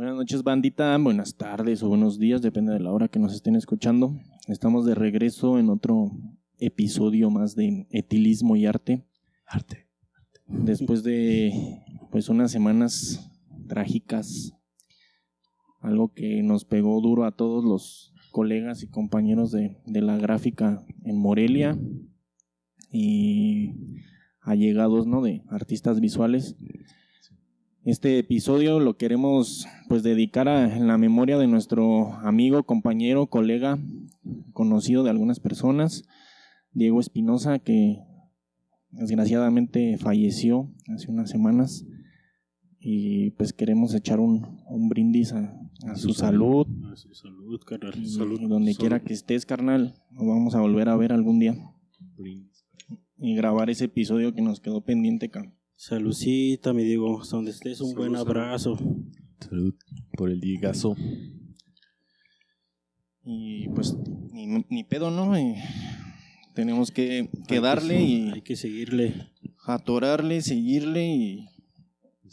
Buenas noches, bandita. Buenas tardes o buenos días, depende de la hora que nos estén escuchando. Estamos de regreso en otro episodio más de etilismo y arte. Arte. Después de pues unas semanas trágicas, algo que nos pegó duro a todos los colegas y compañeros de, de la gráfica en Morelia y allegados ¿no? de artistas visuales. Este episodio lo queremos pues dedicar a la memoria de nuestro amigo, compañero, colega, conocido de algunas personas, Diego Espinosa, que desgraciadamente falleció hace unas semanas. Y pues queremos echar un, un brindis a, a su salud. A su salud, carnal. Y Salud. donde Salud. quiera que estés, carnal, nos vamos a volver a ver algún día y grabar ese episodio que nos quedó pendiente, carnal. Saludcita, mi Diego. Donde estés, un Salud, buen abrazo. Salud por el Diegazo. Y pues ni, ni pedo, ¿no? Y tenemos que, que Hay darle y Hay que seguirle. atorarle, seguirle y,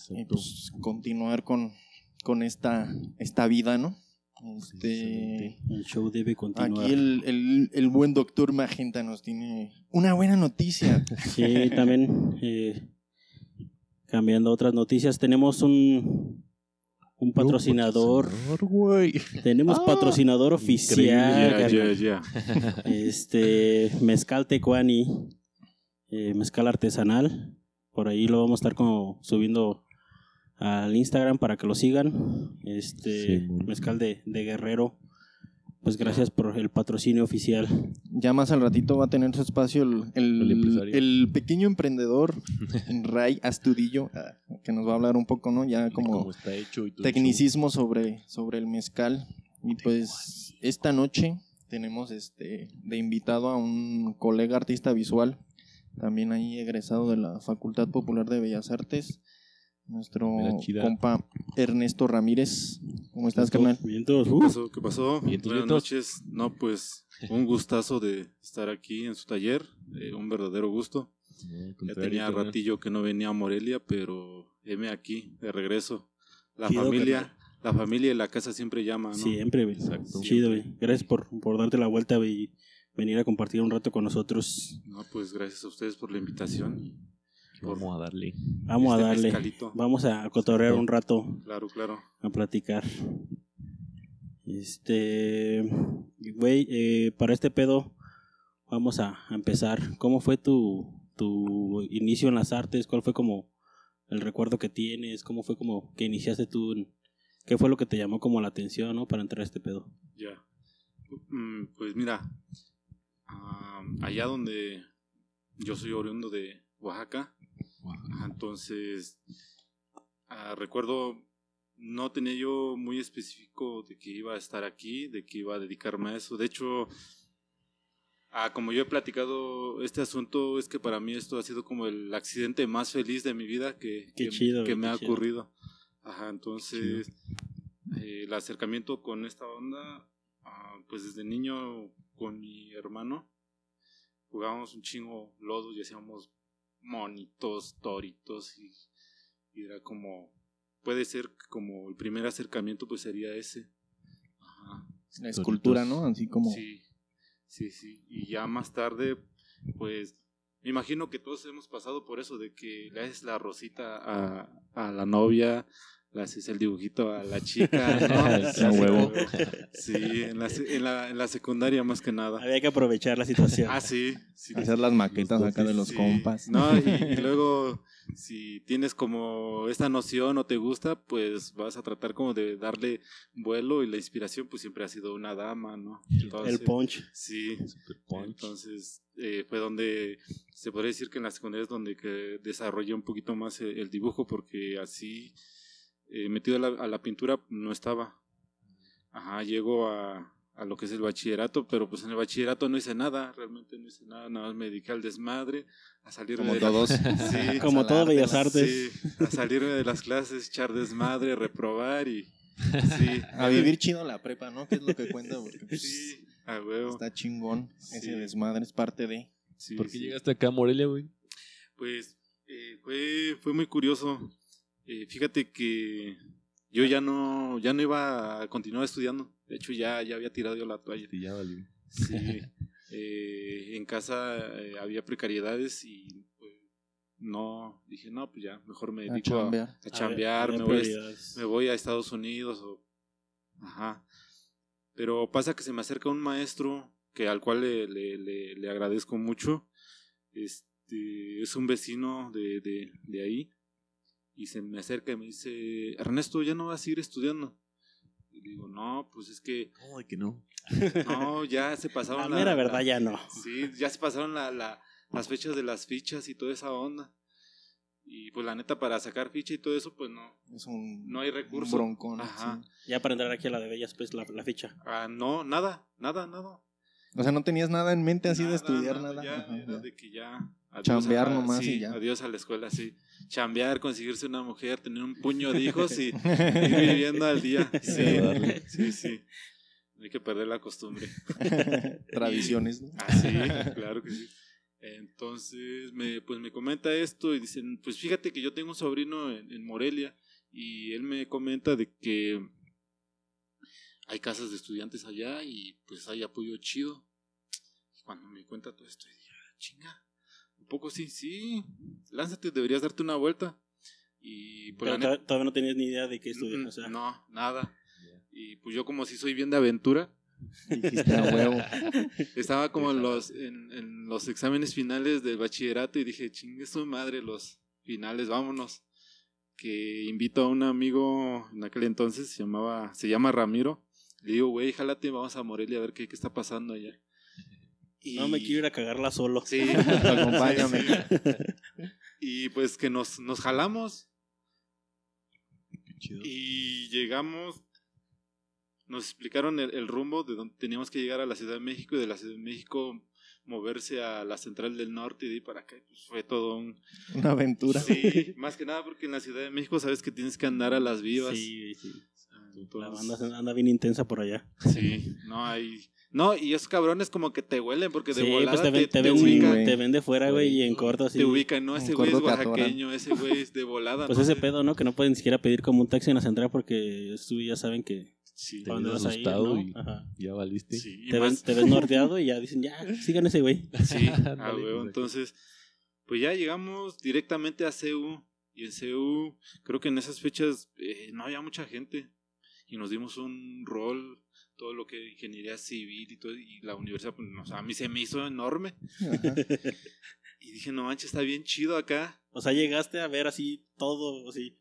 y, pues continuar con, con esta, esta vida, ¿no? Este, El show debe continuar. aquí el, el, el buen doctor Magenta nos tiene una buena noticia. Sí, también. eh, cambiando a otras noticias, tenemos un, un patrocinador. güey. Tenemos Ah, patrocinador oficial. carnal. Ya, ya. Este, Mezcal Tecuani, eh, mezcal artesanal. Por ahí lo vamos a estar como subiendo al Instagram para que lo sigan. Este, Sí, mezcal de, de Guerrero. Pues gracias por el patrocinio oficial. Ya más al ratito va a tener su espacio el, el- El el pequeño emprendedor Ray Astudillo, ah, que nos va a hablar un poco, ¿no? Ya como está hecho y todo. tecnicismo sobre, sobre el mezcal. Y pues esta noche tenemos este de invitado a un colega artista visual, también ahí egresado de la Facultad Popular de Bellas Artes, nuestro compa Ernesto Ramírez. ¿Cómo estás, Bien, carnal? Bien todos. ¿Qué pasó? ¿Qué pasó? Bien, Buenas vientos. noches. No, pues un gustazo de estar aquí en su taller, eh, un verdadero gusto. Ya tenía ratillo que no venía a Morelia, pero heme aquí, de regreso. La Chido, familia, la familia y la casa siempre llama, ¿no? Siempre, güey. Exacto. Chido, güey. Gracias por, por darte la vuelta güey, y venir a compartir un rato con nosotros. No, pues gracias a ustedes por la invitación. Vamos a darle. Vamos Este a darle. mezcalito. Vamos a cotorrear un rato. Claro, claro. a platicar. Este, güey, eh, para este pedo vamos a a empezar. ¿Cómo fue tu, tu inicio en las artes? ¿Cuál fue como el recuerdo que tienes? ¿Cómo fue como que iniciaste tú? en- ¿Qué fue lo que te llamó como la atención, no? Para entrar a este pedo. Ya. Mm, Pues mira, ah, allá donde yo soy oriundo de Oaxaca, Entonces ah, recuerdo no tenía yo muy específico de que iba a estar aquí, de que iba a dedicarme a eso. De hecho, ah, como yo he platicado este asunto, es que para mí esto ha sido como el accidente más feliz de mi vida que, que- chido, que güey, me ha chido. ocurrido. Ajá, entonces eh, el acercamiento con esta onda, ah, pues desde niño con mi hermano jugábamos un chingo lodos y hacíamos monitos, toritos y, y era como, puede ser que como el primer acercamiento pues sería ese. Ajá. La escultura, ¿no? Así como Sí, sí, sí. Y ya más tarde, pues, me imagino que todos hemos pasado por eso, de que le haces la rosita a, a la novia, le haces el dibujito a la chica, ¿no? Sí, a huevo. Sí, en la, en la, en la secundaria más que nada. Había que aprovechar la situación. Ah, sí. sí. hacer las maquetas acá de los Sí. compas. No, y, y luego, si tienes como esta noción o te gusta, pues vas a tratar como de darle vuelo y la inspiración, pues siempre ha sido una dama, ¿no? el punch. Sí, Super punch. entonces eh, fue donde se podría decir que en la secundaria es donde que desarrollé un poquito más el, el dibujo porque así eh, metido a la, a la pintura no estaba. Ajá, llego a, a lo que es el bachillerato, pero pues en el bachillerato no hice nada, realmente no hice nada, nada más me dediqué al desmadre, a salirme Como de la- todos. Sí, Como todo arte, Bellas. Artes. sí, a salirme de las clases, echar desmadre, reprobar y sí, A vivir chido la prepa, ¿no? Que es lo que cuenta, porque pues, sí, a huevo. está chingón. Ese Sí. desmadre es parte de. sí, ¿Por qué sí. llegaste acá a Morelia, güey? Pues eh, fue, fue muy curioso. Eh, fíjate que yo ya no, ya no iba a continuar estudiando. De hecho, ya, ya había tirado yo la toalla. Sí, ya valió. Sí. Eh, en casa eh, había precariedades y pues, no, dije, no, pues ya, mejor me dedico a, chambear. a chambear, Había me, voy a, prioridades. me voy a Estados Unidos o... Ajá. Pero pasa que se me acerca un maestro que al cual le, le, le, le agradezco mucho. Este, es un vecino de, de, de ahí. Y se me acerca y me dice, Ernesto, ¿ya no vas a seguir estudiando? Y digo, no, pues es que, ¿Cómo de que no? no, ya se La pasaron mera verdad ya no. Sí, ya se pasaron la, la- las fechas de las fichas y toda esa onda. Y pues la neta, para sacar ficha y todo eso, pues no, Es un, no hay un recurso. broncón. Ajá. sí. Ya para entrar aquí a la de Bellas, pues la, la ficha. Ah, no, nada, nada, nada. O sea, no tenías nada en mente así de Nada, estudiar nada. Ya, Ajá, era ya. de que ya. Adiós Chambear a nomás sí, y ya. Adiós a la escuela, sí. Chambear, conseguirse una mujer, tener un puño de hijos y ir viviendo al día. Sí, sí, sí. No hay que perder la costumbre. Tradiciones, ¿no? Ah, sí, claro que sí. Entonces, me, pues me comenta esto y dicen, pues fíjate que yo tengo un sobrino en, en Morelia y él me comenta de que hay casas de estudiantes allá y pues hay apoyo chido. Y cuando me cuenta todo esto, dije, "Ah, chinga, poco sí, sí, lánzate, deberías darte una vuelta. Y pues Pero neta- todavía no tenías ni idea de qué estudiar. O sea, no, nada. Y pues yo como si soy bien de aventura, Dijiste a huevo. Estaba como en los, en, en los exámenes finales del bachillerato y dije, chingue su madre, los finales, vámonos. Que invito a un amigo en aquel entonces, se llamaba, se llama Ramiro. Le digo, güey, jálate, vamos a Morelia a ver qué, qué está pasando allá. Y- no me quiero ir a cagarla solo. Sí, Acompáñame. y pues que nos, nos jalamos Qué chido. y llegamos, nos explicaron el, el rumbo de donde teníamos que llegar a la Ciudad de México y de la Ciudad de México moverse a la Central del Norte y de ahí para acá. Pues fue todo un... Una aventura. Sí, más que nada porque en la Ciudad de México sabes que tienes que andar a las vivas. Sí, sí. La Entonces, banda se- anda bien intensa por allá. sí, no hay... No, y esos cabrones como que te huelen porque de sí, volada pues te ven, te, te, ven, ubican. te ven de fuera, güey, y en corto así. te ubican, ¿no? Ese güey es te oaxaqueño, ese güey es de volada. Pues ¿no? ese pedo, ¿no? Que no pueden ni siquiera pedir como un taxi en la central porque tú ya saben que Sí, a ir, asustado ¿no? y- Ajá. Ya valiste. sí, y Te, ven, te ves norteado y ya dicen, ya, sigan ese güey. Sí, ah. Entonces, pues ya llegamos directamente a CEU. Y en CEU, creo que en esas fechas eh, no había mucha gente. Y nos dimos un rol, todo lo que ingeniería civil y todo. Y la universidad, pues, o sea, a mí se me hizo enorme. Ajá. Y dije, no manches, está bien chido acá. O sea, llegaste a ver así todo, así,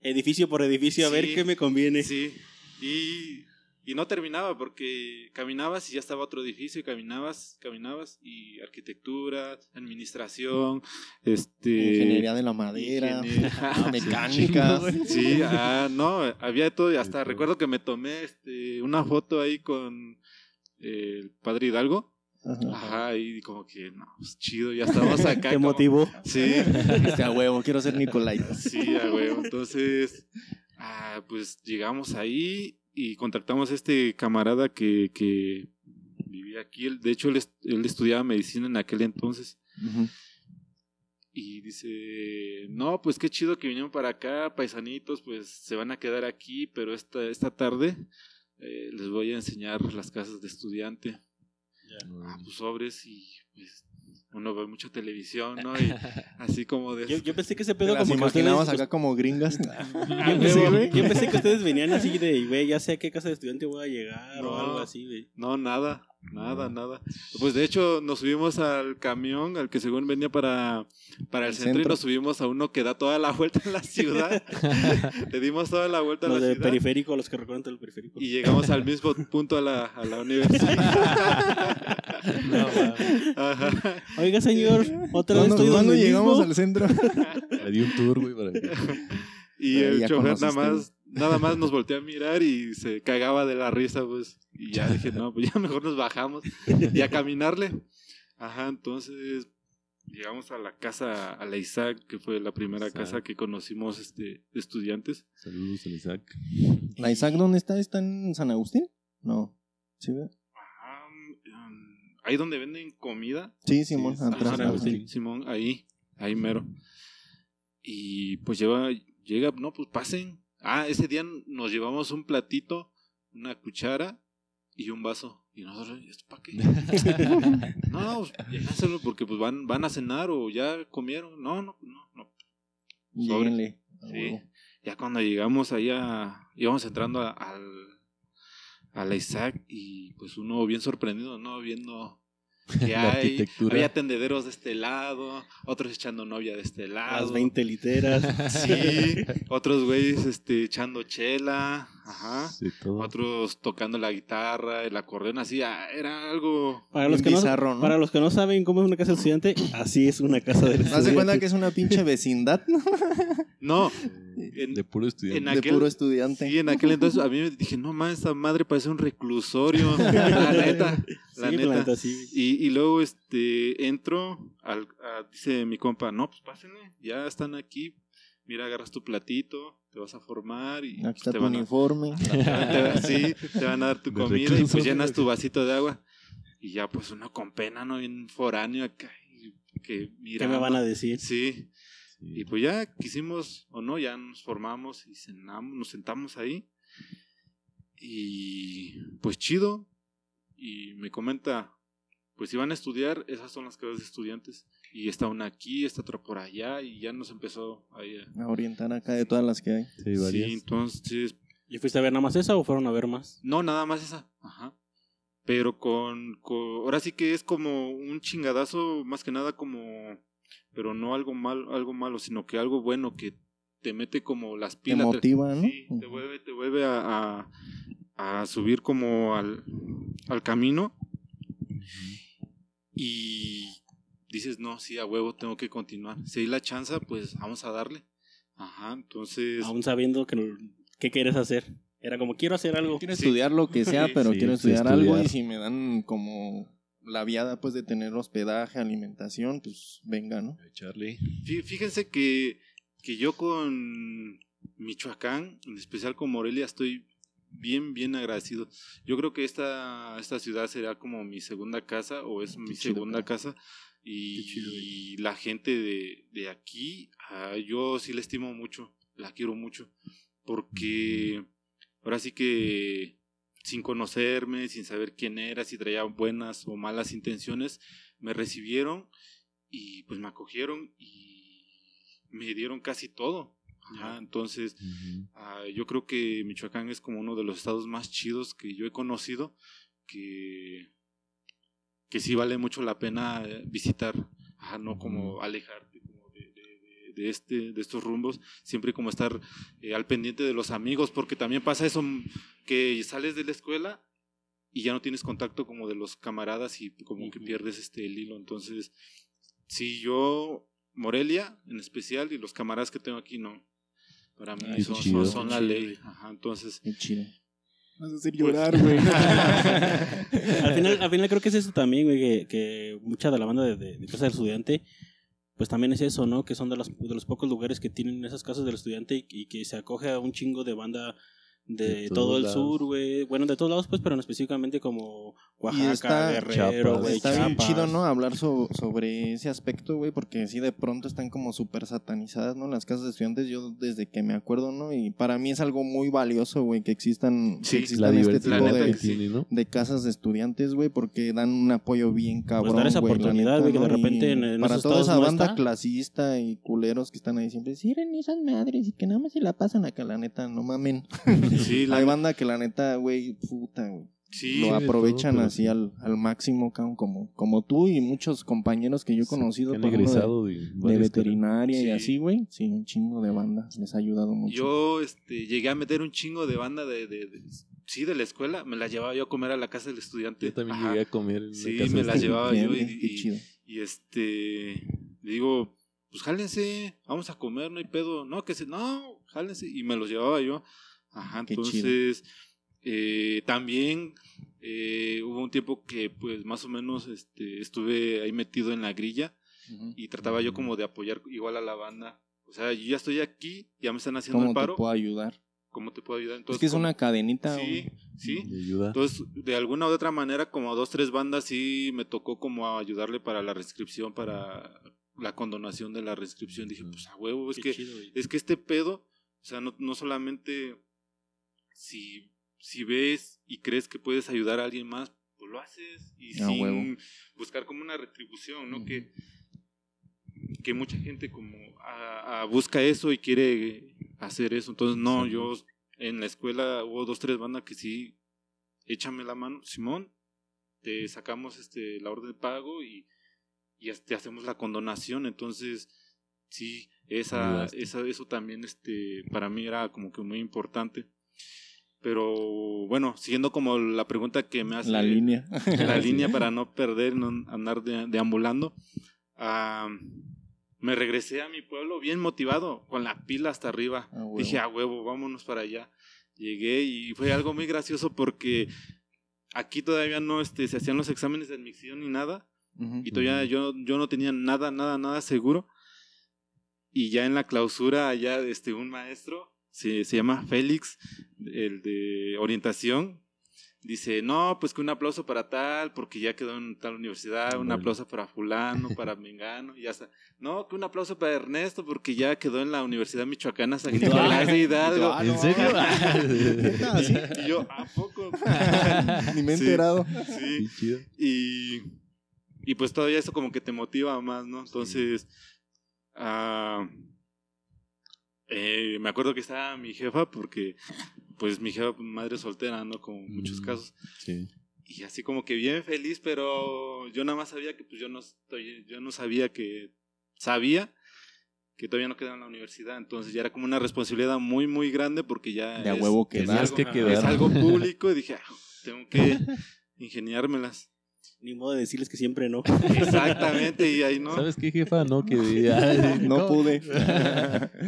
edificio por edificio, a Sí. ver qué me conviene. Sí. Y, y no terminaba porque caminabas y ya estaba otro edificio y caminabas, caminabas y arquitectura, administración, este Ingeniería de la madera. ah, mecánica. Sí, ah, no, había todo y hasta todo. recuerdo que me tomé este, una foto ahí con eh, el padre Hidalgo. Ajá. Ajá, y como que, no, pues chido, ya estamos acá. ¿Te como- motivó? Sí, Dijiste a huevo, quiero ser Nicolai. sí, a huevo. Entonces, ah, pues llegamos ahí y contactamos a este camarada que, que vivía aquí. Él- De hecho, él, él estudiaba medicina en aquel entonces. Y dice, no, pues qué chido que vinieron para acá, paisanitos, pues se van a quedar aquí, pero esta, esta tarde eh, les voy a enseñar las casas de estudiante. Ah, pues sobres y pues uno ve mucha televisión, ¿no? Y así como de... Yo, yo pensé que ese pedo como que ustedes... imaginabas acá como gringas. Ah, Yo pensé, yo pensé que ustedes venían así de, güey, ya sé a qué casa de estudiante voy a llegar o No. algo así, güey. No, nada, nada, nada. Pues de hecho nos subimos al camión, al que según venía para, para el, El centro, y centro. nos subimos a uno que da toda la vuelta en la ciudad. Le dimos toda la vuelta a Los la de ciudad. periférico, los que recorren todo el periférico. Y llegamos al mismo punto a la, a la universidad. No. Ajá. Oiga, señor, otra vez ¿Cuándo, estoy cuándo donde llegamos mismo? al centro? Le di un tour, güey, para que... Y Ahí el ya chofer nada más, nada más nos volteó a mirar y se cagaba de la risa, pues. Y ya dije, no, pues ya mejor nos bajamos y a caminarle. Ajá, entonces llegamos a la casa, a la Isaac, que fue la primera Isaac. casa que conocimos este, de estudiantes. Saludos al Isaac. ¿La Isaac dónde está? ¿Está en San Agustín? No. ¿Sí, ve? Ajá, um, ahí donde venden comida. Sí, Simón, Sí, atrás. San ajá. Agustín. Simón, ahí, ahí mero. Y pues lleva, llega, no, pues pasen. Ah, ese día nos llevamos un platito, una cuchara y un vaso. Y nosotros, ¿esto para qué? no, pues, llévenselo porque pues van, van a cenar o ya comieron. No, no, no, no. Sobre. Llévenle. Sí. Ya cuando llegamos allá, íbamos entrando a, al, a la Isaac y pues uno bien sorprendido, ¿no? Viendo que La hay, arquitectura. había tendederos de este lado, otros echando novia de este lado. Las 20 literas. Sí, otros güeyes este, echando chela, ajá. Sí, todo. Otros tocando la guitarra, el acordeón, así, ah, era algo... Para los, que bizarro, no, ¿no? para los que no saben cómo es una casa de estudiante, así es una casa de ¿Haz estudiante. de cuenta que es una pinche vecindad, no? No, Eh, en- de puro estudiante. en De puro estudiante. Sí, en aquel entonces a mí me dije, no mames, esta madre parece un reclusorio. La neta, Sí, la la neta. neta, sí. Y, y luego este entro, al, a- dice mi compa, no, pues pásenle, ya están aquí. Mira, agarras tu platito, te vas a formar y Aquí pues, está te, tu van a, uniforme. te va- sí, te van a dar tu comida y pues llenas tu vasito de agua. Y ya pues uno con pena, ¿no? Bien foráneo acá. Que mira. ¿Qué me van a decir? Sí. Sí. Y pues ya quisimos o no, ya nos formamos y cenamos, nos sentamos ahí. Y pues chido. Y me comenta, pues si van a estudiar, esas son las casas de estudiantes. Y está una aquí, está otra por allá. Y ya nos empezó ahí a... A orientar acá de todas las que hay. Sí, entonces... ¿Y fuiste a ver nada más esa o fueron a ver más? No, nada más esa. Ajá. Pero con, con... Ahora sí que es como un chingadazo, más que nada como... Pero no algo mal, algo malo, sino que algo bueno que te mete como las Te pilas. te- motiva, ¿no? Sí, te vuelve, te vuelve a, a, a subir como al, al camino y dices, no, sí, a huevo, tengo que continuar. Si hay la chance, pues vamos a darle. Ajá, entonces... Aún sabiendo que qué quieres hacer. Era como, quiero hacer algo. Quiero Sí. estudiar lo que sea, pero sí, quiero sí, estudiar, algo y si me dan como la viada pues de tener hospedaje, alimentación, pues venga, ¿no? Charlie. Fí- Fíjense que, que yo con Michoacán, en especial con Morelia, estoy bien, bien agradecido. Yo creo que esta, esta ciudad será como mi segunda casa o es mi chido, segunda cara. casa. Y, Qué chido, y la gente de, de aquí, ah, yo sí la estimo mucho, la quiero mucho, porque ahora sí que sin conocerme, sin saber quién era, si traía buenas o malas intenciones, me recibieron y pues me acogieron y me dieron casi todo. Ajá, entonces, ah, yo creo que Michoacán es como uno de los estados más chidos que yo he conocido, que, que sí vale mucho la pena eh, visitar, Ajá, no como alejarte como de, de- de- de este, de estos rumbos, siempre como estar eh, al pendiente de los amigos, porque también pasa eso que sales de la escuela y ya no tienes contacto como de los camaradas y como que pierdes este el hilo. Entonces, si yo, Morelia en especial, y los camaradas que tengo aquí, no. Para mí Ay, son, qué son- chido. son la ley. Ajá, entonces, Qué chido. Vas a hacer Pues- llorar, güey. al, final, al final creo que es eso también, güey, que, que mucha de la banda de, de, de Casa del Estudiante, pues también es eso, ¿no? Que son de los, de los pocos lugares que tienen esas casas del estudiante y, y que se acoge a un chingo de banda de, De todo el lados. sur, güey. Bueno, de todos lados, pues, pero en específicamente como Oaxaca, está- Guerrero, Chiapas. güey, Está bien chido, ¿no? Hablar so- sobre ese aspecto, güey, porque sí de pronto están como súper satanizadas, ¿no? Las casas de estudiantes, yo desde que me acuerdo, ¿no? Y para mí es algo muy valioso, güey, que existan, Sí, que existan este tipo de, que tiene, ¿no? de casas de estudiantes, güey, porque dan un apoyo bien cabrón, Pues dar esa oportunidad, güey, que de ¿no? repente Y en- en Para toda esa no banda está. clasista y culeros que están ahí siempre, siren esas madres y que nada más se la pasan acá, la neta, no mamen. sí, la, Hay banda que la neta, güey, puta, güey sí, lo aprovechan todo, pero así sí. al, al máximo, cabrón, como, como tú y muchos compañeros que yo he conocido Que han por ejemplo, de, de, veterinaria y Sí. así, güey. Sí, un chingo de banda. Les ha ayudado mucho. yo este, llegué a meter un chingo de banda de, de- de- sí, de la escuela, me la llevaba yo a comer a la casa del estudiante. Yo también Ajá. llegué a comer en Sí, casa me la este- llevaba yo y, y- y, este le digo, pues jálense, vamos a comer, no hay pedo. No, que se, no, jálense. Y me los llevaba yo. Ajá, Qué entonces eh, también eh, hubo un tiempo que pues más o menos este, estuve ahí metido en la grilla y trataba yo como de apoyar igual a la banda. O sea, yo ya estoy aquí, ya me están haciendo ¿Cómo el te paro. puedo ayudar? ¿Cómo te puedo ayudar? Entonces, es que es ¿cómo- una cadenita. Sí, güey. sí. de ayuda. Entonces, de alguna u otra manera, como a dos, tres bandas sí me tocó como ayudarle para la reinscripción, para la condonación de la reinscripción. Dije, pues a huevo, es Qué que, chido, es que este pedo sea, no, no solamente si, si ves y crees que puedes ayudar a alguien más, pues lo haces y A sin huevo. buscar como una retribución, ¿no? Que, que mucha gente como a- a busca eso y quiere hacer eso. Entonces, no, Sí. yo en la escuela hubo dos, tres bandas que sí, échame la mano, Simón, te sacamos este la orden de pago y, y te hacemos la condonación. Entonces, sí, esa, esa, eso también este, para mí era como que muy importante. Pero bueno, siguiendo como la pregunta que me hace La línea. la línea para no perder, no andar de- deambulando. Ah, me regresé a mi pueblo bien motivado, con la pila hasta arriba. A huevo. Dije, a huevo, vámonos para allá. Llegué y fue algo muy gracioso porque aquí todavía no este, se hacían los exámenes de admisión ni nada. Y todavía yo, yo no tenía nada, nada, nada seguro. Y ya en la clausura, allá este, un maestro, se, se llama Félix, el de orientación, dice, no, pues que un aplauso para tal, porque ya quedó en tal universidad, un aplauso para fulano, para mengano, y ya está. No, que un aplauso para Ernesto, porque ya quedó en la Universidad Michoacana San Nicolás de Hidalgo. Ah, ¿En serio? ¿sí? Y yo, ¿a poco? Ni me he enterado. Sí. Y, y pues todavía eso como que te motiva más, ¿no? Entonces, ah, eh, me acuerdo que estaba mi jefa porque pues mi jefa madre soltera, ¿no? Como en muchos Mm. casos. Sí. Y así como que bien feliz, pero yo nada más sabía que pues yo no estoy, yo no sabía que sabía que todavía no quedaba en la universidad, entonces ya era como una responsabilidad muy muy grande porque ya De a es- huevo que Tenías das. que es algo público y dije, "Ah, tengo que ingeniármelas. Ni modo de decirles que siempre no. Exactamente, y ahí no. ¿Sabes qué, jefa? No, que... No pude.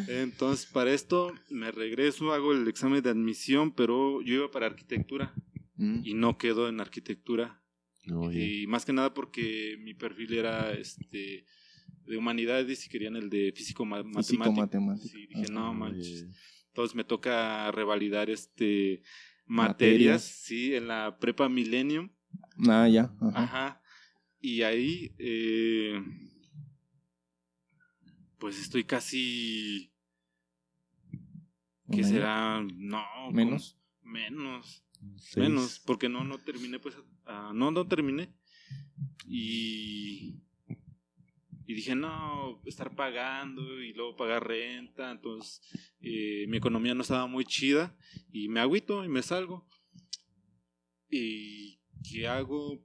Entonces, para esto me regreso, hago el examen de admisión, pero yo iba para arquitectura Mm. y no quedo en arquitectura. No. Y más que nada porque mi perfil era este de humanidades y querían el de físico ma- Físico matemático. dije, Ah, no No, manches. Entonces me toca revalidar este materias, Materias. sí, en la prepa Millennium. Ah, ya. Ajá. Ajá. Y ahí, eh, pues estoy casi. ¿Qué será? No. ¿Menos? Menos. Seis. Menos. Porque no, no terminé, pues. no, no terminé. Y. Y dije, no, estar pagando y luego pagar renta. Entonces, eh, mi economía no estaba muy chida. Y me agüito y me salgo. ¿Y qué hago?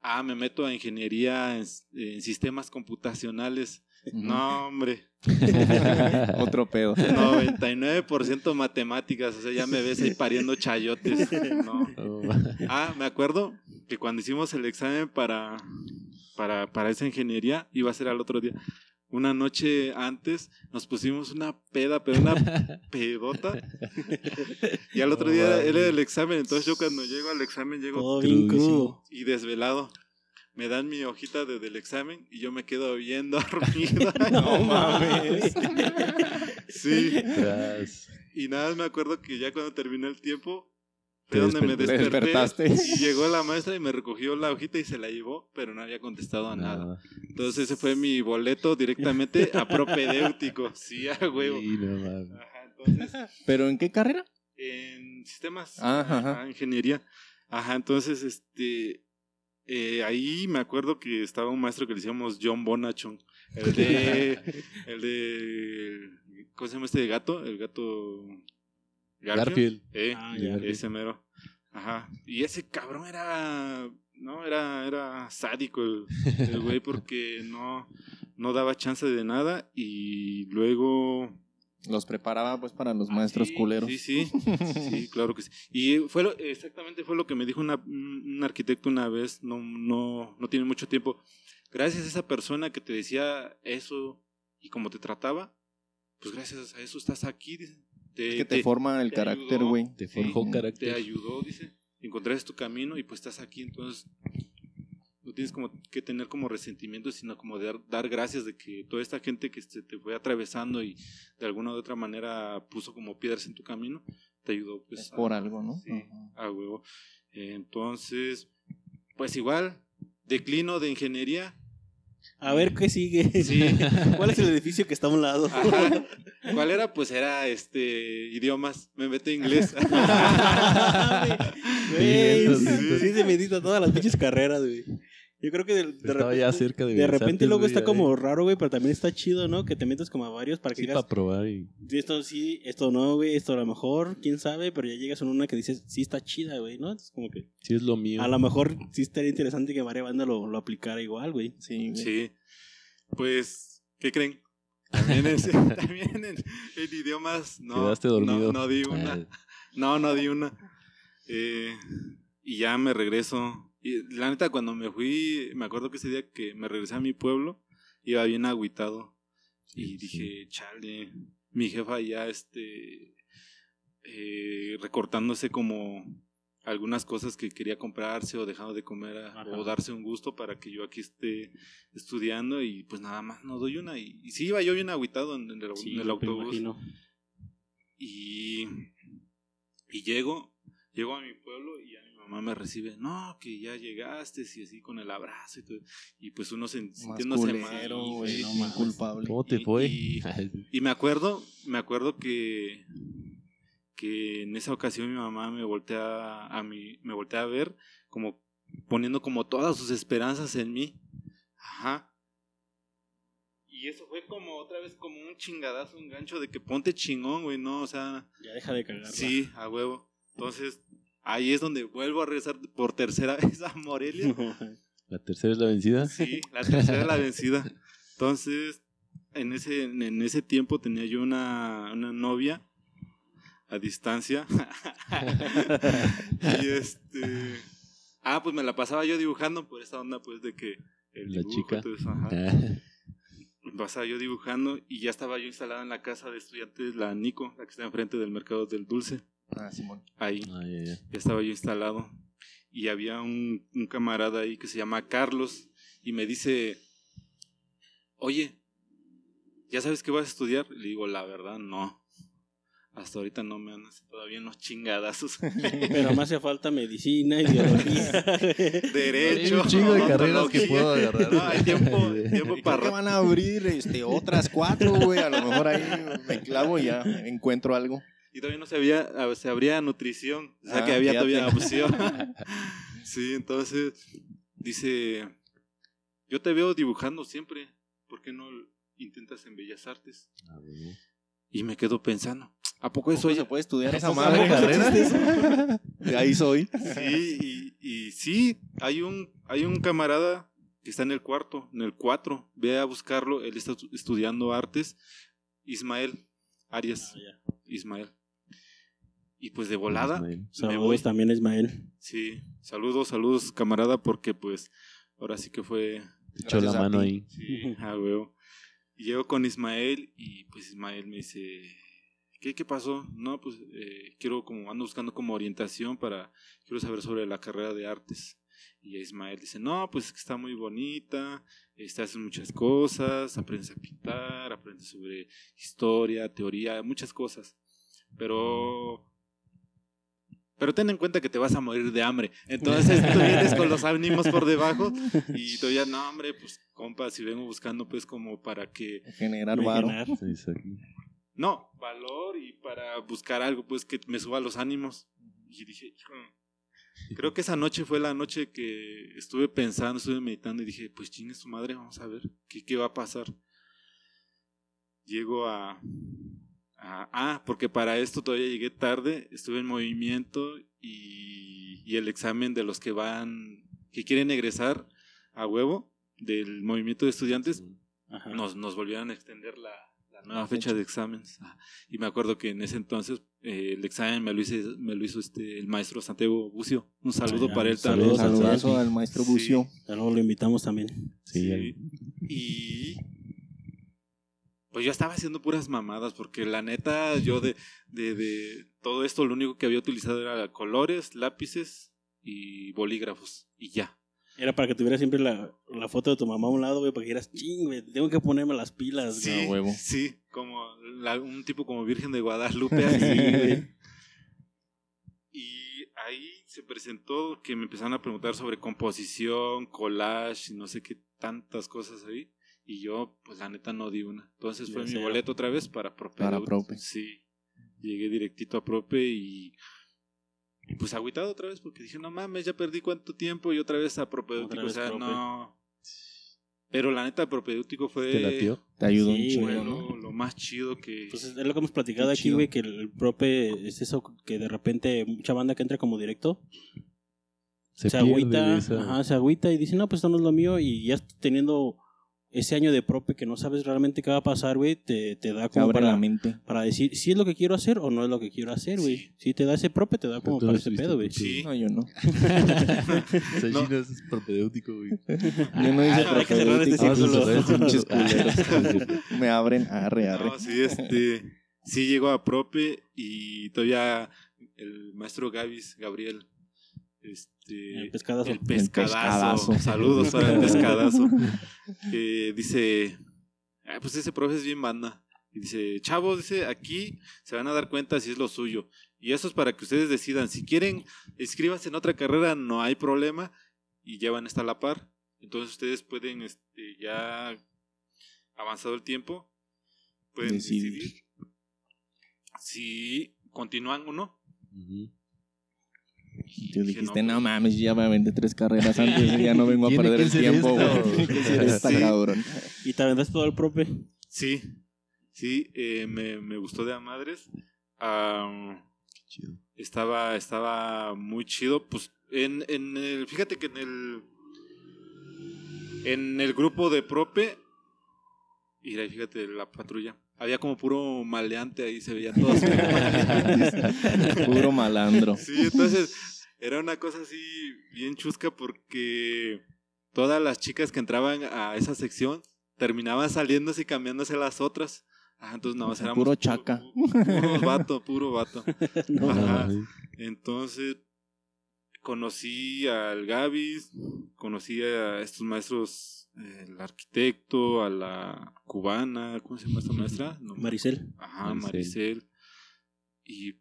Ah, me meto a ingeniería en, en sistemas computacionales. No, hombre. Otro pedo. 99% matemáticas. O sea, ya me ves ahí pariendo chayotes. No, Ah, me acuerdo que cuando hicimos el examen para, para, para esa ingeniería, iba a ser al otro día. Una noche antes nos pusimos una peda, pero una pedota. Y al otro No día mames. era el examen. Entonces yo cuando llego al examen llego Todo bien crudo. y desvelado. Me dan mi hojita de- del examen y yo me quedo bien dormido. No mames. Sí. tras. Y nada, más me acuerdo que ya cuando terminó el tiempo, Te fue donde me desperté. despertaste. Y llegó la maestra y me recogió la hojita y se la llevó, pero no había contestado a nada. Nada. Entonces ese fue mi boleto directamente a propedéutico. Sí, a huevo. Sí, no. Ajá, entonces, ¿Pero en qué carrera? en sistemas, Ajá, ajá. ajá, ingeniería. Ajá, entonces, este, eh, ahí me acuerdo que estaba un maestro que le decíamos John Bonachon, el de, el de, ¿cómo se llama este gato? El gato Garfield. Eh, Ah, ya. ese mero. Ajá. Y ese cabrón era, no, era, era sádico el, el güey porque no, no daba chance de nada y luego Los preparaba pues para los Ah, maestros sí, culeros. Sí, sí, sí, claro que sí. Y fue lo- exactamente fue lo que me dijo una- un un arquitecto una vez, no, no, no tiene mucho tiempo. Gracias a esa persona que te decía eso y cómo te trataba, pues gracias a eso estás aquí. dice. Te, Es que te, forma el te carácter, güey. Te Sí, forjó te carácter. ayudó, dice. Encontraste tu camino y pues estás aquí, entonces no tienes como que tener como resentimiento, sino como de dar, dar gracias de que toda esta gente que se te fue atravesando y de alguna u otra manera puso como piedras en tu camino, te ayudó pues Es por a- algo, ¿no? Sí, Ajá. a huevo. Entonces, pues igual, declino de ingeniería A ver qué sigue. Sí. ¿Cuál es el edificio que está a un lado? Ajá. ¿Cuál era? Pues era este idiomas. Me metí inglés. Güey, Sí, sí, sí. sí se medita todas las pinches carreras, güey. Yo creo que de, de repente, ya cerca de de Bellas repente Artes, luego está como raro, güey, pero también está chido, ¿no? Que te metas como a varios para que Sí, digas, para probar y... "Sí, esto sí, esto no, güey, esto a lo mejor, quién sabe, pero ya llegas a una que dices, sí está chida, güey, ¿no? Es como que Sí es lo mío. a lo mejor sí estaría interesante que varias bandas lo, lo aplicara igual, güey. Sí, güey. Sí. Pues, ¿qué creen? También, es- también en, en idiomas no, Quedaste dormido. no, no di una. Ah, No, no di una. Eh, y ya me regreso. Y la neta, cuando me fui, me acuerdo que ese día que me regresé a mi pueblo, iba bien agüitado. y sí. dije, chale, mi jefa ya, este, eh, recortándose como algunas cosas que quería comprarse o dejando de comer a- o darse un gusto para que yo aquí esté estudiando y pues nada más no doy una. Y, y sí iba yo bien agüitado en, el, Sí, en el me autobús. Y, y llego, llego a mi pueblo y ya mi mamá me recibe, no, que ya llegaste, y así con el abrazo y todo. Y pues uno se, sintiéndose mal. güey, y- no más culpable. ¿Cómo te Y- fue? y- Y me acuerdo, me acuerdo que, que en esa ocasión mi mamá me voltea a mí, me voltea a ver como poniendo como todas sus esperanzas en mí. Ajá. Y eso fue como otra vez como un chingadazo, un gancho de que ponte chingón, güey, no, o sea, Ya deja de cagarla. sí, a huevo. Entonces, ahí es donde vuelvo a regresar por tercera vez a Morelia. ¿La tercera es la vencida? Sí, la tercera es la vencida. Entonces, en ese, en ese tiempo tenía yo una, una novia a distancia. y este. Ah, pues me la pasaba yo dibujando por esa onda, pues, de que. El La dibujo, chica. todo eso, ajá. Me pasaba yo dibujando y ya estaba yo instalado en la casa de estudiantes, la Nico, la que está enfrente del mercado del dulce. Ah, Simón. Ahí ah, ya, estaba yo instalado y había un, un camarada ahí que se llama Carlos y me dice, oye, ¿ya sabes que vas a estudiar? Le digo, la verdad, no. Hasta ahorita no me han aceptado bien los chingadazos. Pero me hace falta medicina, ideología. Derecho. Hay un chingo de carreras que puedo agarrar. No, hay tiempo, tiempo para que van a abrir este, otras cuatro, güey. A lo mejor ahí me clavo y ya encuentro algo. Y todavía no se, había, se abría nutrición. O sea Ah, que había fíjate. todavía opción. sí, entonces dice, yo te veo dibujando siempre. ¿Por qué no intentas en Bellas Artes? Ah. Y me quedo pensando, ¿a poco Eso se puede estudiar esa ¿Eso madre. carrera? De ahí soy. Sí, y, y sí, hay un, hay un camarada que está en el cuarto, en el 4. Ve a buscarlo, él está estudiando artes. Ismael Arias, Ah. Ismael. Y pues de volada, Ismael. me voy. También, Ismael. Sí, saludos, saludos, camarada, porque pues ahora sí que fue Te echó la mano ahí. Sí, a huevo. Y llego con Ismael y pues Ismael me dice, ¿qué, qué pasó? No, pues eh, quiero como, ando buscando como orientación para, quiero saber sobre la carrera de artes. Y Ismael dice, no, pues es que está muy bonita, este, haces muchas cosas, aprendes a pintar, aprendes sobre historia, teoría, muchas cosas. Pero... Pero ten en cuenta que te vas a morir de hambre. Entonces tú vienes con los ánimos por debajo y todavía, no, hombre, pues compa, si vengo buscando pues como para que... Generar varo. No, valor y para buscar algo pues que me suba los ánimos. Y dije, "Hijo, creo que esa noche fue la noche que estuve pensando, estuve meditando y dije, pues chingue su madre, vamos a ver qué, qué va a pasar. Llego a, a- Ah, porque para esto todavía llegué tarde, estuve en movimiento y, y el examen de los que van, que quieren egresar a huevo del movimiento de estudiantes, Ajá. nos, nos volvieron a extender la, la nueva fecha de exámenes. Ah, Y me acuerdo que en ese entonces eh, el examen me lo, hice, me lo hizo este, el maestro Santiago Bucio. Un saludo Ah, para él saludos también. a Saludazo al maestro Sí. Bucio. Luego lo invitamos también. Sí, Sí. Y pues yo estaba haciendo puras mamadas porque la neta yo de, de, de todo esto lo único que había utilizado era colores, lápices y bolígrafos y ya. Era para que tuvieras siempre la, la foto de tu mamá a un lado, güey, para que dijeras, ching, güey, tengo que ponerme las pilas, Sí, huevo. sí, como la- un tipo como Virgen de Guadalupe. así. Y ahí se presentó que me empezaron a preguntar sobre composición, collage y no sé qué tantas cosas ahí. Y yo, pues la neta, no di una. Entonces fue mi boleto otra vez para Prope. Para Prope. Sí. Llegué directito a Prope y. y pues agüitado otra vez porque dije, no mames, ya perdí cuánto tiempo y otra vez a propedéutico. O sea, Prope. no. Pero la neta, propedéutico fue. ¿Te latió? Te ayudó Sí, un ¿no? lo, más chido que. Pues es lo que hemos platicado Qué aquí, chido. güey, que el prope es eso que de repente mucha banda que entra como directo Se, se, agüita, esa- ajá, se agüita y dice, no, pues esto no es lo mío y ya teniendo ese año de prope que no sabes realmente qué va a pasar, güey, te, te da como para, la mente. para decir si es lo que quiero hacer o no es lo que quiero hacer, güey. Sí. Si te da ese prope, te da como para ese pedo, güey. Sí. No, yo no. Ese No. es propedéutico, güey. Yo no hice Ah, hay que cerrar este círculo. Me abren, arre, arre. No, sí, este. sí llegó a Prope y todavía el maestro Gavis, Gabriel. Este. El pescadazo. El pescadazo. pescadazo. Saludos para el pescadazo. Eh, dice, "Ah, pues ese profe es bien banda. Y dice, chavos, dice, aquí se van a dar cuenta si es lo suyo. Y eso es para que ustedes decidan. Si quieren, inscríbanse en otra carrera, no hay problema. Y llevan esta a la par. Entonces ustedes pueden, este, ya avanzado el tiempo, pueden Decidir. decidir si continúan o no. Ujú. Y Tú dijiste, no, no pues, mames, ya me aventé tres carreras antes y ya no vengo a perder el tiempo, güey. Sí. cabrón. Y te aventaste todo el prope. Sí, sí, eh, me, me gustó de a madres. Ah, Chido. estaba, estaba muy chido. Pues en, en el, fíjate que en el, en el grupo de prope, mira, fíjate la patrulla, había como puro maleante ahí, se como maleantes. Puro malandro. Sí, entonces era una cosa así bien chusca porque todas las chicas que entraban a esa sección terminaban saliéndose y cambiándose las otras. Ajá, entonces nada más éramos Puro pu- chaca. pu- Puro vato, puro vato. Ajá. Entonces conocí al Gavis, conocí a estos maestros, el arquitecto, a la cubana, ¿cómo se llama esta maestra? No, Maricel. Ajá, Maricel. Maricel. Y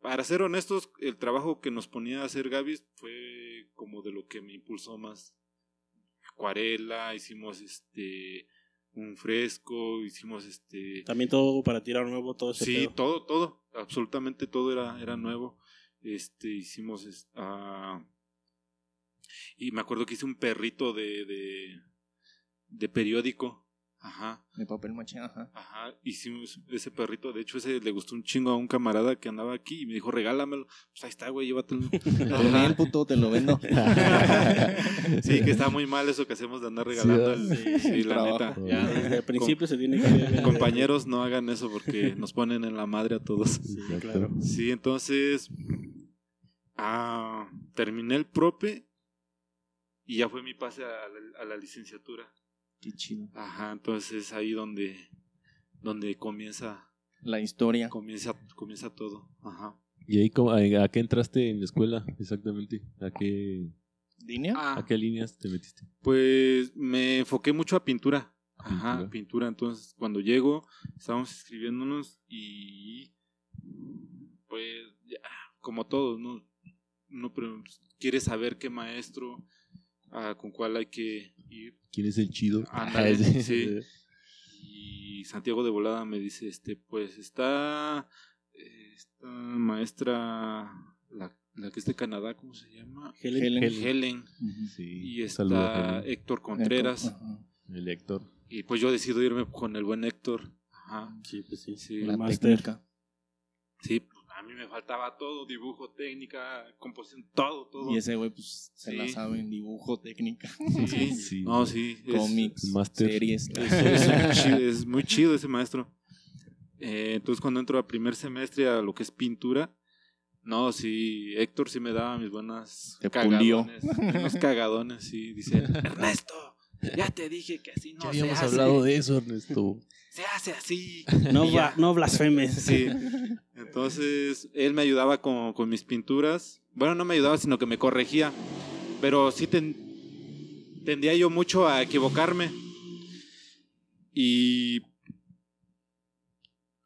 para ser honestos, el trabajo que nos ponía a hacer Gavis fue como de lo que me impulsó más. Acuarela, hicimos este un fresco, hicimos este También todo para tirar nuevo, todo ese Sí, pedo. todo, todo, absolutamente todo era, era nuevo. Este, hicimos, ah, y me acuerdo que hice un perrito de, de, de periódico. Ajá, De papel maché, ajá. ajá, hicimos ese perrito. De hecho, ese le gustó un chingo a un camarada que andaba aquí y me dijo, regálamelo. Pues ahí está, güey, llévatelo. Bien, puto, te lo vendo. sí, que está muy mal eso que hacemos de andar regalando. Sí, el- sí, la trabajo. neta. Ya, desde el principio se tiene que... compañeros, no hagan eso porque nos ponen en la madre a todos. Sí, claro. Sí, entonces ah, terminé el prope y ya fue mi pase a la, a la licenciatura. Qué chido. Ajá, entonces ahí donde donde comienza La historia. comienza comienza todo. Ajá. ¿Y ahí cómo- a, a qué entraste en la escuela exactamente? ¿A qué, ¿Línea? Ah, a qué líneas te metiste? pues me enfoqué mucho a pintura. Ajá, Pintura. pintura. Entonces, cuando llego, estábamos escribiéndonos y pues ya, como todos, ¿no? Uno pre- quiere saber qué maestro, ah, con cuál hay que ir. ¿Quién es el chido? Sí. Y Santiago de Volada me dice, este, pues está esta maestra, la, la que es de Canadá, ¿cómo se llama? Helen. Helen. Helen. Sí. Y está. Héctor Contreras. El Héctor. Y pues yo decido irme con el buen Héctor. Ajá. Sí, pues sí. Sí, La técnica. Sí, pues, a mí me faltaba todo, dibujo, técnica, composición, todo, todo. Y ese güey, pues, se la sabe en dibujo, técnica, Sí, Sí. no, sí. es- cómics, series. Es, es muy chido, es muy chido ese maestro. Eh, entonces cuando entro a primer semestre a lo que es pintura, no, sí, Héctor sí me daba mis buenas Te pulió. cagadones, unos cagadones, sí, dice, Ernesto, ya te dije que así no Ya se habíamos hace, hablado de eso, Ernesto. se hace así. No, blasfemes. Sí, entonces él me ayudaba con, con mis pinturas, bueno, no me ayudaba, sino que me corregía, pero sí ten- tendía yo mucho a equivocarme. Y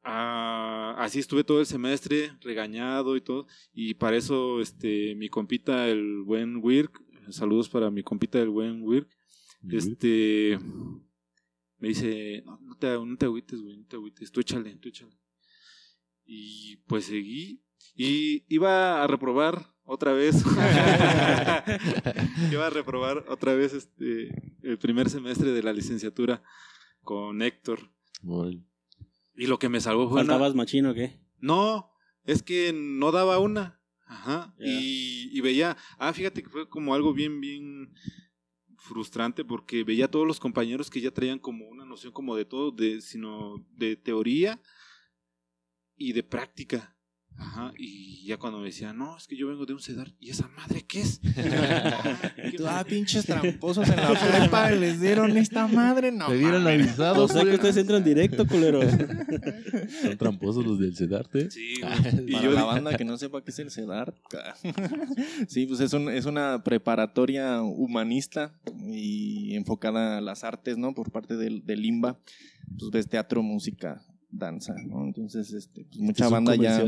ah, así estuve todo el semestre, regañado y todo. Y para eso, este, mi compita, el buen Wirk, saludos para mi compita del buen Wirk. Este me dice, no, no te, no te agüites, güey, no te agüites, tú échale, tú échale. Y pues seguí. Y iba a reprobar otra vez. iba a reprobar otra vez este el primer semestre de la licenciatura con Héctor. Y lo que me salvó fue una- ¿Faltabas machino o qué? No, es que no daba una. Ajá. Y veía, ah, fíjate que fue como algo bien, bien frustrante porque veía a todos los compañeros que ya traían como una noción como de todo, de, sino de teoría y de práctica. Ajá. Y ya cuando me decían, no, es que yo vengo de un CEDAR, ¿y esa madre qué es? Y tú, ah, pinches tramposos en la prepa, les dieron esta madre, no. Me hubieran mames. avisado. O sea que ustedes entran directo, culero. Son tramposos los del Sedarte. Sí, güey. Y Para yo la banda que no sepa qué es el CEDAR. sí, pues es, un- es una preparatoria humanista y enfocada a las artes, ¿no? Por parte del, del IMBA. Pues ves teatro, música, danza, ¿no? Entonces, este, pues mucha es banda ya,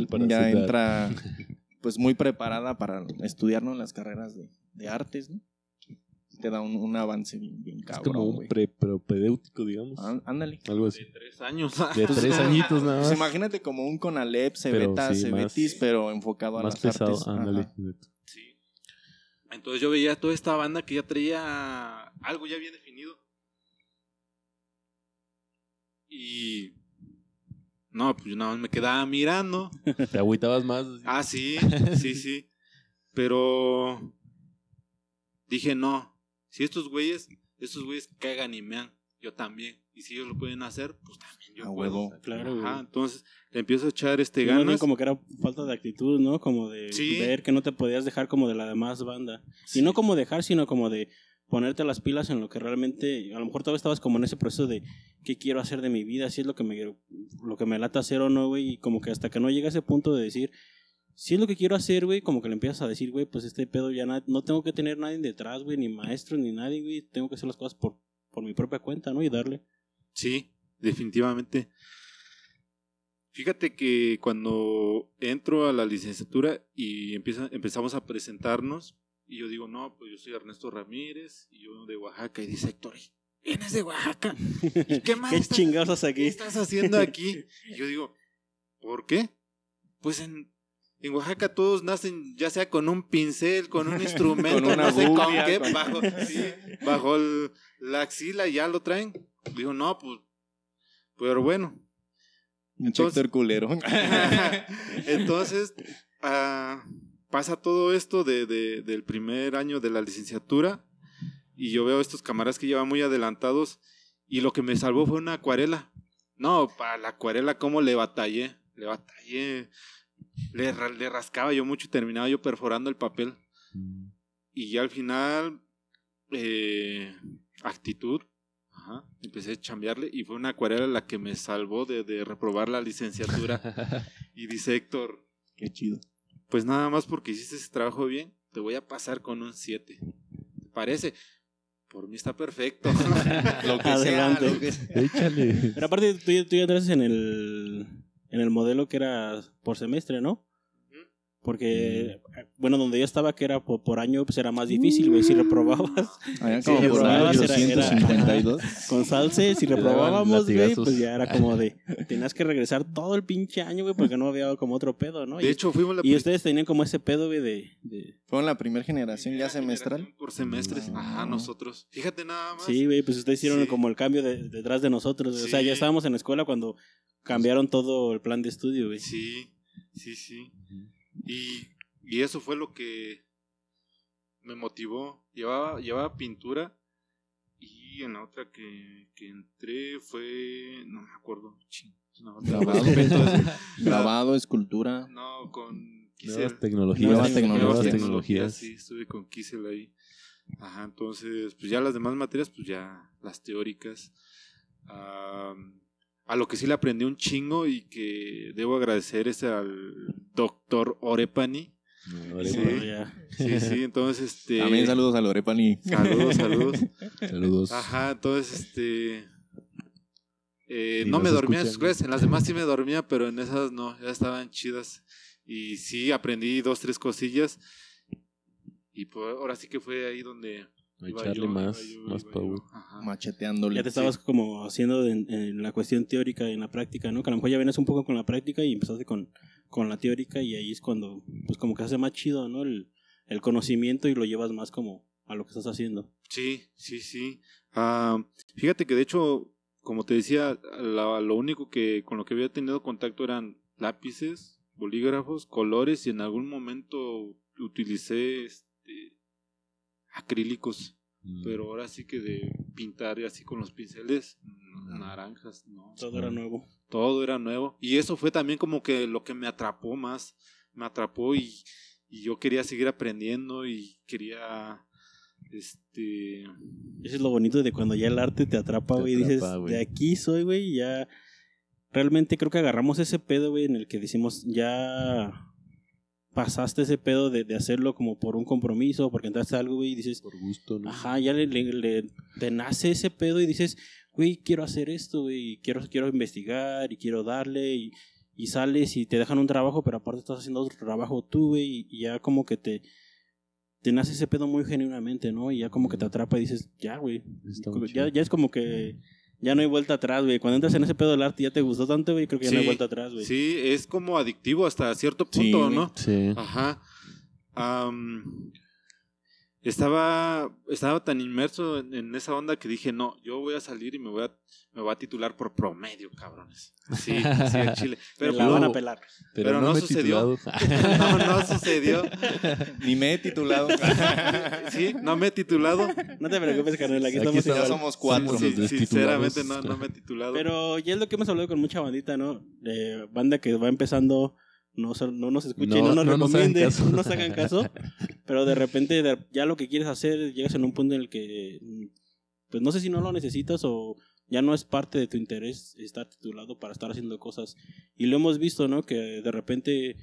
entra pues muy preparada para estudiar, ¿no? Las carreras de, de artes, ¿no? Te da un, un avance bien, bien Es cabrón, como un pre propedéutico, digamos. Ándale. Algo así. de tres años. De tres añitos nada Pues más. imagínate como un Conalep, Cebeta, sí, más- Cebetis, pero enfocado a Más las pesado. artes. Ándale. Sí. Entonces yo veía toda esta banda que ya traía algo ya bien definido. Y no, pues yo nada más me quedaba mirando. Te agüitabas más. Ah, sí, sí, sí. Pero dije, no, si estos güeyes, estos güeyes cagan y mean, yo también. Y si ellos lo pueden hacer, pues también yo A puedo. huevo. Claro, güey. Entonces le empiezo a echar este ganas. como que era falta de actitud, ¿no? Como de Sí. ver que no te podías dejar como de la demás banda. Sí. Y no como dejar, sino como de ponerte las pilas en lo que realmente, a lo mejor todavía estabas como en ese proceso de qué quiero hacer de mi vida, si es lo que me lo que me lata hacer o no, güey, y como que hasta que no llega ese punto de decir si es lo que quiero hacer, güey, como que le empiezas a decir, güey, pues este pedo ya no tengo que tener nadie detrás, güey, ni maestro ni nadie, güey, tengo que hacer las cosas por por mi propia cuenta, ¿no? Y darle. Sí, definitivamente. Fíjate que cuando entro a la licenciatura y empieza, empezamos a presentarnos, y yo digo, no, pues yo soy Ernesto Ramírez, y yo de Oaxaca, y dice Héctor, ¿vienes de Oaxaca? ¿Y qué más? ¿Qué estás- chingados haces ¿Qué aquí? estás haciendo aquí? Y yo digo, ¿por qué? Pues en, en Oaxaca todos nacen ya sea con un pincel, con un instrumento, Con una no sé con qué, con- bajo, sí, bajo el- la axila y ya lo traen. Digo, no, pues, pero bueno. Entonces- Héctor culero. Entonces, ah, pasa todo esto de, de- del primer año de la licenciatura y yo veo estos camaradas que llevan muy adelantados y lo que me salvó fue una acuarela. No, para la acuarela, ¿cómo le batallé? Le batallé. Le, ra- le rascaba yo mucho y terminaba yo perforando el papel. Y ya al final, eh, actitud. Ajá, empecé a chambearle y fue una acuarela la que me salvó de, de reprobar la licenciatura. y dice Héctor, Qué chido. pues nada más porque hiciste ese trabajo bien, te voy a pasar con un 7. ¿Te parece? Por mí está perfecto. Lo que Adelante. sea, lo que sea. Échale. Pero aparte, tú, ya- tú ya entras en el, en el modelo que era por semestre, ¿no? Porque, bueno, donde yo estaba, que era por, por año, pues era más difícil, güey. Si reprobabas Allá Sí, como por era- era- 852. con salse, si reprobábamos, güey, pues ya era como de, tenías que regresar todo el pinche año, güey, porque no había como otro pedo, ¿no? De Y- hecho, fuimos la y ustedes tenían como ese pedo, güey, de, de- Fueron la primera generación ya semestral. generación Por semestres. No. Ajá, nosotros. Fíjate nada más. Sí, güey, pues ustedes hicieron Sí. como el cambio de- detrás de nosotros. O sea, ya estábamos en la escuela cuando cambiaron todo el plan de estudio, güey. Sí, sí, sí. Y, y eso fue lo que me motivó. Llevaba, llevaba pintura y en la otra que, que entré fue, no me acuerdo, ching, no, Grabado. Grabado, escultura. no, con Nuevas Kisel. tecnologías. Nuevas tecnologías. Nuevas Nuevas tecnologías. Sí, estuve con Kisel ahí. Ajá, entonces, pues ya las demás materias, pues ya las teóricas. A lo que sí le aprendí un chingo y que debo agradecer es al doctor Orepani. No, Sí. Bueno, ya. Sí, sí, entonces este. También saludos a Lorepani. Saludos, saludos. Saludos. Ajá, entonces este. eh, Sí, no me dormía en sus clases, en las demás sí me dormía, pero en esas no, ya estaban chidas. Y sí, aprendí dos, tres cosillas. Y pues ahora sí que fue ahí donde A echarle yo, más, yo, más power. Ajá. Macheteándole. Ya te estabas como haciendo en, en la cuestión teórica y en la práctica, ¿no? Que a lo mejor ya vienes un poco con la práctica y empezaste con, con la teórica y ahí es cuando, pues como que hace más chido, ¿no? El, el conocimiento y lo llevas más como a lo que estás haciendo. Sí, sí, sí. Ah, fíjate que de hecho, como te decía, la- lo único que con lo que había tenido contacto eran lápices, bolígrafos, colores y en algún momento utilicé este, acrílicos, Mm. pero ahora sí que de pintar así con los pinceles, Ah. naranjas, no. Todo era nuevo. Todo era nuevo. Y eso fue también como que lo que me atrapó más. Me atrapó y, y yo quería seguir aprendiendo y quería, este, Eso es lo bonito de cuando ya el arte te atrapa, güey. y Dices, de aquí soy, güey. y Ya. Realmente creo que agarramos ese pedo, güey, en el que decimos, ya pasaste ese pedo de, de hacerlo como por un compromiso, porque entraste a algo, güey, y dices, Por gusto, ¿no? ajá, ya le, le- le- te nace ese pedo y dices, güey, quiero hacer esto, güey, quiero, quiero investigar y quiero darle, y, y sales y te dejan un trabajo, pero aparte estás haciendo otro trabajo tú, güey, y, y ya como que te, te nace ese pedo muy genuinamente, ¿no? Y ya como que te atrapa y dices, ya, güey, ya, ya es como que ya no hay vuelta atrás, güey. Cuando entras en ese pedo del arte y ya te gustó tanto, güey, creo que ya no hay vuelta atrás, güey. sí, es como adictivo hasta cierto punto. ¿no? Sí. Ajá. Estaba, estaba tan inmerso en, en esa onda que dije, no, yo voy a salir y me voy a, me voy a titular por promedio, cabrones. Sí, sí, en Chile. Pero Me la no- van a pelar. Pero, pero no, sucedió. no, no sucedió. Ni me he titulado. Sí, no me he titulado. No te preocupes, carnal, aquí, Aquí estamos ya igual. somos cuatro. Sí, los sinceramente no, no me he titulado. Pero ya es lo que hemos hablado con mucha bandita, ¿no? De banda que va empezando, no, no nos escuchen, no, No, nos recomienden, no nos hagan caso. Pero de repente ya lo que quieres hacer, llegas en un punto en el que, pues no sé si no lo necesitas o ya no es parte de tu interés estar titulado para estar haciendo cosas. Y lo hemos visto, ¿no? Que de repente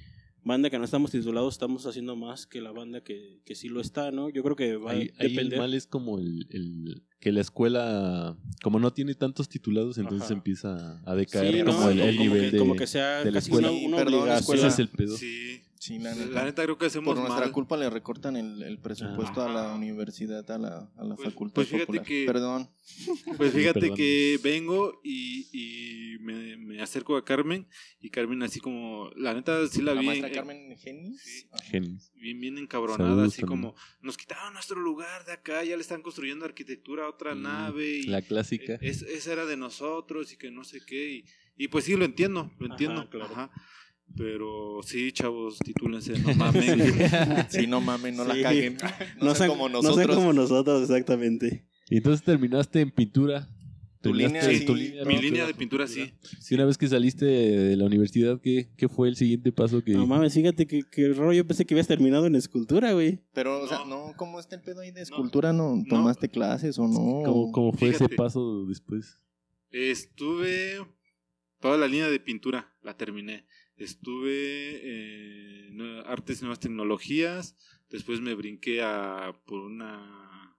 banda que no estamos titulados estamos haciendo más que la banda que, que sí lo está, ¿no? Yo creo que va Ahí, a ahí el depender. mal es como el, el- que la escuela, como no tiene tantos titulados, entonces Ajá. empieza a decaer Sí, como ¿no? el, el como nivel que, de... como que sea de la casi escuela. una, perdón, obligación. escuela. Ese es el pedo. Sí, Sí, la la neta. neta creo que hacemos Por nuestra mal. culpa le recortan el, el presupuesto a la Ajá. universidad, a la, a la Pues- facultad pues fíjate popular. que- Perdón. Pues fíjate Perdón. que vengo y, y me, me acerco a Carmen y Carmen así como, la neta sí la, La vi maestra en- Carmen Genis. Sí. Genio. bien, bien encabronada, Saludos así también. como, nos quitaron nuestro lugar de acá, ya le están construyendo arquitectura a otra Mm, nave y La clásica. es- esa era de nosotros y que no sé qué. Y, y pues sí, lo entiendo, lo Ajá, entiendo. claro. Ajá. Pero sí, chavos, titúlense, no mamen. Sí, no mames, no Sí. la caguen. No, No sean como No sean nosotros. como nosotros, exactamente. Y entonces terminaste en pintura. Tu línea, sí, tu línea, Mi ¿no? línea de pintura sí. Sí, una vez que saliste de la universidad, ¿qué, qué fue el siguiente paso que...? No mames, fíjate que, que rollo pensé que habías terminado en escultura, güey. Pero, o sea, No. no, ¿cómo está el pedo ahí de escultura? ¿No, tomaste clases o no? ¿Cómo, cómo fue ese paso después? Estuve toda la línea de pintura, la terminé. Estuve en artes y nuevas tecnologías, después me brinqué a, por una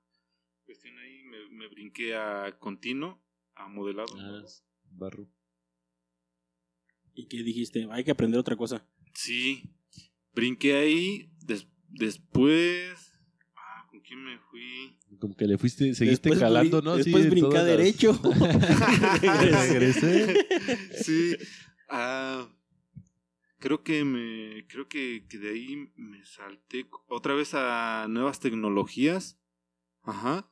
cuestión ahí, me, me brinqué a continuo, a modelado. Ah, barro. ¿Y qué dijiste? Hay que aprender otra cosa. Sí, brinqué ahí, des- después... Ah, ¿Con quién me fui? Como que le fuiste, seguiste Después jalando, ¿no? Después Sí, brinca todas las- derecho. Regresé. sí. Ah, creo que me. Creo que, que de ahí me salté otra vez a nuevas tecnologías. Ajá.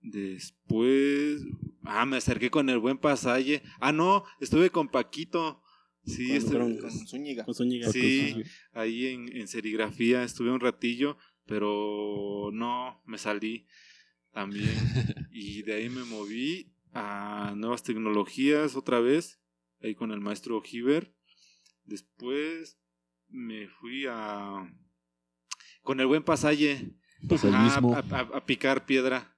Después. Ah, me acerqué con el buen pasaje. Ah, no, estuve con Paquito. Sí, estuve- Con Zúñiga. Con Zúñiga. Sí. ahí en, en serigrafía estuve un ratillo, pero no, me salí también. y de ahí me moví a nuevas tecnologías otra vez, ahí con el maestro Giver. Después me fui a... con el buen pasaje. Pues el Ajá, mismo. a, a- a picar piedra.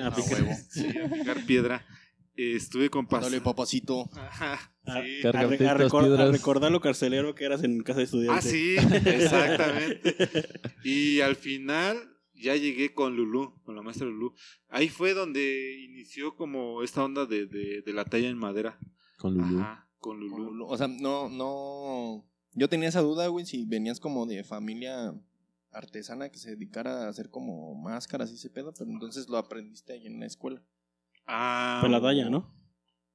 Ah, A pica- huevo. Sí, a picar piedra. Eh, estuve con Dale, pas- papacito. Ajá, A, sí. Carga- a re- a Cargarte recor- piedras. a recordar lo carcelero que eras en casa de estudiantes. Ah, sí, exactamente. Y al final ya llegué con Lulú, con la maestra Lulú. Ahí fue donde inició como esta onda de, de, de la talla en madera. Con Lulú. Ajá, con Lulú. O sea, no, no. Yo tenía esa duda, güey, si venías como de familia artesana que se dedicara a hacer como máscaras y ese pedo, pero entonces lo aprendiste ahí en la escuela. Ah, Fue la talla, ¿no?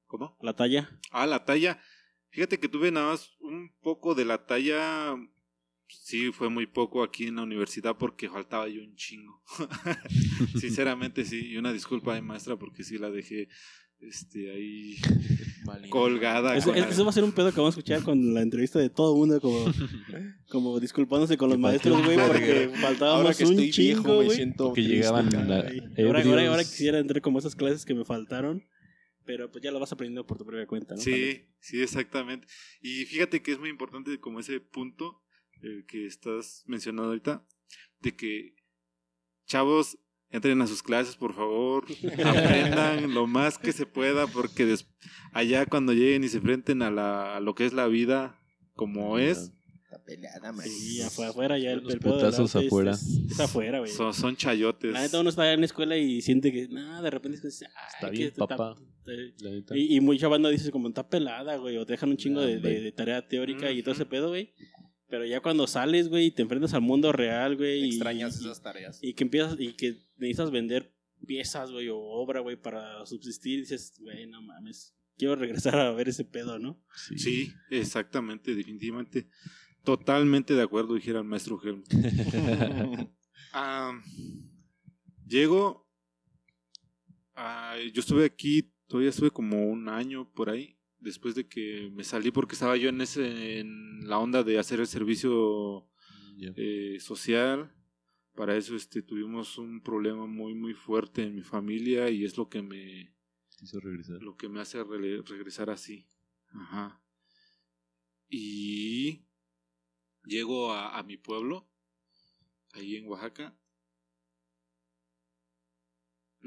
¿Cómo? La talla. Ah, la talla. Fíjate que tuve nada más un poco de la talla. Sí, fue muy poco aquí en la universidad porque faltaba yo un chingo. Sinceramente, sí. Y una disculpa de maestra porque sí la dejé este, ahí colgada. Eso, con la- eso va a ser un pedo que vamos a escuchar con la entrevista de todo el mundo, como, como disculpándose con los maestros, güey, porque. Ahora faltábamos que un estoy chingo, viejo, me güey. siento Que triste, llegaban caray. a- Ahora, ahora, ebrios. ahora quisiera entrar como esas clases que me faltaron, pero pues ya lo vas aprendiendo por tu propia cuenta, ¿no? Sí, sí, exactamente. Y fíjate que es muy importante como ese punto que estás mencionando ahorita, de que chavos entren a sus clases, por favor, aprendan lo más que se pueda, porque des- allá cuando lleguen y se enfrenten a, la, a lo que es la vida como es, Está peleada, man. Sí, afuera, afuera ya el, Los el putazos afuera. Es, es afuera, güey. son, son chayotes. La neta uno está en la escuela y siente que, nada, de repente es que, Está que bien, esto papá. está- La neta. Y, y mucha banda dice como está pelada, güey, o te dejan un chingo de, Hombre. de- de tarea teórica y todo ese pedo, güey. Pero ya cuando sales, güey, y te enfrentas al mundo real, güey. y- Extrañas y, esas tareas. y que empiezas, y que necesitas vender piezas, güey, o obra, güey, para subsistir, dices, güey, no mames, quiero regresar a ver ese pedo, ¿no? Sí, exactamente, definitivamente. Totalmente de acuerdo, dijera el maestro Helm. Llego. ah, yo estuve aquí, todavía estuve como un año por ahí. Después de que me salí porque estaba yo en ese en la onda de hacer el servicio eh, social. Para eso este tuvimos un problema muy muy fuerte en mi familia y es lo que me Quiso regresar. lo que me hace regresar así. Ajá. Y llego a, a mi pueblo, ahí en Oaxaca.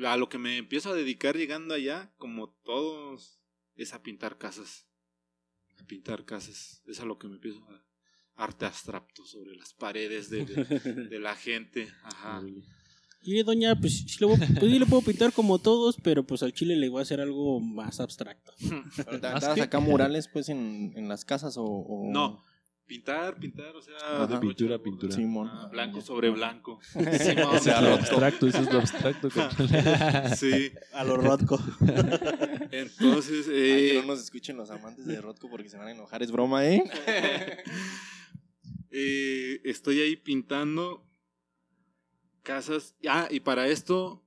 A lo que me empiezo a dedicar llegando allá, como todos, es a pintar casas. A pintar casas. Es a lo que me empiezo a... Arte abstracto sobre las paredes de, de- de la gente. Ajá. Y doña, pues sí, le, voy- pues, sí le puedo pintar como todos, pero pues al chile le voy a hacer algo más abstracto. Ahorita ¿Más ¿Andas qué? acá murales pues en, en las casas o, o- No, pintar, pintar, o sea, Ajá. de Pintura, pintura. Simón. Ah, blanco sobre blanco. O sea, lo abstracto, eso es lo abstracto. Sí, A lo Rodco. Entonces, Ay, eh, que no nos escuchen los amantes de Rotko porque se van a enojar, es broma, ¿eh? eh, estoy ahí pintando casas. Ah, y para esto,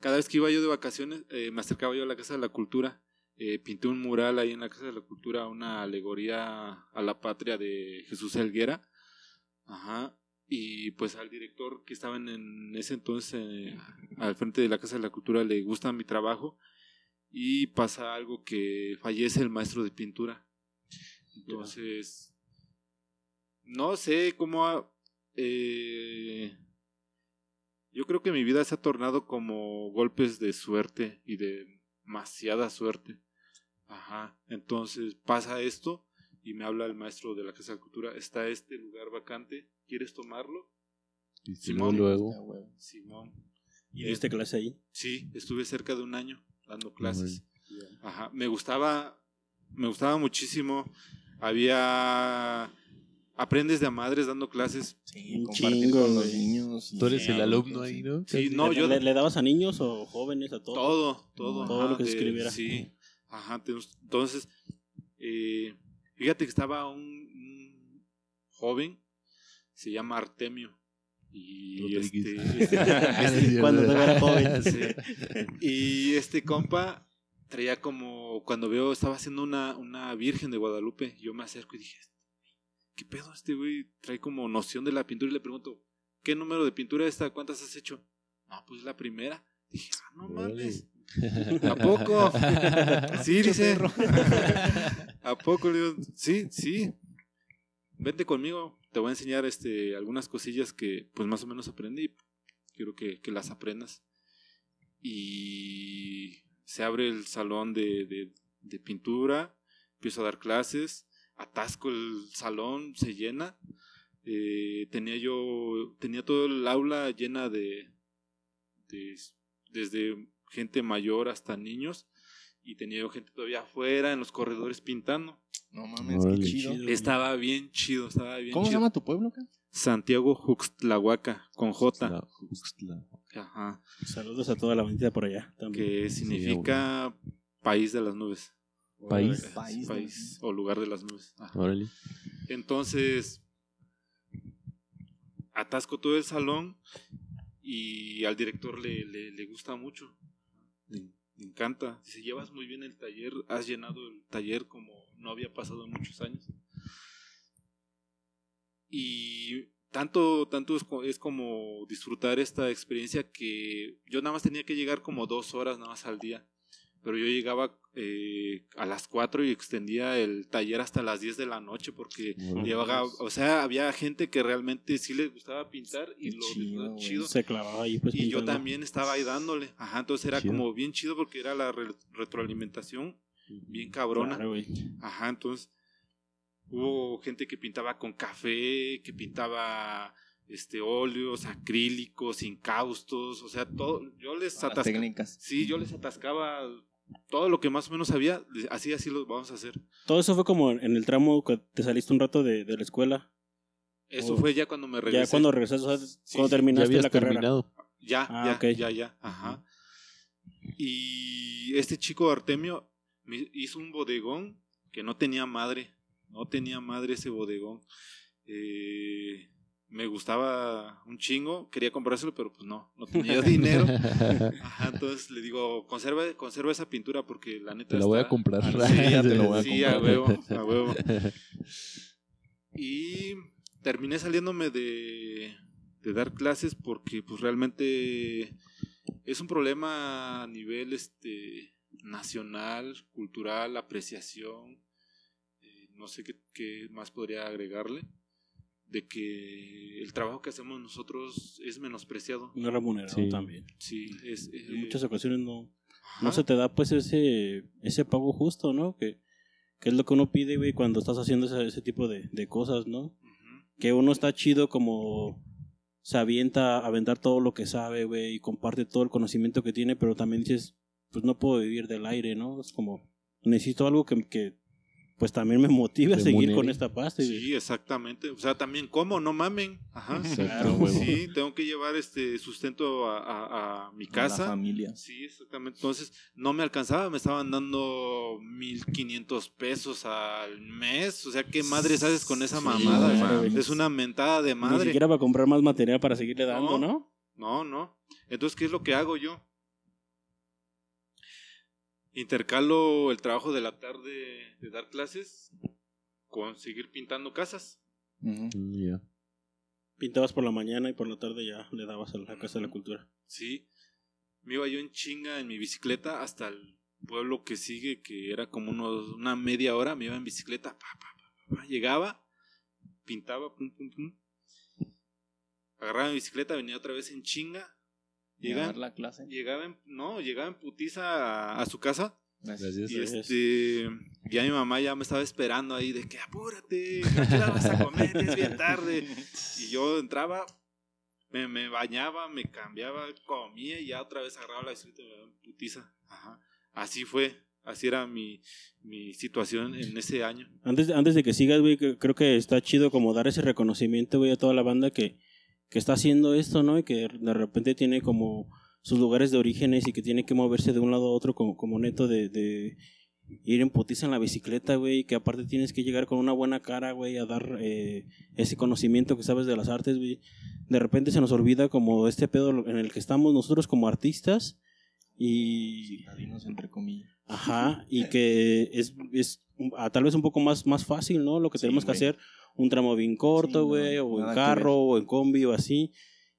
cada vez que iba yo de vacaciones, eh, me acercaba yo a la Casa de la Cultura. Eh, pinté un mural ahí en la Casa de la Cultura, una alegoría a la patria de Jesús Helguera. Ajá. Y pues al director que estaba en, en ese entonces eh, al frente de la Casa de la Cultura le gusta mi trabajo y pasa algo que fallece el maestro de pintura. Entonces, no sé cómo... ha- eh, yo creo que mi vida se ha tornado como golpes de suerte y de demasiada suerte. Ajá. Entonces pasa esto y me habla el maestro de la Casa de Cultura. Está este lugar vacante. ¿Quieres tomarlo? Y si Simón. luego, huevo. Simón. ¿Y diste clase ahí? Sí, estuve cerca de un año dando clases. Ajá, me gustaba, me gustaba muchísimo. Había aprendes de a madres dando clases. Sí, Un compartir chingo, con los niños. Tú eres el alumno sí. ahí, ¿no? Sí, no, ¿Le, yo le, le dabas a niños o jóvenes, a todos? todo, todo, Todo ajá, lo que se de- escribiera. Sí, ajá. Entonces, eh, fíjate que estaba un, un joven, se llama Artemio. Y Rodríguez. este, este- Cuando era joven. Sí. Y este compa traía como, cuando veo, estaba haciendo una, una Virgen de Guadalupe, yo me acerco y dije, ¿qué pedo este güey? Trae como noción de la pintura y le pregunto, ¿qué número de pintura es esta? ¿Cuántas has hecho? No, pues la primera. Dije, ah, no mames. ¿A poco? sí, dice. ¿A poco? Le digo, sí, sí. Vente conmigo, te voy a enseñar este, algunas cosillas que pues más o menos aprendí. Quiero que, que las aprendas. Y se abre el salón de, de, pintura, empiezo a dar clases, atasco el salón, se llena. Eh, tenía yo, tenía todo el aula llena de, de, desde gente mayor hasta niños, y tenía yo gente todavía afuera en los corredores pintando. No mames, Órale. qué chido. Chido. Estaba bien chido, estaba bien ¿Cómo se llama tu pueblo, acá? Santiago Juxtlahuaca, con J. La- Juxtla. Ajá. Saludos a toda la bandita por allá también. Que significa país de las nubes. País. País País, o lugar de las nubes. Ajá. Órale. Entonces, atasco todo el salón y al director le, le, le gusta mucho. Le, le encanta. Dice, llevas muy bien el taller, has llenado el taller como no había pasado en muchos años. Y tanto, tanto es, es como disfrutar esta experiencia que yo nada más tenía que llegar como dos horas nada más al día. Pero yo llegaba eh, a las 4 y extendía el taller hasta las 10 de la noche porque llevaba, o sea, había gente que realmente sí le gustaba pintar y Qué lo chido, chido. Se clavaba ahí, pues. Y yo también estaba ahí dándole. Ajá, entonces era Chido. como bien chido porque era la re- retroalimentación bien cabrona. Claro. Ajá, entonces hubo gente que pintaba con café, que pintaba este óleos, acrílicos, incaustos, o sea, todo. Yo les atascaba. técnicas. Sí, yo les atascaba todo lo que más o menos sabía, así así lo vamos a hacer. Todo eso fue como en el tramo que te saliste un rato de, de la escuela. Eso fue ya cuando me regresé. Ya cuando regresaste, o sea, Sí, cuando sí, Ya terminaste habías la carrera. terminado. Ya, Ah, ya, ya, ya, ajá. Y este chico Artemio me hizo un bodegón que no tenía madre, no tenía madre ese bodegón. Eh, me gustaba un chingo, quería comprárselo, pero pues no, no tenía dinero. Ajá, entonces le digo, conserva, conserva esa pintura porque la neta Te la voy a comprar. Sí, ya te lo voy a Sí, a comprar. huevo, a huevo. Y terminé saliéndome de, de dar clases porque pues realmente es un problema a nivel este nacional, cultural, apreciación, eh, no sé qué, qué más podría agregarle, de que el trabajo que hacemos nosotros es menospreciado. No remunerado Sí. también. Sí, es... eh, En muchas ocasiones no, ajá. no se te da pues ese, ese pago justo, ¿no? Que, que es lo que uno pide, güey, cuando estás haciendo ese, ese tipo de, de cosas, ¿no? Que uno está chido como se avienta a aventar todo lo que sabe, güey, y comparte todo el conocimiento que tiene, pero también dices, pues no puedo vivir del aire, ¿no? Es como, necesito algo que, que pues también me motive a seguir con esta pasta. Sí, exactamente. O sea, también como, no mamen. Ajá. Claro. Sí, tengo que llevar este sustento a, a- a mi A La casa. familia. Sí, exactamente. Entonces, no me alcanzaba, me estaban dando 1500 pesos al mes. O sea, ¿qué madres haces con esa Sí, mamada? claro, es una mentada de Ni madre. siquiera para comprar más material para seguirle dando, No. ¿no? No, no. Entonces, ¿qué es lo que hago yo? Intercalo el trabajo de la tarde de dar clases con seguir pintando casas. Ya. Pintabas por la mañana y por la tarde ya le dabas a la Casa de la Cultura. Sí. Me iba yo en chinga en mi bicicleta hasta el pueblo que sigue, que era como unos, una media hora. Me iba en bicicleta. pa, pa, pa, pa, Llegaba, pintaba, pum, pum, pum. Agarraba mi bicicleta, venía otra vez en chinga. La clase. llegaba en, no, llegaba en putiza a, a su casa. Gracias. Y Gracias. este, ya mi mamá ya me estaba esperando ahí de que apúrate, ¿a qué vas a comer? Es bien tarde. Y yo entraba, me, me bañaba, me cambiaba, comía y ya otra vez agarraba la bicicleta y me daba en putiza. Ajá. Así fue, así era mi, mi situación en ese año. Antes, antes de que sigas, güey, que- creo que está chido como dar ese reconocimiento, güey, a toda la banda que, que está haciendo esto, ¿no? Y que de repente tiene como sus lugares de orígenes y que tiene que moverse de un lado a otro como, como neto de, de ir en putiza en la bicicleta, güey, y que aparte tienes que llegar con una buena cara, güey, a dar eh, ese conocimiento que sabes de las artes, güey. De repente se nos olvida como este pedo en el que estamos nosotros como artistas y Citadinos, entre comillas. Ajá, y que es, es ah, tal vez un poco más, más fácil, ¿no? Lo que Sí, tenemos que güey. hacer, un tramo bien corto, Sí, no, güey, o en carro, o en combi, o así.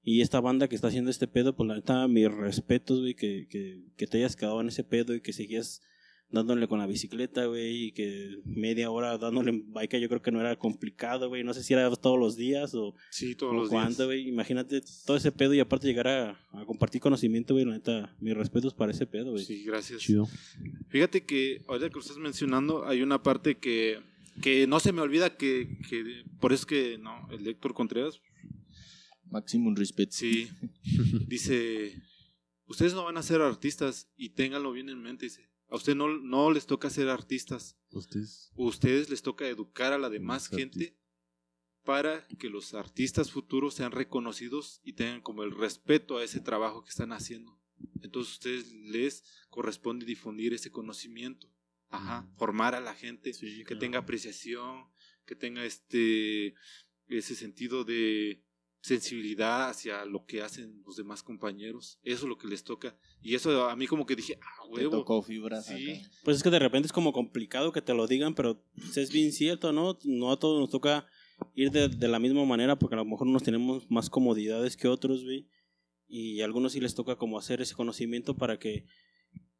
Y esta banda que está haciendo este pedo, pues la neta, mis respetos, güey, que, que, que te hayas quedado en ese pedo y que seguías dándole con la bicicleta, güey, y que media hora dándole en bike, yo creo que no era complicado, güey. No sé si era todos los días o, Sí, todos o los cuánto, días. güey. Imagínate todo ese pedo y aparte llegar a, a compartir conocimiento, güey, la neta, mis respetos para ese pedo, güey. Sí, gracias. Chido. Fíjate que ahorita que lo estás mencionando, hay una parte que, que no se me olvida que, que por eso es que no, el Héctor Contreras Maximum respect. Sí. Dice, ustedes no van a ser artistas y ténganlo bien en mente. Dice, A usted no, no les toca ser artistas. Ustedes. Ustedes les toca educar a la demás Los gente para que los artistas futuros sean reconocidos y tengan como el respeto a ese trabajo que están haciendo. Entonces ustedes les corresponde difundir ese conocimiento, ajá, formar a la gente Sí, que claro. tenga apreciación, que tenga este ese sentido de sensibilidad hacia lo que hacen los demás compañeros. Eso es lo que les toca. Y eso a mí como que dije, ah, Te huevo. tocó fibras. Sí. acá. Pues es que de repente es como complicado que te lo digan, pero es bien cierto, ¿no? No a todos nos toca ir de, de la misma manera porque a lo mejor unos tenemos más comodidades que otros, güey. Y a algunos sí les toca como hacer ese conocimiento para que,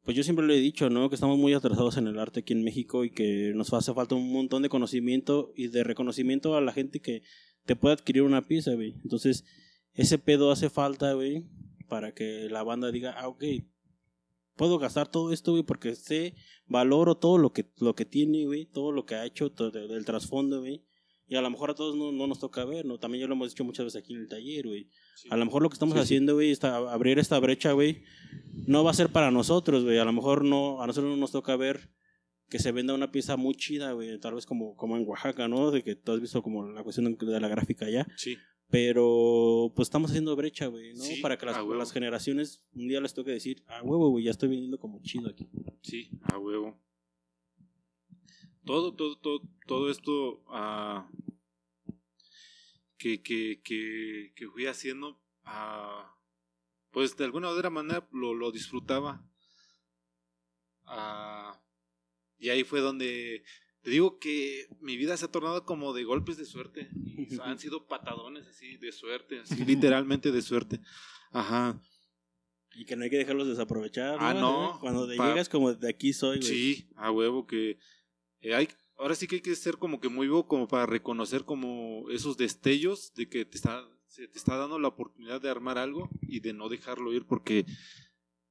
pues yo siempre lo he dicho, ¿no? Que estamos muy atrasados en el arte aquí en México y que nos hace falta un montón de conocimiento y de reconocimiento a la gente que te puede adquirir una pieza, güey. Entonces, ese pedo hace falta, güey, para que la banda diga, ah, ok, puedo gastar todo esto, güey, porque sé, valoro todo lo que, lo que tiene, güey, todo lo que ha hecho, todo del trasfondo, güey. Y a lo mejor a todos no, no nos toca ver, ¿no? También ya lo hemos dicho muchas veces aquí en el taller, güey. A lo mejor lo que estamos Sí, sí. haciendo, güey, esta- abrir esta brecha, güey, no va a ser para nosotros, güey. A lo mejor no, a nosotros no nos toca ver que se venda una pieza muy chida, güey. Tal vez como, como en Oaxaca, ¿no? De que tú has visto como la cuestión de la gráfica allá. Sí. Pero pues estamos haciendo brecha, güey, ¿no? Sí, Para que las, a las generaciones un día les toque decir, ah, huevo, güey, ya estoy viniendo como chido aquí. Sí, a huevo. Todo, todo, todo, todo esto ah, que, que, que, que fui haciendo, ah, pues de alguna u otra manera lo, lo disfrutaba. Ah, y ahí fue donde te digo que mi vida se ha tornado como de golpes de suerte. Y han sido patadones así de suerte, así literalmente de suerte. Ajá. Y que no hay que dejarlos desaprovechar. Ah, no. Cuando te llegas como de aquí soy, güey. Sí, a huevo que eh, hay ahora sí que hay que ser como que muy vivo como para reconocer como esos destellos de que te está se te está dando la oportunidad de armar algo y de no dejarlo ir porque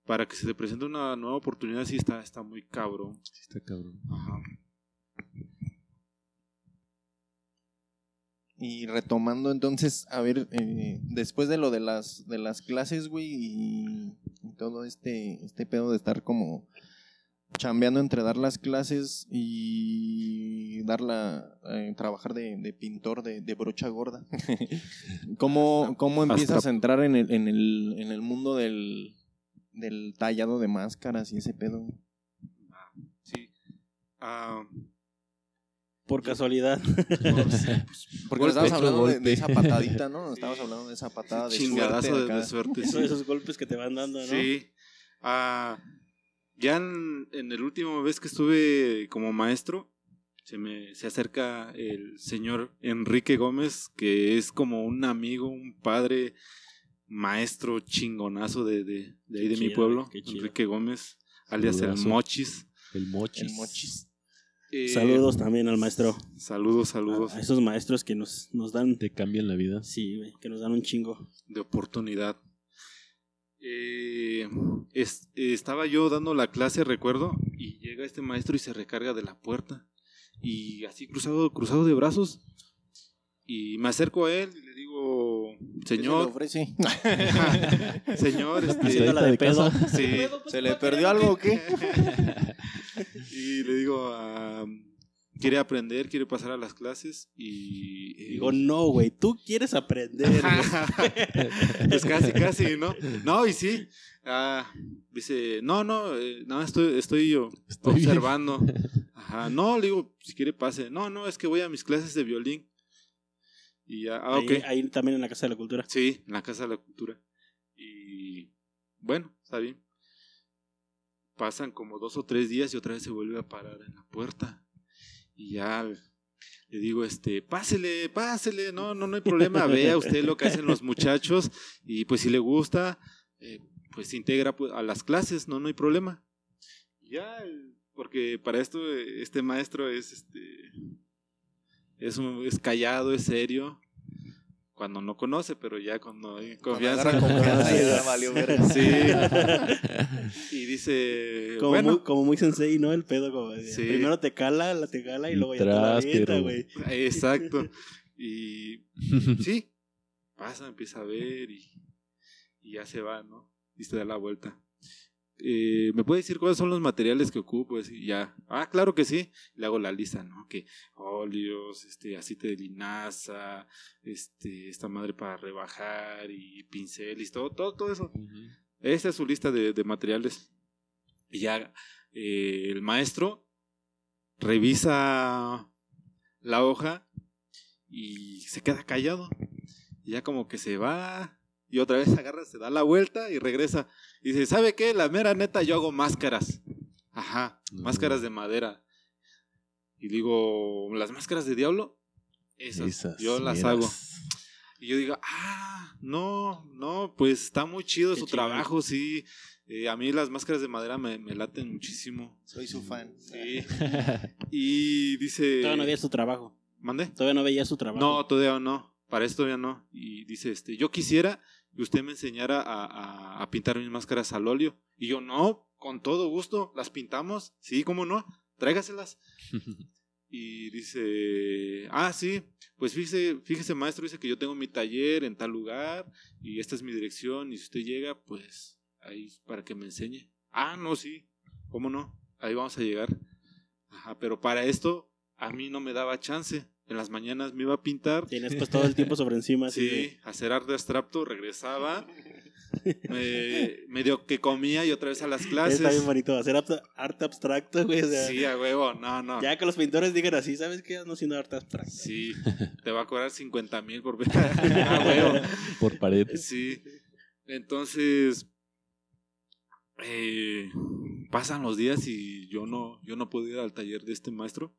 para que se te presente una nueva oportunidad sí está está muy cabrón. Sí, está cabrón. Ajá. Y retomando entonces, a ver, eh, después de lo de las de las clases, güey, y, y todo este este pedo de estar como chambeando entre dar las clases y dar la eh, trabajar de, de pintor de, de brocha gorda. ¿Cómo, cómo empiezas a entrar en el, en el, en el mundo del, del tallado de máscaras y ese pedo? Ah, sí. Ah, Por casualidad. no sé, pues, Porque Golpe, estabas hablando de, de esa patadita, ¿no? Sí. Estabas hablando de esa patada de chingadazo suerte de, de suerte. Sí. esos golpes que te van dando, ¿no? Sí. Ah, ya en, en el último vez que estuve como maestro, se me se acerca el señor Enrique Gómez, que es como un amigo, un padre, maestro chingonazo de, de, de ahí Qué de mi chido, pueblo. Enrique Gómez, alias el. Mochis. El mochis. El mochis. Eh, Saludos también al maestro. Saludos, saludos A esos maestros que nos, nos dan. Te cambian la vida. Sí, güey, que nos dan un chingo. de oportunidad. Eh, es- eh, estaba yo dando la clase, recuerdo, y llega este maestro y se recarga de la puerta. Y así cruzado, cruzado de brazos. Y me acerco a él y le digo, ¿Qué se señor, ofrece? señor, este, Haciéndola de pedo. sí. ¿Se le perdió algo o qué? y le digo, ah, quiere aprender, quiere pasar a las clases y... eh, Digo, no, güey, tú quieres aprender. pues casi, casi, ¿no? No, y sí. Ah, dice, no, no, eh, no, estoy, estoy yo Estoy observando. Ajá, no, le digo, si quiere pase. No, no, es que voy a mis clases de violín. Y ya, ah, ok. ahí, ahí también en la Casa de la Cultura. Sí, en la Casa de la Cultura. Y bueno, está bien. Pasan como dos o tres días y otra vez se vuelve a parar en la puerta. Y ya le digo, este, pásele, pásele, no, no, no hay problema, vea usted lo que hacen los muchachos y pues si le gusta, eh, pues se integra pues, a las clases, no, no hay problema. Ya, porque para esto este maestro es, este, es, un- es callado, es serio, cuando no conoce, pero ya cuando hay confianza. Cuando confianza ya valió verga. Sí. Y dice, Como, bueno, muy, como muy sensei, ¿no? El pedo, como de, Sí. primero te cala, la te cala y luego ya te la pero- güey. exacto. Y sí, pasa, empieza a ver y, y ya se va, ¿no? Y se da la vuelta. Eh, ¿me puede decir cuáles son los materiales que ocupo? Y ya, ah, claro que sí. Le hago la lista, ¿no? Que óleos, este, aceite de linaza, este, esta madre para rebajar y pinceles, todo, todo, todo eso. Esa es su lista de, de materiales. Y ya eh, el maestro revisa la hoja y se queda callado. Y ya como que se va y otra vez agarra, se da la vuelta y regresa. Y dice, ¿sabe qué? La mera neta, yo hago máscaras. Ajá, máscaras de madera. Y digo, ¿las máscaras de diablo? Esas, yo las hago. Y yo digo, ah, no, no, pues está muy chido su trabajo, sí. Eh, a mí las máscaras de madera me, me, laten muchísimo. Soy su fan. Sí. y dice... Todavía no veía su trabajo. ¿Mande? Todavía no veía su trabajo. No, todavía no. Para esto todavía no. Y dice, este, yo quisiera que usted me enseñara a, a, a pintar mis máscaras al óleo. Y yo, no, con todo gusto, las pintamos. Sí, cómo no, tráigaselas. y dice, ah, sí, pues fíjese, fíjese maestro, dice que yo tengo mi taller en tal lugar y esta es mi dirección y si usted llega, pues ahí para que me enseñe. Ah, no, sí, ¿cómo no? Ahí vamos a llegar. Ajá, pero para esto a mí no me daba chance. En las mañanas me iba a pintar. Tienes pues todo el tiempo sobre encima. sí, de... hacer arte abstracto, regresaba. me, medio que comía y otra vez a las clases. Está bien bonito, hacer arte abstracto, güey. O sea, sí, a huevo, no, no. Ya que los pintores digan así, ¿sabes qué? No siendo arte abstracto. Sí, te va a cobrar 50 mil por a huevo. Por pared. Sí. Entonces, eh, pasan los días y yo no, yo no puedo ir al taller de este maestro.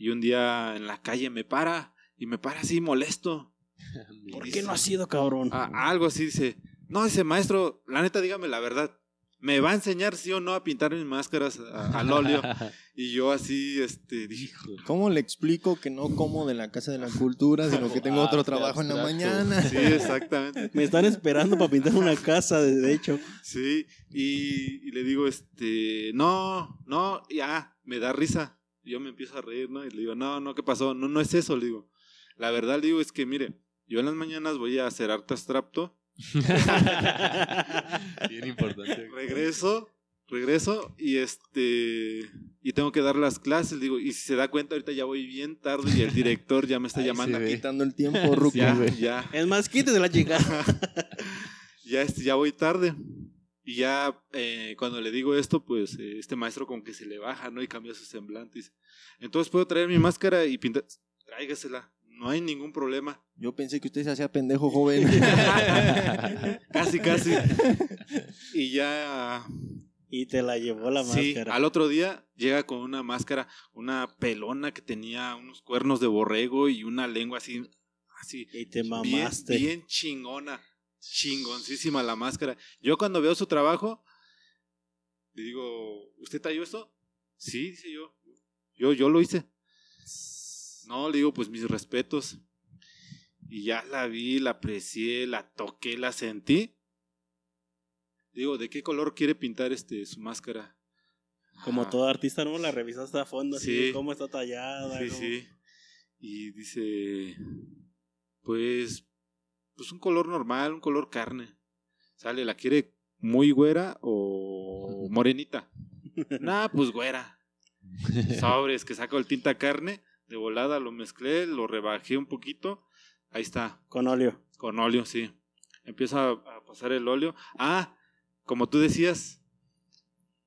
Y un día en la calle me para y me para así molesto. ¿Por qué no ha sido cabrón? algo así dice. No, ese maestro, la neta, dígame la verdad me va a enseñar sí o no a pintar mis máscaras al óleo. y yo así, este, dije, ¿cómo le explico que no como de la Casa de la Cultura, sino que tengo otro trabajo en la mañana? Sí, exactamente. me están esperando para pintar una casa, de hecho. Sí, y, y, le digo, este, no, no, ya, me da risa. Yo me empiezo a reír, ¿no? Y le digo, no, no, ¿qué pasó? No, no es eso, le digo. La verdad, le digo, es que, mire, yo en las mañanas voy a hacer arte abstracto Bien importante. Regreso, regreso y este y tengo que dar las clases, digo, y si se da cuenta ahorita ya voy bien tarde y el director ya me está llamando. quitando el tiempo, Ruki. ya, ya. Es más, quítese la chica. ya, este, ya voy tarde. Y ya eh, cuando le digo esto, pues eh, este maestro como que se le baja, ¿no? Y cambia su semblante. Entonces puedo traer mi máscara y pintar. Tráigasela. No hay ningún problema. Yo pensé que usted se hacía pendejo joven. casi, casi. Y ya. Y te la llevó la sí, máscara. Al otro día llega con una máscara, una pelona que tenía unos cuernos de borrego y una lengua así. así y te mamaste. Bien, bien chingona. Chingoncísima la máscara. Yo cuando veo su trabajo, le digo, ¿usted talló esto? Sí, dice yo. Yo, yo lo hice. No, le digo, pues mis respetos. Y ya la vi, la aprecié, la toqué, la sentí. Digo, ¿de qué color quiere pintar este su máscara? Como todo artista, ¿no? La revisaste a fondo, así, cómo está tallada. Sí, sí. Y dice, pues, pues un color normal, un color carne. Sale, ¿la quiere muy güera o morenita? nah, pues güera. Sobres, que saco el tinta carne de volada lo mezclé, lo rebajé un poquito. Ahí está. Con óleo. Con óleo, sí. Empieza a, pasar el óleo. Ah, como tú decías,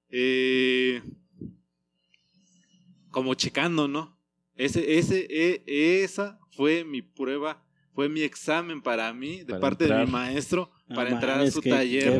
eh, como checando, ¿no? Ese, ese, e, esa fue mi prueba, fue mi examen para mí, de parte de mi maestro, para entrar a su taller.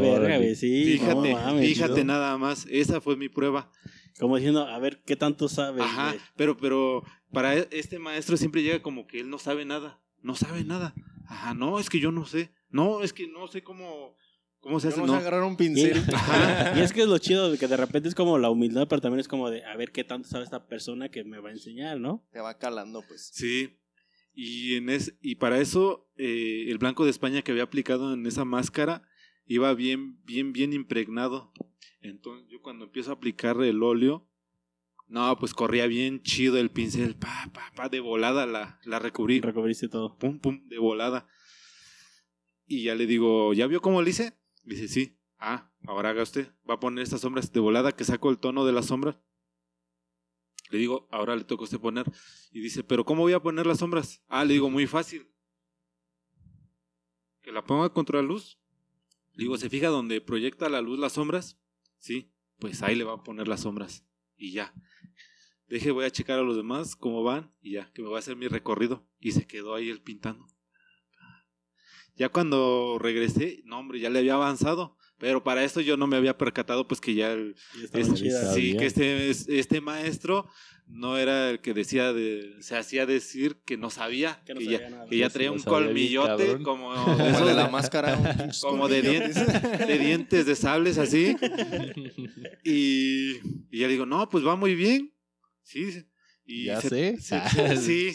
fíjate, fíjate nada más, esa fue mi prueba. Como diciendo, a ver, ¿qué tanto sabes? Ajá, pero, pero para e, este maestro siempre llega como que él no sabe nada, no sabe nada. Ajá, no, es que yo no sé, no, es que no sé cómo, cómo se hace. No, agarrar un pincel. Y, y, es que es lo chido, de que de repente es como la humildad, pero también es como de, a ver, ¿qué tanto sabe esta persona que me va a enseñar, no? Te va calando, pues. Sí, y, en es, y para eso eh, el blanco de España que había aplicado en esa máscara iba bien, bien, bien impregnado. Entonces yo cuando empiezo a aplicar el óleo, no, pues corría bien chido el pincel, pa, pa, pa, de volada la, la recubrí. Recubriste todo. Pum, pum, de volada. Y ya le digo, ¿ya vio cómo lo hice? Dice, sí. Ah, ahora haga usted. Va a poner estas sombras de volada que saco el tono de la sombra. Le digo, ahora le toca a usted poner. Y dice, pero ¿cómo voy a poner las sombras? Ah, le digo, muy fácil. Que la ponga contra la luz. Le digo, ¿se fija donde proyecta la luz las sombras? Sí, pues ahí le va a poner las sombras. Y ya. Deje, voy a checar a los demás cómo van y ya, que me va a hacer mi recorrido. Y se quedó ahí él pintando. Ya cuando regresé, no hombre, ya le había avanzado. Pero para esto yo no me había percatado pues que ya el, Y estaban es- chidas. sí, que este, este maestro no era el que decía de, se hacía decir que no sabía, Que no que, sabía ya, nada. que ya traía no un bien, colmillote como, Como de la máscara. como de dientes, de dientes de sables así. Y, y ya digo, no, pues va muy bien. Sí. Y ya se- sé. se- sí,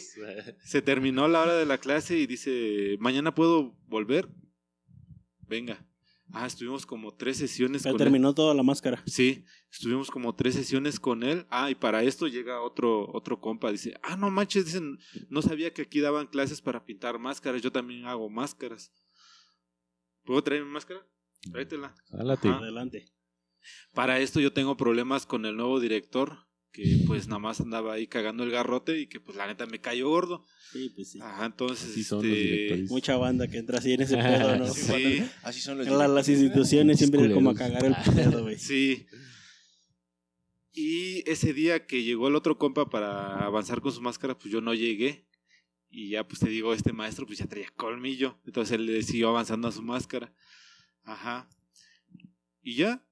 se terminó la hora de la clase y dice, mañana puedo volver. Venga. Ah, estuvimos como tres sesiones Pero con él. terminó toda la máscara. Sí, estuvimos como tres sesiones con él. Ah, y para esto llega otro, otro compa. Dice, ah, no manches, dicen, no sabía que aquí daban clases para pintar máscaras. Yo también hago máscaras. ¿Puedo traer mi máscara? Tráetela. Adelante. Para esto yo tengo problemas con el nuevo director, que pues nada más andaba ahí cagando el garrote y que pues la neta me cayó gordo. Sí, pues sí. Ajá, entonces... Así son este, los. Mucha banda que entra así en ese pedo, ¿no? Sí, Así son los Cuando- la- las instituciones siempre como a cagar el pedo, güey. sí. Y ese día que llegó el otro compa para avanzar con su máscara, pues yo no llegué. Y ya pues te digo, este maestro pues ya traía colmillo. Entonces él le siguió avanzando a su máscara. Ajá. Y ya.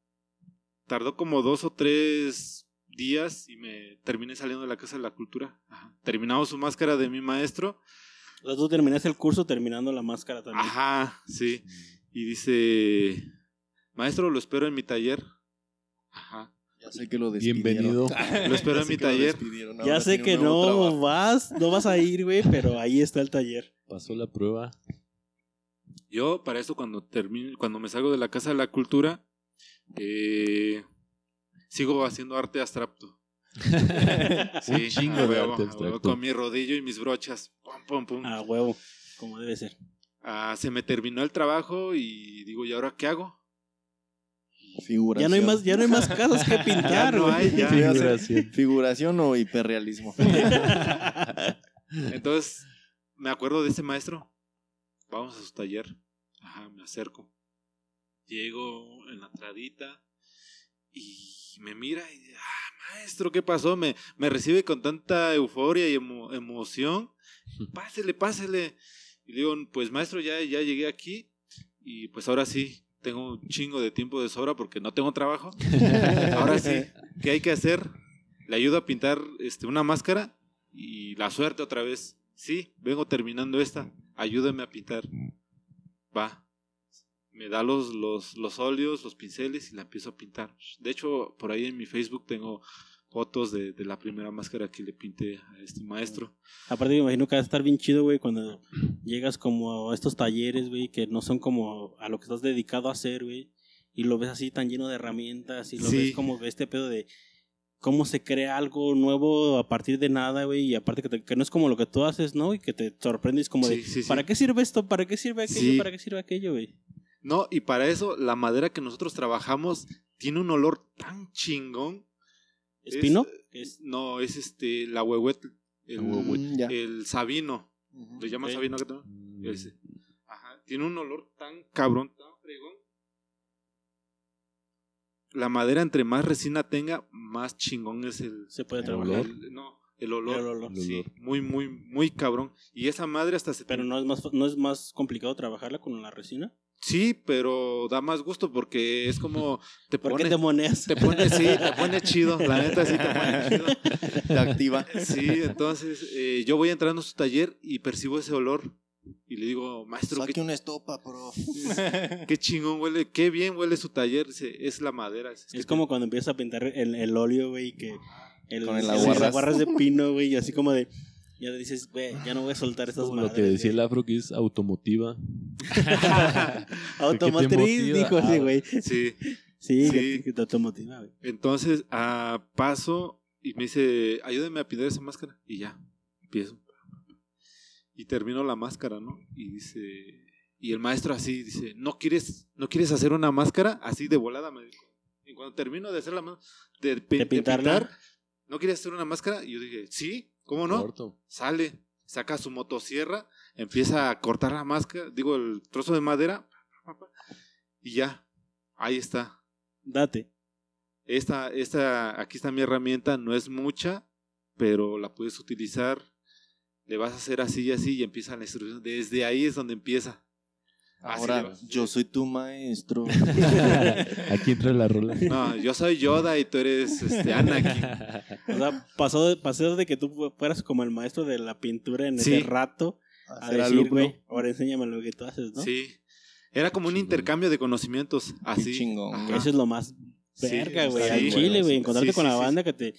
Tardó como dos o tres días y me terminé saliendo de la Casa de la Cultura. Ajá. Terminamos su máscara de mi maestro. O sea, tú terminaste el curso terminando la máscara también. Ajá, sí. Y dice, maestro, lo espero en mi taller. Ajá. Ya sé que lo despidieron. Bienvenido. Lo espero Ya en sé mi taller. Ya sé que no trabajo. vas, no vas a ir, güey, pero ahí está el taller. Pasó la prueba. Yo, para eso, cuando termino, cuando me salgo de la Casa de la Cultura, eh, sigo haciendo arte abstracto. Sí, Un chingo a de huevo, arte a huevo, abstracto. Con mi rodillo y mis brochas. Pum, pum, pum. A huevo, como debe ser. Ah, se me terminó el trabajo y digo, ¿y ahora qué hago? Figuración. Ya no hay más, ya no hay más casas que pintar, Ya no hay. Figuración o hiperrealismo. Entonces, me acuerdo de ese maestro. Vamos a su taller. Ajá, me acerco. Llego en la entradita y me mira y dice, ah, maestro, ¿qué pasó? Me, me recibe con tanta euforia y emo- emoción. Pásele, pásele. Y digo, pues maestro, ya, ya llegué aquí y pues ahora sí, tengo un chingo de tiempo de sobra porque no tengo trabajo. Ahora sí, ¿qué hay que hacer? Le ayudo a pintar este, una máscara y la suerte otra vez. Sí, vengo terminando esta. Ayúdame a pintar. Va. Me da los, los, los óleos, los pinceles y la empiezo a pintar. De hecho, por ahí en mi Facebook tengo fotos de, de la primera máscara que le pinté a este maestro. Aparte me imagino que va a estar bien chido, güey, cuando llegas como a estos talleres, güey, que no son como a lo que estás dedicado a hacer, güey, y lo ves así tan lleno de herramientas y lo Sí. ves como este pedo de cómo se crea algo nuevo a partir de nada, güey, y aparte que, te- que no es como lo que tú haces, ¿no? Y que te sorprendes como de, Sí, sí, sí. ¿para qué sirve esto? ¿Para qué sirve aquello? ¿Para qué sirve aquello, güey? No, y para eso la madera que nosotros trabajamos tiene un olor tan chingón. ¿Espino? Es- ¿Qué es? No, es este, la huehuetl. El, Mm, el sabino. Ujú. ¿Le llaman sabino? Mm. Ese. Ajá. Tiene un olor tan cabrón, tan fregón. La madera, entre más resina tenga, más chingón es el. Se puede El trabajar. olor. el- no, el olor. El olor. El Sí, olor. muy, muy, muy cabrón. Y esa madre hasta se. Pero no es más no es más complicado trabajarla con la resina. Sí, pero da más gusto porque es como. Te ¿Por pone. qué te moneas? Te pone, sí, te pone chido. La neta sí te pone chido. Te activa. Sí, entonces eh, yo voy entrando a su taller y percibo ese olor. Y le digo, maestro, Saque ¿qué, una estopa, bro. qué chingón huele, qué bien huele su taller. Dice, es la madera. Es, que Es te- como cuando empiezas a pintar el, el óleo, güey, que el, Con el las aguarrás. aguarras de pino, güey, y así como de, ya dices, güey, ya no voy a soltar estas madres. lo que decía el güey". afro que es automotiva. Automotriz, dijo así, Ah, güey. Sí, Sí, Sí. que, que te automotiva, güey. entonces ah, paso y me dice, ayúdame a pintar esa máscara. Y ya, empiezo. Y termino la máscara, ¿no? Y dice, Y el maestro así dice, ¿no quieres, ¿no quieres hacer una máscara? Así de volada me dijo. Y cuando termino de hacer la máscara, de, ¿De de pintarla? pintar, ¿no quieres hacer una máscara? Y yo dije, sí, ¿cómo no? Corto. Sale, saca su motosierra, empieza a cortar la máscara, digo, el trozo de madera, y ya, ahí está. Date. Esta, esta, aquí está mi herramienta, no es mucha, pero la puedes utilizar. Le vas a hacer así y así y empieza la instrucción. Desde ahí es donde empieza. Ahora, yo soy tu maestro. Aquí entra la rola. No, yo soy Yoda y tú eres este, Anakin. O sea, pasó de, pasó de que tú fu- fueras como el maestro de la pintura en Sí. ese rato a Ser decir, alumno. güey, ahora enséñame lo que tú haces, ¿no? Sí. Era como un Chingón. intercambio de conocimientos. Así. chingón, Ajá. Que Eso es lo más Sí, verga, güey, sí, chile, güey, sí, encontrarte sí, con sí, la sí. banda que te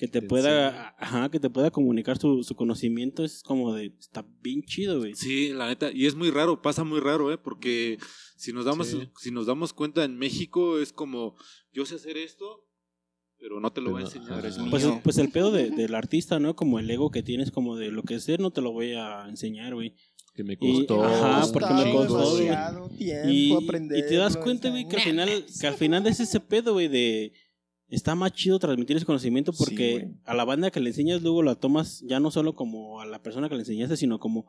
que te pueda, ajá, que te pueda comunicar su, su conocimiento es como de, está bien chido, güey. Sí, la neta, y es muy raro, pasa muy raro, ¿eh? Porque si nos damos, Sí. si nos damos cuenta en México es como, yo sé hacer esto, pero no te lo voy a Pero, enseñar. pero ajá. Pues, mío. pues el pedo de- del artista, ¿no? Como el ego que tienes, como de lo que sé, no te lo voy a enseñar, güey. Que me Y- costó. ajá, porque me costó, güey. demasiado tiempo Y, y te das cuenta, güey, que al final, que al final es ese pedo, güey, de está más chido transmitir ese conocimiento porque a la banda que le enseñas luego la tomas ya no solo como a la persona que le enseñaste, sino como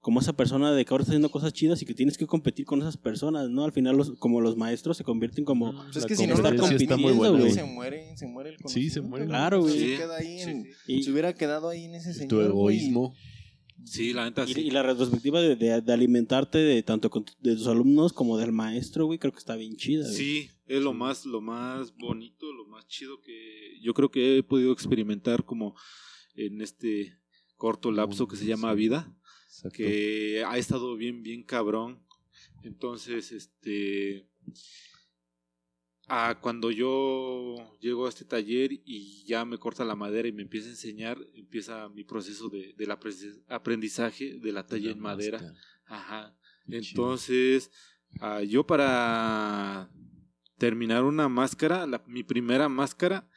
como esa persona de que ahora está haciendo cosas chidas y que tienes que competir con esas personas, ¿no? Al final los como los maestros se convierten como Pues es que si no está compitiendo, se muere, se muere el Sí, se conocimiento, muere. Claro, güey. Se Sí, en- y, hubiera quedado ahí en ese señor, tu egoísmo. Sí, la neta, y- sí. y la retrospectiva de, de- de alimentarte de tanto con de tus alumnos como del maestro, güey, creo que está bien chida. güey. Sí, es lo más, lo más bonito, lo más chido que yo creo que he podido experimentar como en este corto lapso que se llama vida, Exacto. que ha estado bien, bien cabrón. Entonces, este, ah, cuando yo llego a este taller y ya me corta la madera y me empieza a enseñar, empieza mi proceso de, del aprendiz- aprendizaje de la talla La en madera. Ajá. Entonces, ah, yo para terminar una máscara, la- mi primera máscara,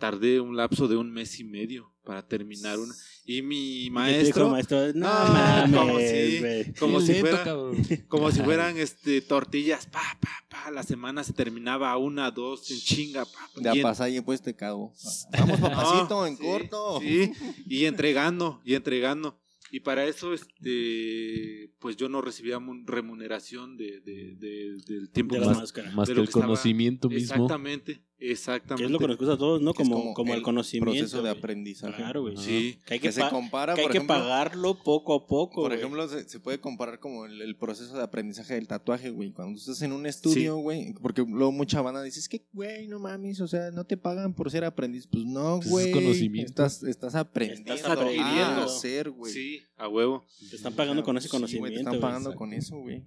tardé un lapso de un mes y medio para terminar una. Y mi te dijo maestro, maestro, no, No, mames, como si- güey. como Qué si lento, fuera, como si fueran este tortillas, pa, pa, pa, la semana se terminaba una, dos, en chinga, pa, pa, De y pues te cago. Vamos, papacito, en sí, corto. Sí, y entregando, y entregando. Y para eso, este, pues yo no recibía mun- remuneración de, de- de- del tiempo de. Más de que lo el que estaba- conocimiento mismo. Exactamente, Que exactamente. es lo que nos gusta a todos, ¿no? Que es Como, como, el conocimiento. Proceso de güey. aprendizaje. Claro, güey. Sí, Que hay Que, que, se pa- compara, que, hay por que pagarlo poco a poco. Por güey. ejemplo, se, se puede comparar como el, el proceso de aprendizaje del tatuaje, güey. Cuando estás en un estudio, güey, porque luego mucha banda dice, es que, güey, no mames, o sea, no te pagan por ser aprendiz. Pues no, Pues es güey. conocimiento. Estás, estás aprendiendo Estás aprendiendo. a hacer, güey. sí, a huevo. te están pagando con ese Sí, güey, conocimiento. te están güey. pagando con eso, güey.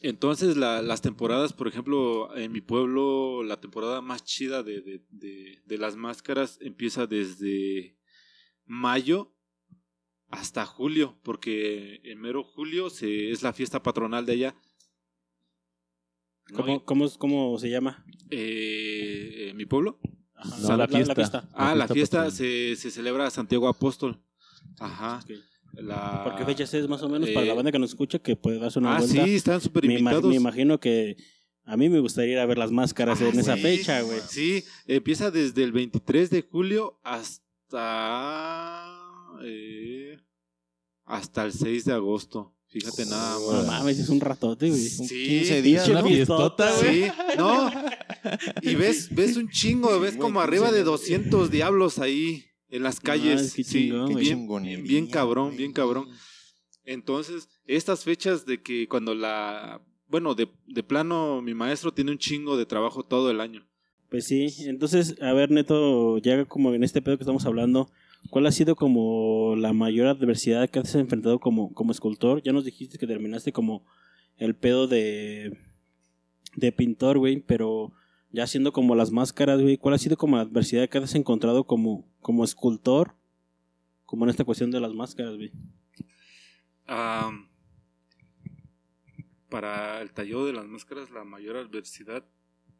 Entonces, la- las temporadas, por ejemplo, en mi pueblo, la temporada más chida de, de, de- de las máscaras empieza desde mayo hasta julio, porque en mero julio se, es la fiesta patronal de allá. ¿No? ¿Cómo, cómo, cómo se llama? Eh, ¿en mi pueblo? Ajá, No, la fiesta. Ah, la fiesta se, se celebra Santiago Apóstol. Ajá. Ok. La... ¿Por qué fechas es más o menos para la eh, banda que nos escucha que puede darse una Ah, vuelta? sí, están súper me, invitados. me imagino que a mí me gustaría ir a ver las máscaras Ah, en esa fecha, güey. Sí, empieza desde el 23 de julio hasta eh, hasta el 6 de agosto. Fíjate nada No más. mames, es un ratote, güey. Sí, 15 días, ¿no? fiestota, güey. Sí, no. Y ves ves un chingo, ves Sí, como arriba de 15 200 diablos ahí en las calles. mames, qué sí, Qué bien, bien cabrón, güey. bien cabrón. Entonces, estas fechas de que cuando la bueno, de, de plano mi maestro tiene un chingo de trabajo todo el año. Pues sí, entonces, a ver, Neto, ya como en este pedo que estamos hablando, ¿cuál ha sido como la mayor adversidad que has enfrentado como, como escultor? Ya nos dijiste que terminaste como el pedo de, de pintor, güey, pero ya haciendo como las máscaras, güey, ¿cuál ha sido como la adversidad que has encontrado como, como escultor? Como en esta cuestión de las máscaras, güey. Para el tallado de las máscaras, la mayor adversidad,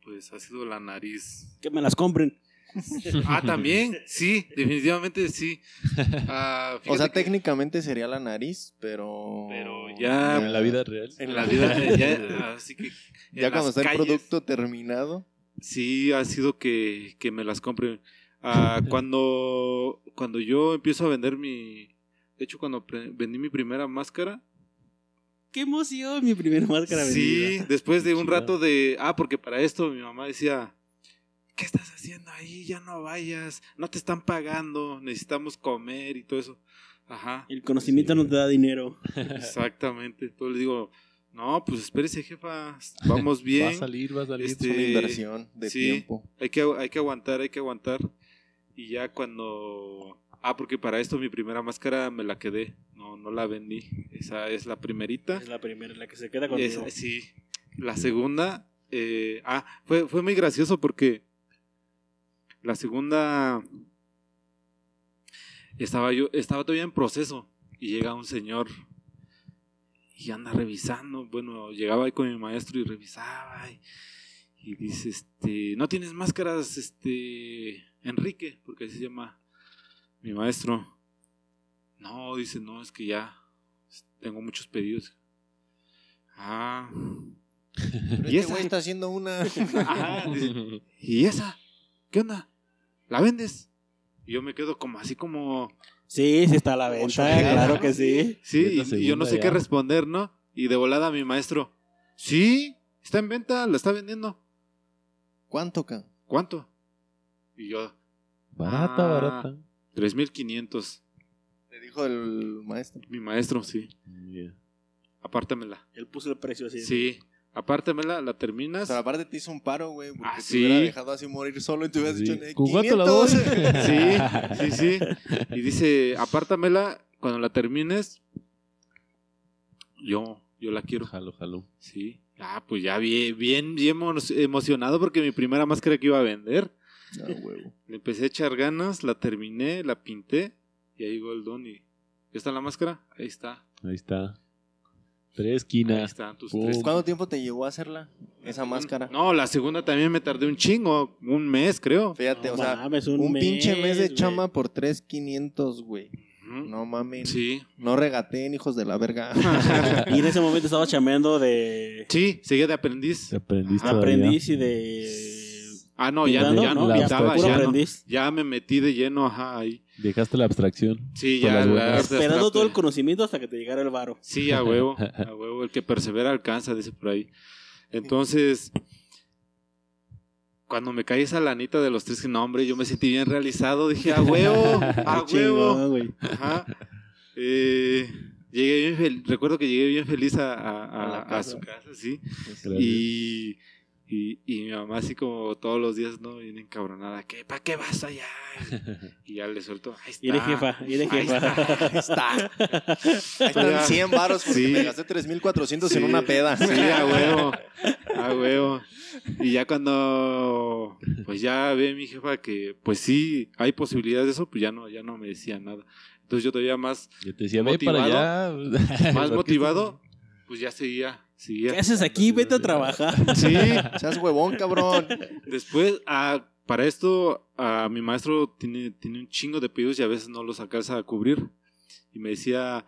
pues ha sido la nariz. Que me las compren. Ah, también, sí, definitivamente sí. Ah, O sea, que técnicamente sería la nariz, pero. Pero ya- En la vida real. En la vida, ya, así que. Ya cuando está el producto terminado. Sí, ha sido que, que me las compren. Ah, cuando, cuando yo empiezo a vender mi. De hecho, cuando vendí mi primera máscara. ¡Qué emoción! Mi primera máscara Sí, vendida. después de un rato de. Ah, porque para esto mi mamá decía. ¿Qué estás haciendo ahí? Ya no vayas. No te están pagando. Necesitamos comer y todo eso. Ajá. El conocimiento Sí. no te da dinero. Exactamente. Entonces le digo. No, pues espérese, jefa. Vamos bien. Va a salir, va a salir. Este, Es una inversión de sí. tiempo. Hay que, hay que aguantar, hay que aguantar. Y ya cuando... Ah, porque para esto mi primera máscara me la quedé. No, no la vendí. Esa es la primerita. Es la primera, la que se queda esa- sí. La segunda... eh, ah, fue, fue muy gracioso porque... La segunda... Estaba yo, estaba todavía en proceso. Y llega un señor y anda revisando. Bueno, llegaba ahí con mi maestro y revisaba. Y, y dice, este, ¿no tienes máscaras, este, Enrique? Porque así se llama mi maestro. No, dice, no, es que ya tengo muchos pedidos. Ah. Pero ¿Y este esa? está haciendo una. Ajá, dice, ¿y esa? ¿Qué onda? ¿La vendes? Y yo me quedo como así como... Sí, sí está a la venta, claro que sí. Sí, y, y yo no sé qué responder, ¿no? Y de volada mi maestro, sí, está en venta, la está vendiendo. ¿Cuánto, ca? ¿Cuánto? Y yo, Barata, Ah. barata. 3.500. Le dijo el maestro. Mi maestro, sí. Yeah. Apártamela. Él puso el precio así. Sí, apártamela, la terminas. Pero aparte te hizo un paro, güey. Porque Ah, te sí. hubiera dejado así morir solo y te hubieras Sí. dicho, "Eh, ¿Con cuánto la doy? 500". Sí, sí, sí. Y dice, apártamela, cuando la termines, yo, yo la quiero. Jalo, jalo. Sí. Ah, pues ya bien, bien, bien emo- emocionado porque mi primera máscara que iba a vender. No, huevo. Le empecé a echar ganas, la terminé, la pinté y ahí llegó el don y... ¿Ya está la máscara? Ahí está. Ahí está. Tres Ahí esquinas. están tus Pum. tres. ¿Cuánto tiempo te llevó a hacerla? Esa máscara. No, la segunda también me tardé un chingo, un mes creo. Fíjate, No o sea, mames, un, pinche mes de chama por 3,500, güey. No mames. Sí. No regateen, hijos de la verga. Y en ese momento estaba chameando de sí, seguía de aprendiz. Aprendiste todavía. aprendiz y de... Ah, no, ya, ya no, puro ya, no. ya me metí de lleno, ajá, ahí. Dejaste la abstracción. Sí, ya. la-. Esperando todo el conocimiento hasta que te llegara el varo. Sí, a huevo, a huevo. El que persevera alcanza, dice por ahí. Entonces, cuando me cae esa lanita de los tres, que no, hombre, yo me sentí bien realizado. Dije, a huevo, a huevo. Ajá. Eh, llegué bien fel- recuerdo que llegué bien feliz a, a- a- su casa, sí. Gracias. Y, y, y mi mamá así como todos los días, ¿no? Bien encabronada. ¿Qué? ¿Para qué vas allá? Y ya le suelto. Ahí está. Y de jefa, y de Ahí jefa. está. Ahí están 100 varos porque Sí. me gasté 3,400 en Sí, una peda. Sí, a huevo. A huevo. Y ya cuando pues ya ve mi jefa que pues sí hay posibilidades de eso, pues ya no, ya no me decía nada. Entonces yo todavía más, Yo te decía, ve para allá. más motivado, pues ya seguía, seguía. ¿Qué haces aquí? Vete a trabajar. Sí. Seas huevón, cabrón. Después, ah, para esto, ah, mi maestro tiene, tiene un chingo de pedidos y a veces no los alcanza a cubrir. Y me decía,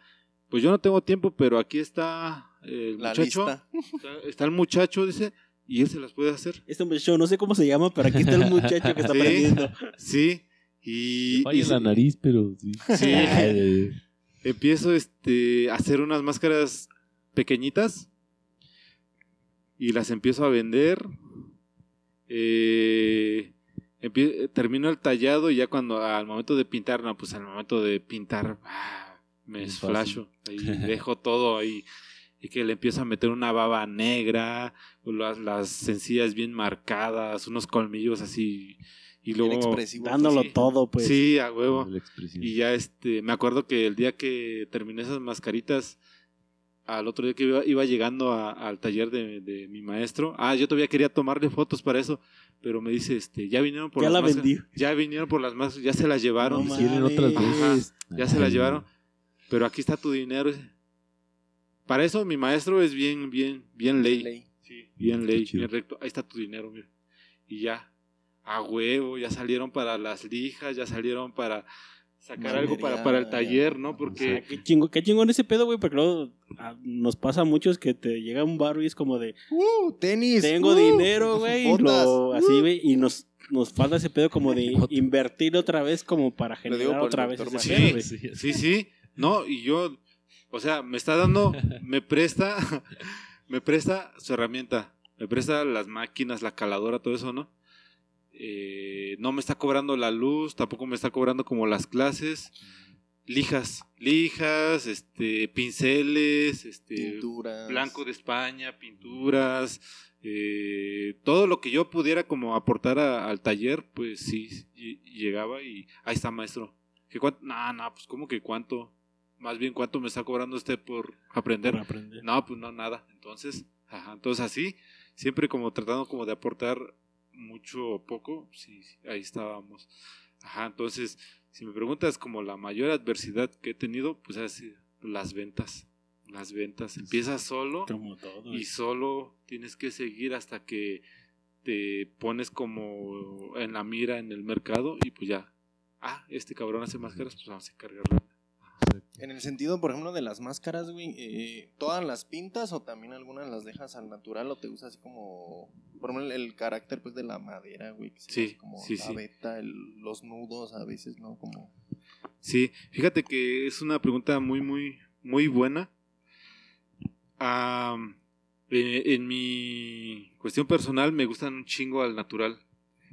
pues yo no tengo tiempo, pero aquí está el La muchacho. lista. Está, está el muchacho, dice, y él se las puede hacer. Este muchacho, no sé cómo se llama, pero aquí está el muchacho que está Sí. aprendiendo. Sí. Y, Falla y la nariz, pero sí. Sí. Empiezo este, a hacer unas máscaras pequeñitas y las empiezo a vender. Eh, empie- termino el tallado y ya cuando al momento de pintar, no, pues al momento de pintar ah, me Es desflasho. Ahí dejo todo ahí. Y que le empiezo a meter una baba negra, las, las encías bien marcadas, unos colmillos así. Y luego. expresivo. Dándolo Sí. todo, pues. Sí, a huevo. Y ya este, me acuerdo que el día que terminé esas mascaritas, al otro día que iba, iba llegando a- al taller de, de mi maestro, ah, yo todavía quería tomarle fotos para eso, pero me dice, este, ya vinieron por Ya las la. Ya vinieron por las máscaras, ya se las llevaron. No dice, otras ya se las llevaron, pero aquí está tu dinero. Para eso mi maestro es bien, bien, bien ley. Ley. Sí, bien ley, chido. bien recto. Ahí está tu dinero, mira. Y ya. a huevo, ya salieron para las lijas, ya salieron para sacar algo para, para el taller, ¿no? O sea, Porque qué chingo, qué chingón ese pedo, güey, porque luego ah, nos pasa a muchos que te llega un bar y es como de, Uh, tenis. tengo uh, dinero, güey, y, botas, lo- uh. así, güey, y nos, nos falta ese pedo como de invertir otra vez como para generar otra vez ese pedo, güey. Sí, Sí, sí, no, y yo, o sea, me está dando, me presta, me presta su herramienta, me presta las máquinas, la caladora, todo eso, ¿no? Eh, no me está cobrando la luz, tampoco me está cobrando como las clases, lijas, lijas, este, pinceles, este, Pinturas. blanco de España, pinturas, eh, todo lo que yo pudiera como aportar a- al taller, pues sí, y- y llegaba y ahí está maestro. ¿Qué cuánto? No, no, pues como que cuánto, más bien cuánto me está cobrando usted por aprender. Para aprender. No, pues no, nada. Entonces, ajá, entonces así, siempre como tratando como de aportar mucho o poco, sí, sí, ahí estábamos. Ajá, entonces, si me preguntas como la mayor adversidad que he tenido, pues ha sido las ventas. Las ventas. Empiezas solo Como todo, y solo tienes que seguir hasta que te pones como en la mira en el mercado y pues ya. Ah, este cabrón hace máscaras, pues vamos a encargarlo. En el sentido, por ejemplo, de las máscaras, güey, eh, ¿todas las pintas o también algunas las dejas al natural o te gusta así como, por ejemplo, el, el carácter pues de la madera, güey? Que se Sí, como sí, la sí. el- los nudos a veces, ¿no? Como... Sí, fíjate que es una pregunta muy, muy, muy buena. Eh, en mi cuestión personal me gustan un chingo al natural.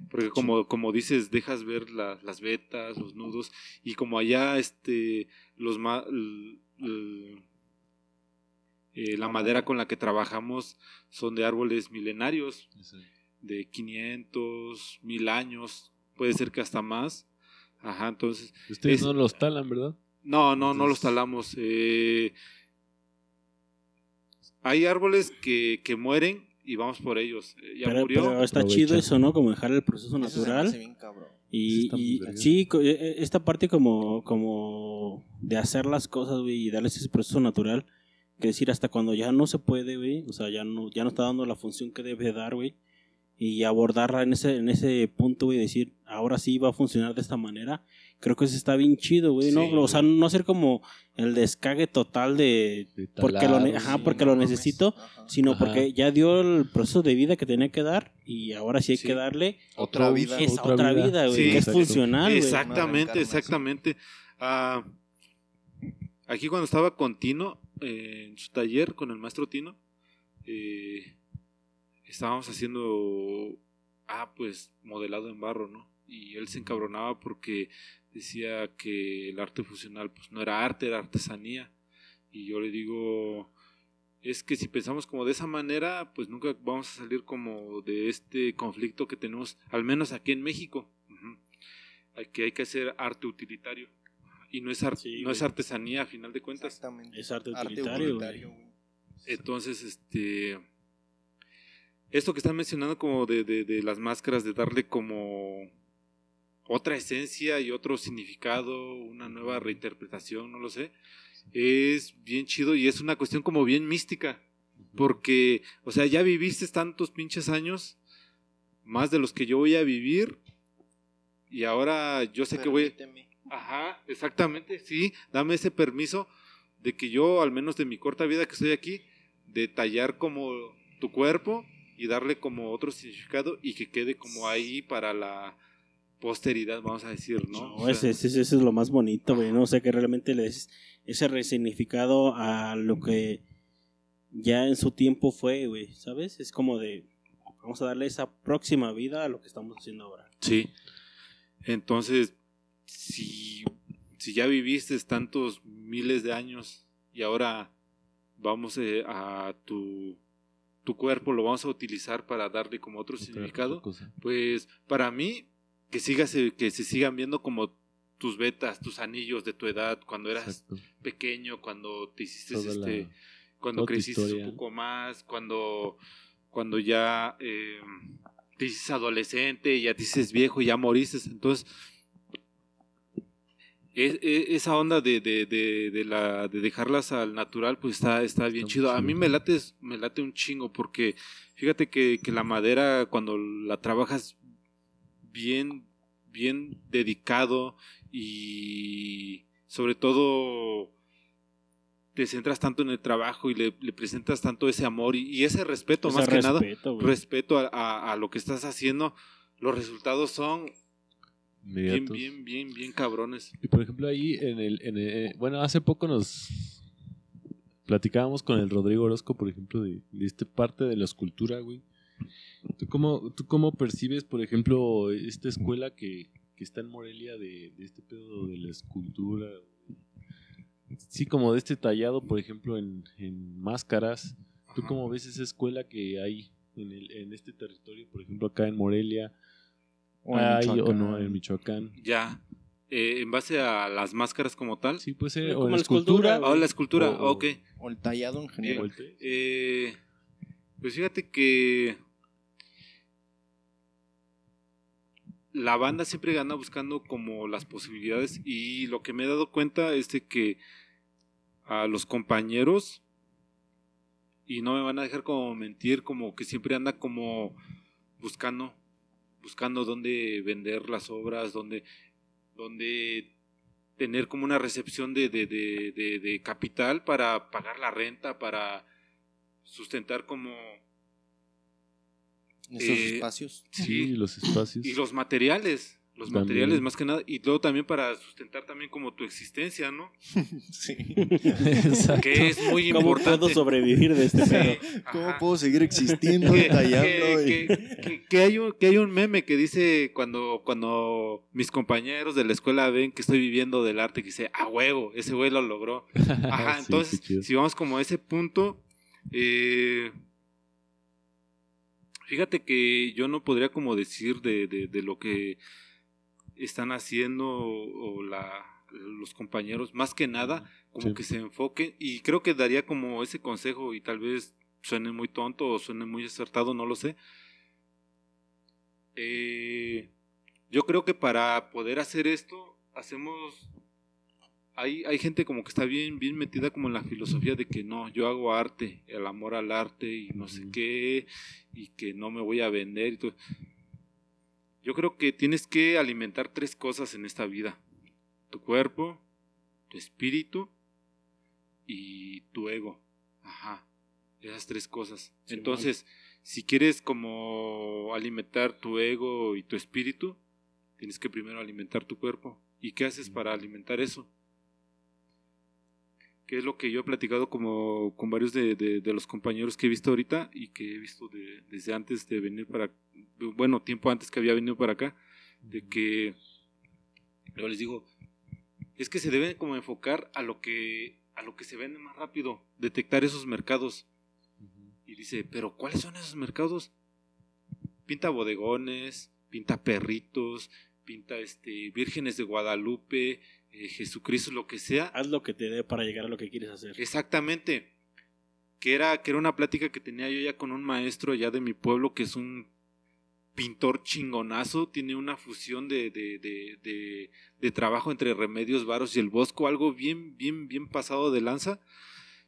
Porque como, como dices, dejas ver la- las vetas, los nudos, y como allá este los ma- l- l- eh, la madera con la que trabajamos son de árboles milenarios, de 500, 1000 años, puede ser que hasta más. Ajá, entonces Ustedes Es- no los talan, ¿verdad? no, no, no los talamos. eh, hay árboles que, que mueren y vamos por ellos. Eh, Ya Pero, murió. pero está Aprovecha. chido eso, ¿no? Como dejar el proceso Eso se me natural. hace bien cabrón. Sí, Y, y sí, eh, eh, esta parte como, como de hacer las cosas, güey, y darles ese proceso natural, que decir hasta cuando ya no se puede, güey, o sea, ya no, ya no está dando la función que debe dar, güey, y abordarla en ese, en ese punto, güey, decir, ahora sí va a funcionar de esta manera, creo que eso está bien chido, güey, ¿no? O sea, no hacer como el descague total de, De Porque lo ajá, porque lo necesito, Ajá. sino Ajá. porque ya dio el proceso de vida que tenía que dar, y ahora sí hay Sí. que darle Otra vida. esa otra vida, güey, Sí, que es funcional, güey. exactamente, exactamente. Ah, aquí cuando estaba con Tino, eh, en su taller con el maestro Tino, eh, estábamos haciendo, ah, pues, modelado en barro, ¿no? Y él se encabronaba porque decía que el arte fusional, pues, no era arte, era artesanía. Y yo le digo, es que si pensamos como de esa manera, pues nunca vamos a salir como de este conflicto que tenemos, al menos aquí en México. Hay que hay que hacer arte utilitario. Y no es, ar- Sí, no es artesanía a final de cuentas. Exactamente. Es arte Arte utilitario, utilitario, güey. güey. Entonces, este. Esto que están mencionando como de, de, de las máscaras, de darle como otra esencia y otro significado, una nueva reinterpretación, no lo sé, es bien chido y es una cuestión como bien mística. Porque, o sea, ya viviste tantos pinches años, más de los que yo voy a vivir, y ahora yo sé que voy... Ajá, exactamente, sí, dame ese permiso de que yo, al menos de mi corta vida que estoy aquí, de tallar como tu cuerpo y darle como otro significado y que quede como ahí para la posteridad, vamos a decir, ¿no? No, O sea, ese, ese- ese es lo más bonito, güey, ¿no? O sea, que realmente le des ese resignificado a lo que ya en su tiempo fue, güey, ¿sabes? Es como de, vamos a darle esa próxima vida a lo que estamos haciendo ahora. Sí. Entonces, si, si ya viviste tantos miles de años y ahora vamos eh, a tu, tu cuerpo, lo vamos a utilizar para darle como otro Otra- significado, cosa. pues para mí, que, sigas, que se sigan viendo como tus vetas, tus anillos de tu edad, cuando eras Exacto. pequeño, cuando te hiciste Toda este la- cuando creciste historia. un poco más, cuando, cuando ya eh, te dices adolescente, ya te dices viejo ya moriste. Entonces, es- es- esa onda de, de, de, de la, de dejarlas al natural, pues está, está bien chido. A mí me late, me late un chingo porque fíjate que, que la madera cuando la trabajas bien, bien dedicado y sobre todo te centras tanto en el trabajo y le, le presentas tanto ese amor y, y ese respeto, más que nada, respeto, güey. respeto a, a- a lo que estás haciendo, los resultados son bien, bien, bien, bien cabrones. Y por ejemplo ahí en el, en el- bueno, hace poco nos platicábamos con el Rodrigo Orozco, por ejemplo, de, de esta parte de la escultura, güey. ¿Tú cómo, ¿Tú cómo percibes, por ejemplo, esta escuela que, que está en Morelia de, de este pedo de la escultura? Sí, como de este tallado, por ejemplo, en, en máscaras. ¿Tú cómo ves esa escuela que hay en, el, en este territorio, por ejemplo, acá en Morelia? O en hay o no en Michoacán. Ya, eh, en base a las máscaras como tal. Sí, puede ser. Sí, o como la escultura. escultura, Ah, la escultura, O- ok. O el tallado en general. Eh, pues fíjate que la banda siempre anda buscando como las posibilidades y lo que me he dado cuenta es de que a los compañeros y no me van a dejar como mentir como que siempre anda como buscando buscando dónde vender las obras dónde dónde tener como una recepción de, de, de, de- de capital para pagar la renta para sustentar como Esos eh, espacios. Sí, los espacios. y los materiales los También. materiales más que nada y luego también para sustentar también como tu existencia no Sí. Exacto. que es muy ¿Cómo importante puedo sobrevivir de este Sí, pedo? ¿Cómo puedo seguir existiendo que, tallando? que- y- que- que- que hay un, que hay un meme que dice cuando, cuando mis compañeros de la escuela ven que estoy viviendo del arte, que dice, a huevo, ese güey lo logró. Ajá, Sí, entonces, si vamos como a ese punto, eh, fíjate que yo no podría como decir de, de- de lo que están haciendo o, o la, los compañeros, más que nada, como Sí. que se enfoquen y creo que daría como ese consejo y tal vez suene muy tonto o suene muy acertado, no lo sé. Eh, yo creo que para poder hacer esto, hacemos hay, hay gente como que está bien, bien metida como en la filosofía de que no, yo hago arte, el amor al arte y no sé qué, y que no me voy a vender y todo. Yo creo que tienes que alimentar tres cosas en esta vida. Tu cuerpo, tu espíritu y tu ego. Ajá. Esas tres cosas. Entonces, si quieres como alimentar tu ego y tu espíritu, tienes que primero alimentar tu cuerpo. ¿Y qué haces para alimentar eso? Que es lo que yo he platicado como con varios de, de- de los compañeros que he visto ahorita y que he visto de- desde antes de venir para, bueno, tiempo antes que había venido para acá, de que yo les digo, es que se deben como enfocar a lo que a lo que se vende más rápido, detectar esos mercados. Y dice, pero ¿cuáles son esos mercados? Pinta bodegones, pinta perritos, pinta este vírgenes de Guadalupe, eh, Jesucristo, lo que sea. Haz lo que te dé para llegar a lo que quieres hacer. Exactamente. Que era, que era una plática que tenía yo ya con un maestro allá de mi pueblo, que es un pintor chingonazo, tiene una fusión de, de, de, trabajo entre Remedios Varos y el Bosco, algo bien, bien, bien pasado de lanza,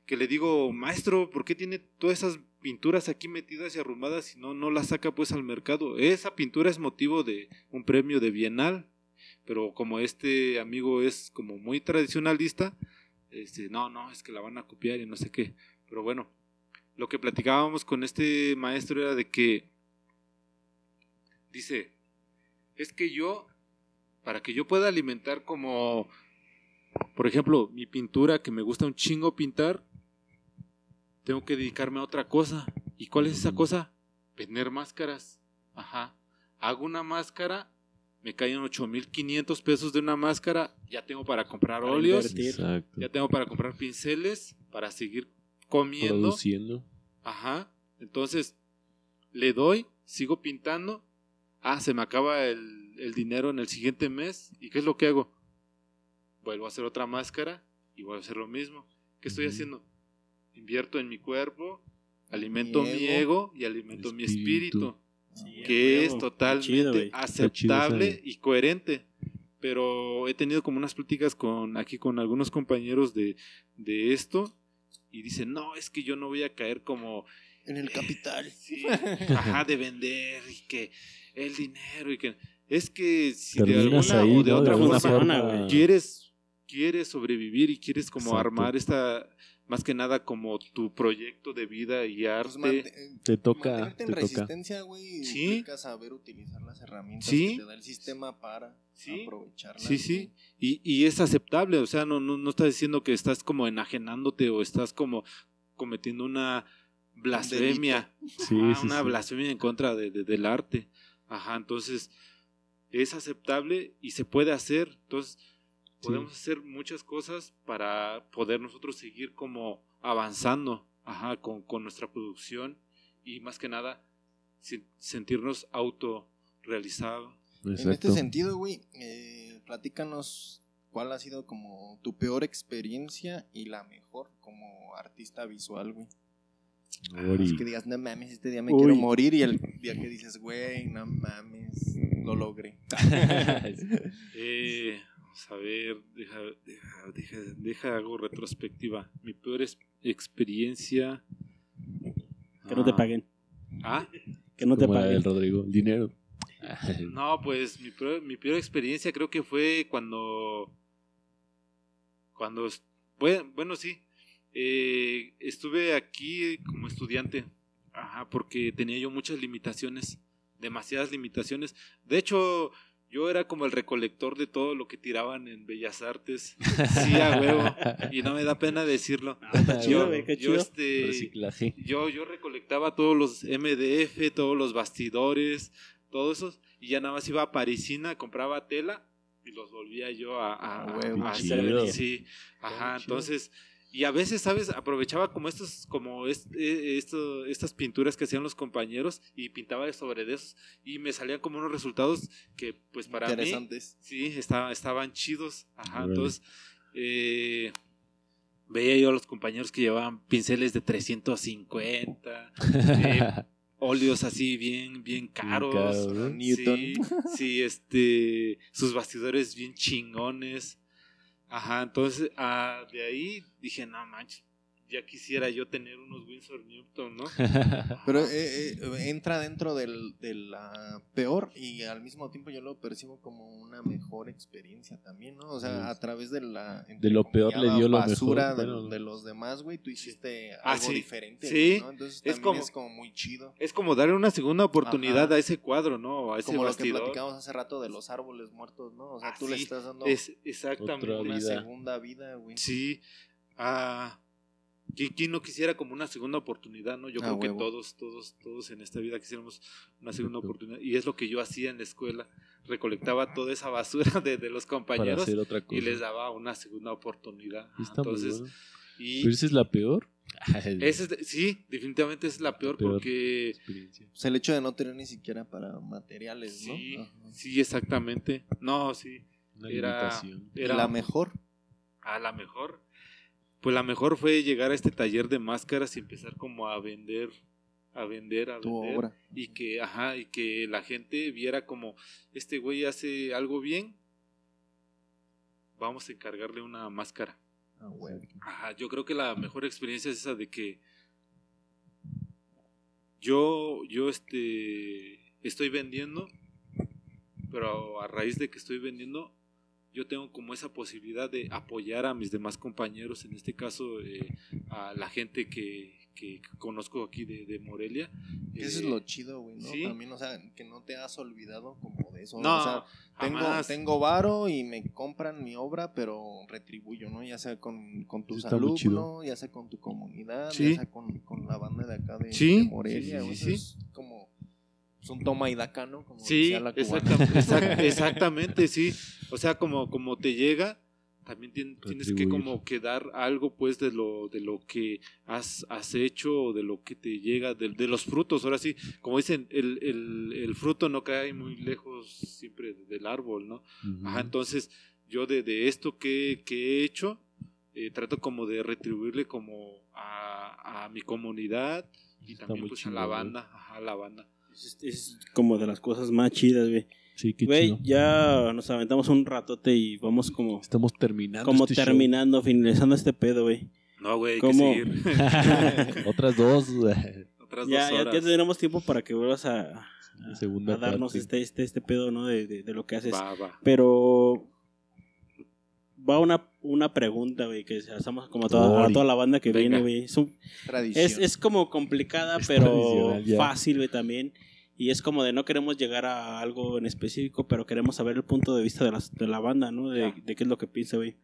que le digo, maestro, ¿por qué tiene todas esas pinturas aquí metidas y arrumadas y no, no las saca pues al mercado? Esa pintura es motivo de un premio de Bienal, pero como este amigo es como muy tradicionalista, este, no, no, es que la van a copiar y no sé qué. Pero bueno, lo que platicábamos con este maestro era de que dice, es que yo, para que yo pueda alimentar como, por ejemplo, mi pintura, que me gusta un chingo pintar, tengo que dedicarme a otra cosa. ¿Y cuál es esa cosa? Vender máscaras. Ajá. Hago una máscara, me caen 8500 pesos de una máscara, ya tengo para comprar Para óleos, ya tengo para comprar pinceles, para seguir comiendo. Produciendo. Ajá. Entonces, le doy, sigo pintando. Ah, se me acaba el, el dinero en el siguiente mes. ¿Y qué es lo que hago? Vuelvo a hacer otra máscara y vuelvo a hacer lo mismo. ¿Qué estoy haciendo? Invierto en mi cuerpo, alimento mi Mi ego, y alimento mi Espíritu. Sí, que es totalmente Chido, aceptable y coherente. Pero he tenido como unas pláticas con aquí con algunos compañeros de, de esto y dicen, no, es que yo no voy a caer como En el capital. Sí, ajá, de vender y que el dinero y que... es que si de alguna ahí, o de ¿no? otra De forma forma, quieres, quieres sobrevivir y quieres como Exacto. armar esta, más que nada como tu proyecto de vida y Pues, arte. eh, Te toca, mantenerte en te toca. resistencia, güey, Sí. implica saber utilizar las herramientas Sí. que te da el sistema para Sí. aprovecharlas. Sí, sí. Y, y es aceptable, o sea, no, no, no estás diciendo que estás como enajenándote o estás como cometiendo una blasfemia. Sí, una sí. blasfemia en contra de, de- del arte. Ajá, entonces es aceptable y se puede hacer. Entonces podemos hacer muchas cosas para poder nosotros seguir como avanzando ajá, con, con nuestra producción y más que nada sen- sentirnos autorrealizados. En este sentido, güey, eh, platícanos cuál ha sido como tu peor experiencia y la mejor como artista visual, güey. Es que digas, no mames, este día me Uy. quiero morir y el día que dices, güey, no mames, lo logré. Eh, vamos a ver, deja, deja, deja, deja hago retrospectiva. Mi peor es- experiencia. Que no te Ah, paguen. Ah, Que no te Como la paguen. del Rodrigo. El dinero. no, pues mi peor, mi peor experiencia creo que fue cuando. Cuando. es- Bueno, bueno sí. eh, estuve aquí como estudiante. Ajá, porque tenía yo muchas limitaciones. Demasiadas limitaciones. De hecho, yo era como el recolector de todo lo que tiraban en Bellas Artes. Sí, a huevo. Y no me da pena decirlo. Ah, Yo, este, Reciclaje. yo, yo recolectaba todos los MDF, todos los bastidores, todos esos, y ya nada más iba a Parisina, compraba tela y los volvía yo a, a- Ah, huevo, a chido. hacer. Sí, ajá, chido. entonces, y a veces, ¿sabes? Aprovechaba como estos, como est- eh, esto, estas pinturas que hacían los compañeros y pintaba sobre de esos y me salían como unos resultados que pues para mí Interesantes. Sí, estaba, estaban chidos. Ajá, entonces eh, veía yo a los compañeros que llevaban pinceles de 350, eh, óleos así bien, bien caros. caro, ¿no? Newton. Sí, sí, este, sus bastidores bien chingones. Ajá, entonces ah, de ahí dije, no manches, ya quisiera yo tener unos Windsor Newton, ¿no? Pero eh, eh, entra dentro del, de la peor y al mismo tiempo yo lo percibo como una mejor experiencia también, ¿no? O sea, a través de la... De lo peor le dio lo basura mejor, de, bueno. de los demás, güey, tú hiciste Ah, algo sí. diferente, Sí. ¿no? Entonces Es también como- es como muy chido. Es como darle una segunda oportunidad Ajá. a ese cuadro, ¿no? A ese Como lo que bastidor. platicamos hace rato de los árboles muertos, ¿no? O sea, Ah, tú le estás dando Es exactamente. Otra una vida. segunda vida, güey. Sí. Ah, ¿quién, quién no quisiera como una segunda oportunidad, no? Yo Ah, creo que todos, todos, todos en esta vida quisiéramos una segunda oportunidad. Y es lo que yo hacía en la escuela. Recolectaba toda esa basura de, de los Para compañeros hacer otra cosa. y les daba una segunda oportunidad. Entonces, bueno. y ¿Pero esa es la peor? esa es de- sí, definitivamente es la peor, Peor. porque experiencia. Pues el hecho de no tener ni siquiera para materiales, ¿no? sí, Ajá. sí, exactamente. No, sí. Una Era- limitación. ¿Y Era la mejor? A la mejor. Pues la mejor fue llegar a este taller de máscaras y empezar como a vender, a vender, a Tu vender. obra. Y que, ajá, y que la gente viera como este güey hace algo bien. Vamos a encargarle una máscara. Ah, güey. Ajá, yo creo que la mejor experiencia es esa de que yo, yo este, estoy vendiendo, pero a raíz de que estoy vendiendo, yo tengo como esa posibilidad de apoyar a mis demás compañeros, en este caso eh, a la gente que, que conozco aquí de, de Morelia. Que Eso es Eh, lo chido, güey, ¿no? sí. También, o sea, que no te has olvidado como de eso. No, o sea, tengo, jamás. tengo varo y me compran mi obra, pero retribuyo, ¿no? Ya sea con, con tus está alumnos, ya sea con tu comunidad, Sí. ya sea con, con la banda de acá de, Sí, de Morelia. sí, sí, güey, sí, eso Es como es un toma y daca, ¿no? Como Sí, decía la cubana. exacta- exact- exactamente, sí. O sea, como, como te llega, también tien- tienes que como que dar algo pues de lo, de lo que has, has hecho o de lo que te llega, de, de los frutos. Ahora sí, como dicen, el, el, el fruto no cae muy lejos siempre del árbol, ¿no? Ajá, entonces yo de, de esto que, que he hecho, eh, trato como de retribuirle como a, a mi comunidad y Está también pues a chido, la banda, ajá, a la banda. Es, es como de las cosas más chidas, güey. Sí, qué Güey, chido. ya nos aventamos un ratote y vamos como, Estamos terminando. como este show. terminando, finalizando este pedo, güey. No, güey, hay ¿Cómo? que seguir. Otras dos. Otras otras Ya, dos ya, horas. ya tendremos tiempo para que vuelvas a, a- Segunda a darnos parte. este, este, este pedo, ¿no? De, de, de lo que haces. Va, va. Pero va una, una pregunta, güey, que hacemos como a toda, a toda la banda que Venga. viene, güey. Es, un- es, es como complicada, Es pero fácil, güey, también. Y es como de no queremos llegar a algo en específico, pero queremos saber el punto de vista de, las, de la banda, ¿no? De, de qué es lo que piensa, güey.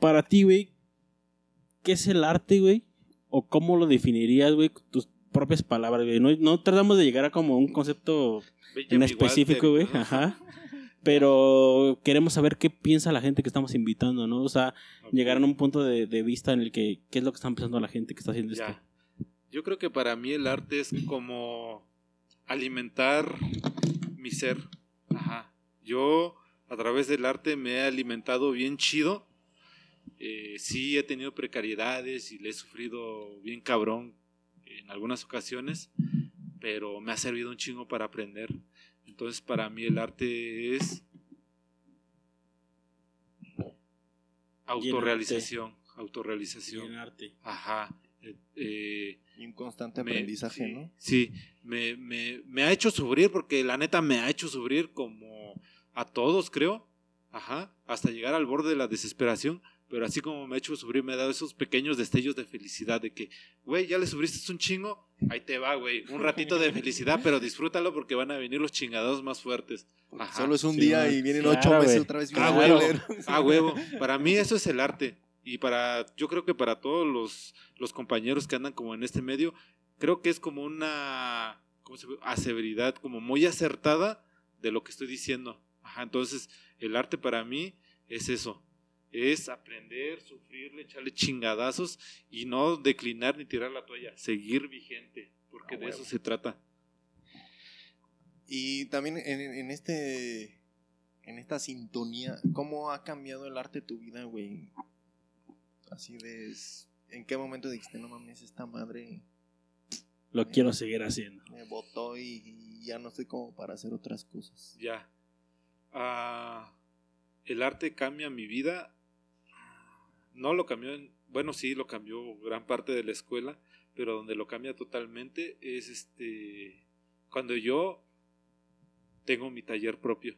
Para ti, güey, ¿qué es el arte, güey? ¿O cómo lo definirías, güey? Tus propias palabras, güey. No, no tratamos de llegar a como un concepto en específico, güey. Ajá. Pero queremos saber qué piensa la gente que estamos invitando, ¿no? O sea, llegar a un punto de, de vista en el que qué es lo que está pensando la gente que está haciendo esto. Yo creo que para mí el arte es como alimentar mi ser. Ajá. Yo a través del arte me he alimentado bien chido. Eh, sí he tenido precariedades y le he sufrido bien cabrón en algunas ocasiones, pero me ha servido un chingo para aprender. Entonces para mí el arte es autorrealización, autorrealización. Llenarte. Ajá. Eh, eh, Y un constante me- aprendizaje, sí, ¿no? Sí, me, me, me ha hecho sufrir porque la neta me ha hecho sufrir como a todos, creo. Ajá, hasta llegar al borde de la desesperación. Pero así como me ha hecho sufrir, me ha dado esos pequeños destellos de felicidad. De que, güey, ya le sufriste un chingo. Ahí te va, güey. Un ratito de felicidad, pero disfrútalo porque van a venir los chingados más fuertes. Ajá. Solo es un sí, día y vienen Claro, ocho meses otra vez. Ah, bien huevo. culeros. A huevo. Para mí eso es el arte. Y para, yo creo que para todos los, los compañeros que andan como en este medio, creo que es como una ¿cómo se ve? aseveridad, como muy acertada de lo que estoy diciendo. Ajá, entonces el arte para mí es eso. Es aprender, sufrirle, echarle chingadazos y no declinar ni tirar la toalla, seguir vigente, porque A de eso se trata. Y también en, en este. En esta sintonía, ¿cómo ha cambiado el arte tu vida, güey? Así de. ¿En qué momento dijiste, no mames, esta madre Lo quiero seguir haciendo. me botó y, y ya no estoy como para hacer otras cosas? Ya. Ah, el arte cambia mi vida. No lo cambió en, bueno, sí, lo cambió gran parte de la escuela, pero donde lo cambia totalmente es este cuando yo tengo mi taller propio.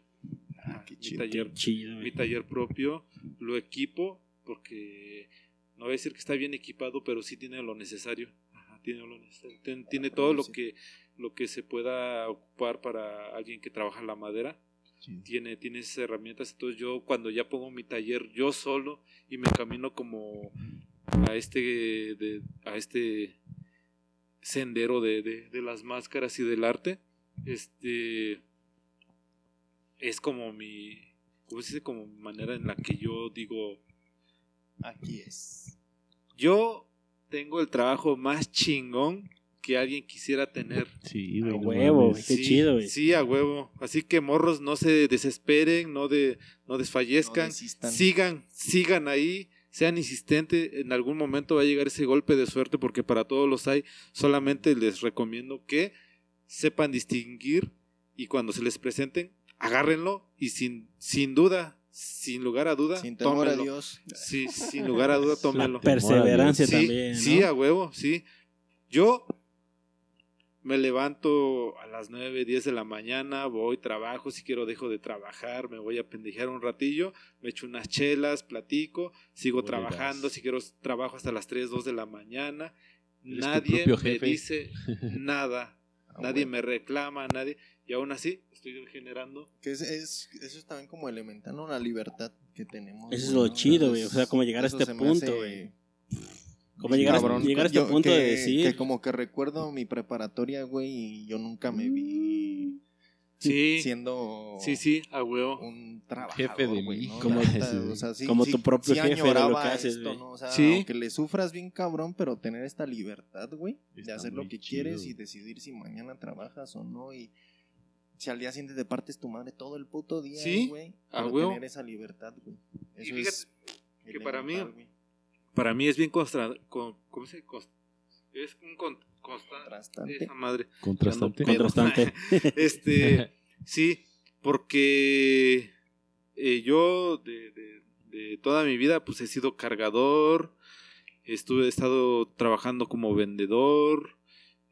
Qué mi chido. taller, Chido, mi güey. taller propio, lo equipo porque no voy a decir que está bien equipado, pero sí tiene lo necesario. Ajá, tiene lo necesario. Ten- tiene todo lo que lo que se pueda ocupar para alguien que trabaja la madera tiene, tiene esas herramientas. Entonces yo cuando ya pongo mi taller yo solo y me camino como a este, de- a este sendero de, de- de las máscaras y del arte, este es como mi, ¿cómo se dice? Como manera en la que yo digo, Aquí es. yo tengo el trabajo más chingón que alguien quisiera tener. Sí, A güey. huevo, mames. Qué chido, güey. Sí, a huevo. Así que morros, no se desesperen, no, de, no desfallezcan. No sigan, sigan ahí, sean insistentes. En algún momento va a llegar ese golpe de suerte porque para todos los hay. Solamente les recomiendo que sepan distinguir y cuando se les presenten, agárrenlo y sin, sin duda, sin lugar a duda, Sin temor a tómenlo. Dios. Sí, sin lugar a duda, tómenlo. La perseverancia Sí, también. ¿no? sí, a huevo, sí. Yo me levanto a las 9, 10 de la mañana, voy, trabajo, si quiero dejo de trabajar, me voy a pendejear un ratillo, me echo unas chelas, platico, sigo trabajando, si quiero trabajo hasta las 3, 2 de la mañana. Nadie me jefe. dice nada, Ah, nadie bueno. me reclama, nadie, y aún así estoy generando. Que es, es- eso es también como elemental, ¿no? La libertad que tenemos. Eso es lo ¿no? chido, güey. O sea, como llegar a este punto, hace. Como llegar, a- cabrón. llegar a este Yo punto que- de decir. Que como que recuerdo mi preparatoria, güey, y yo nunca me vi Sí, siendo sí, sí, a huevo. un trabajador, Jefe de güey. ¿no? Como- La neta, o sea, sí- como sí- tu propio sí jefe de lo que añoraba haces, esto, güey. ¿no? O sea, Sí. aunque le sufras bien cabrón, pero tener esta libertad, güey, de hacer lo que chido. quieres y decidir si mañana trabajas o no y si al día siguiente te partes tu madre todo el puto día, güey, a huevo. tener esa libertad, güey. Y Eso fíjate es que para mí- güey. Para mí es bien constra, con, ¿cómo se dice? Cons- es un con, constante. Contrastante. Esa madre. Contrastante. Pedo. Contrastante. Este, sí, porque eh, yo de, de- de toda mi vida pues he sido cargador, Estuve he estado trabajando como vendedor,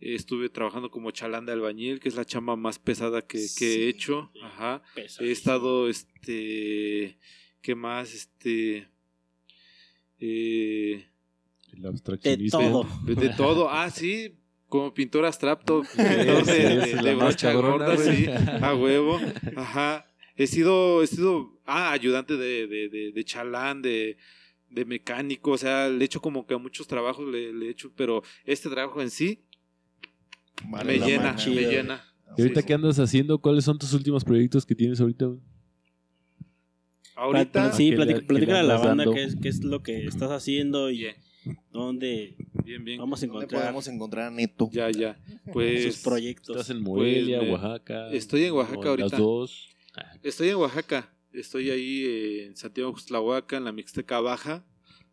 estuve trabajando como chalán de albañil, que es la chamba más pesada que, que he hecho. Ajá. He estado, este, ¿qué más? Este, eh, El De abstraccionista. todo. de, de todo. Ah, sí, como pintor abstracto, pintor de, Sí, de- de brocha gorda, sí, a huevo. Ajá. He sido, he sido, ah, ayudante de, de, de, de chalán, de, de mecánico, o sea, le he hecho como que a muchos trabajos le, le he hecho, pero este trabajo en sí Vale me llena, me llena. ¿Y ahorita Sí, qué andas haciendo? ¿Cuáles son tus últimos proyectos que tienes ahorita? güey? Ahorita, sí, ¿Qué le- platica, a la banda qué es, qué es lo que estás haciendo y dónde bien, bien. vamos a ¿Dónde encontrar podemos encontrar a Neto? Ya, ya. Pues sus proyectos. ¿Estás en Morelia, me- Oaxaca? estoy en Oaxaca en ahorita. Las dos. Estoy en Oaxaca. Estoy ahí en Santiago Xuxtlahuaca, en la Mixteca Baja.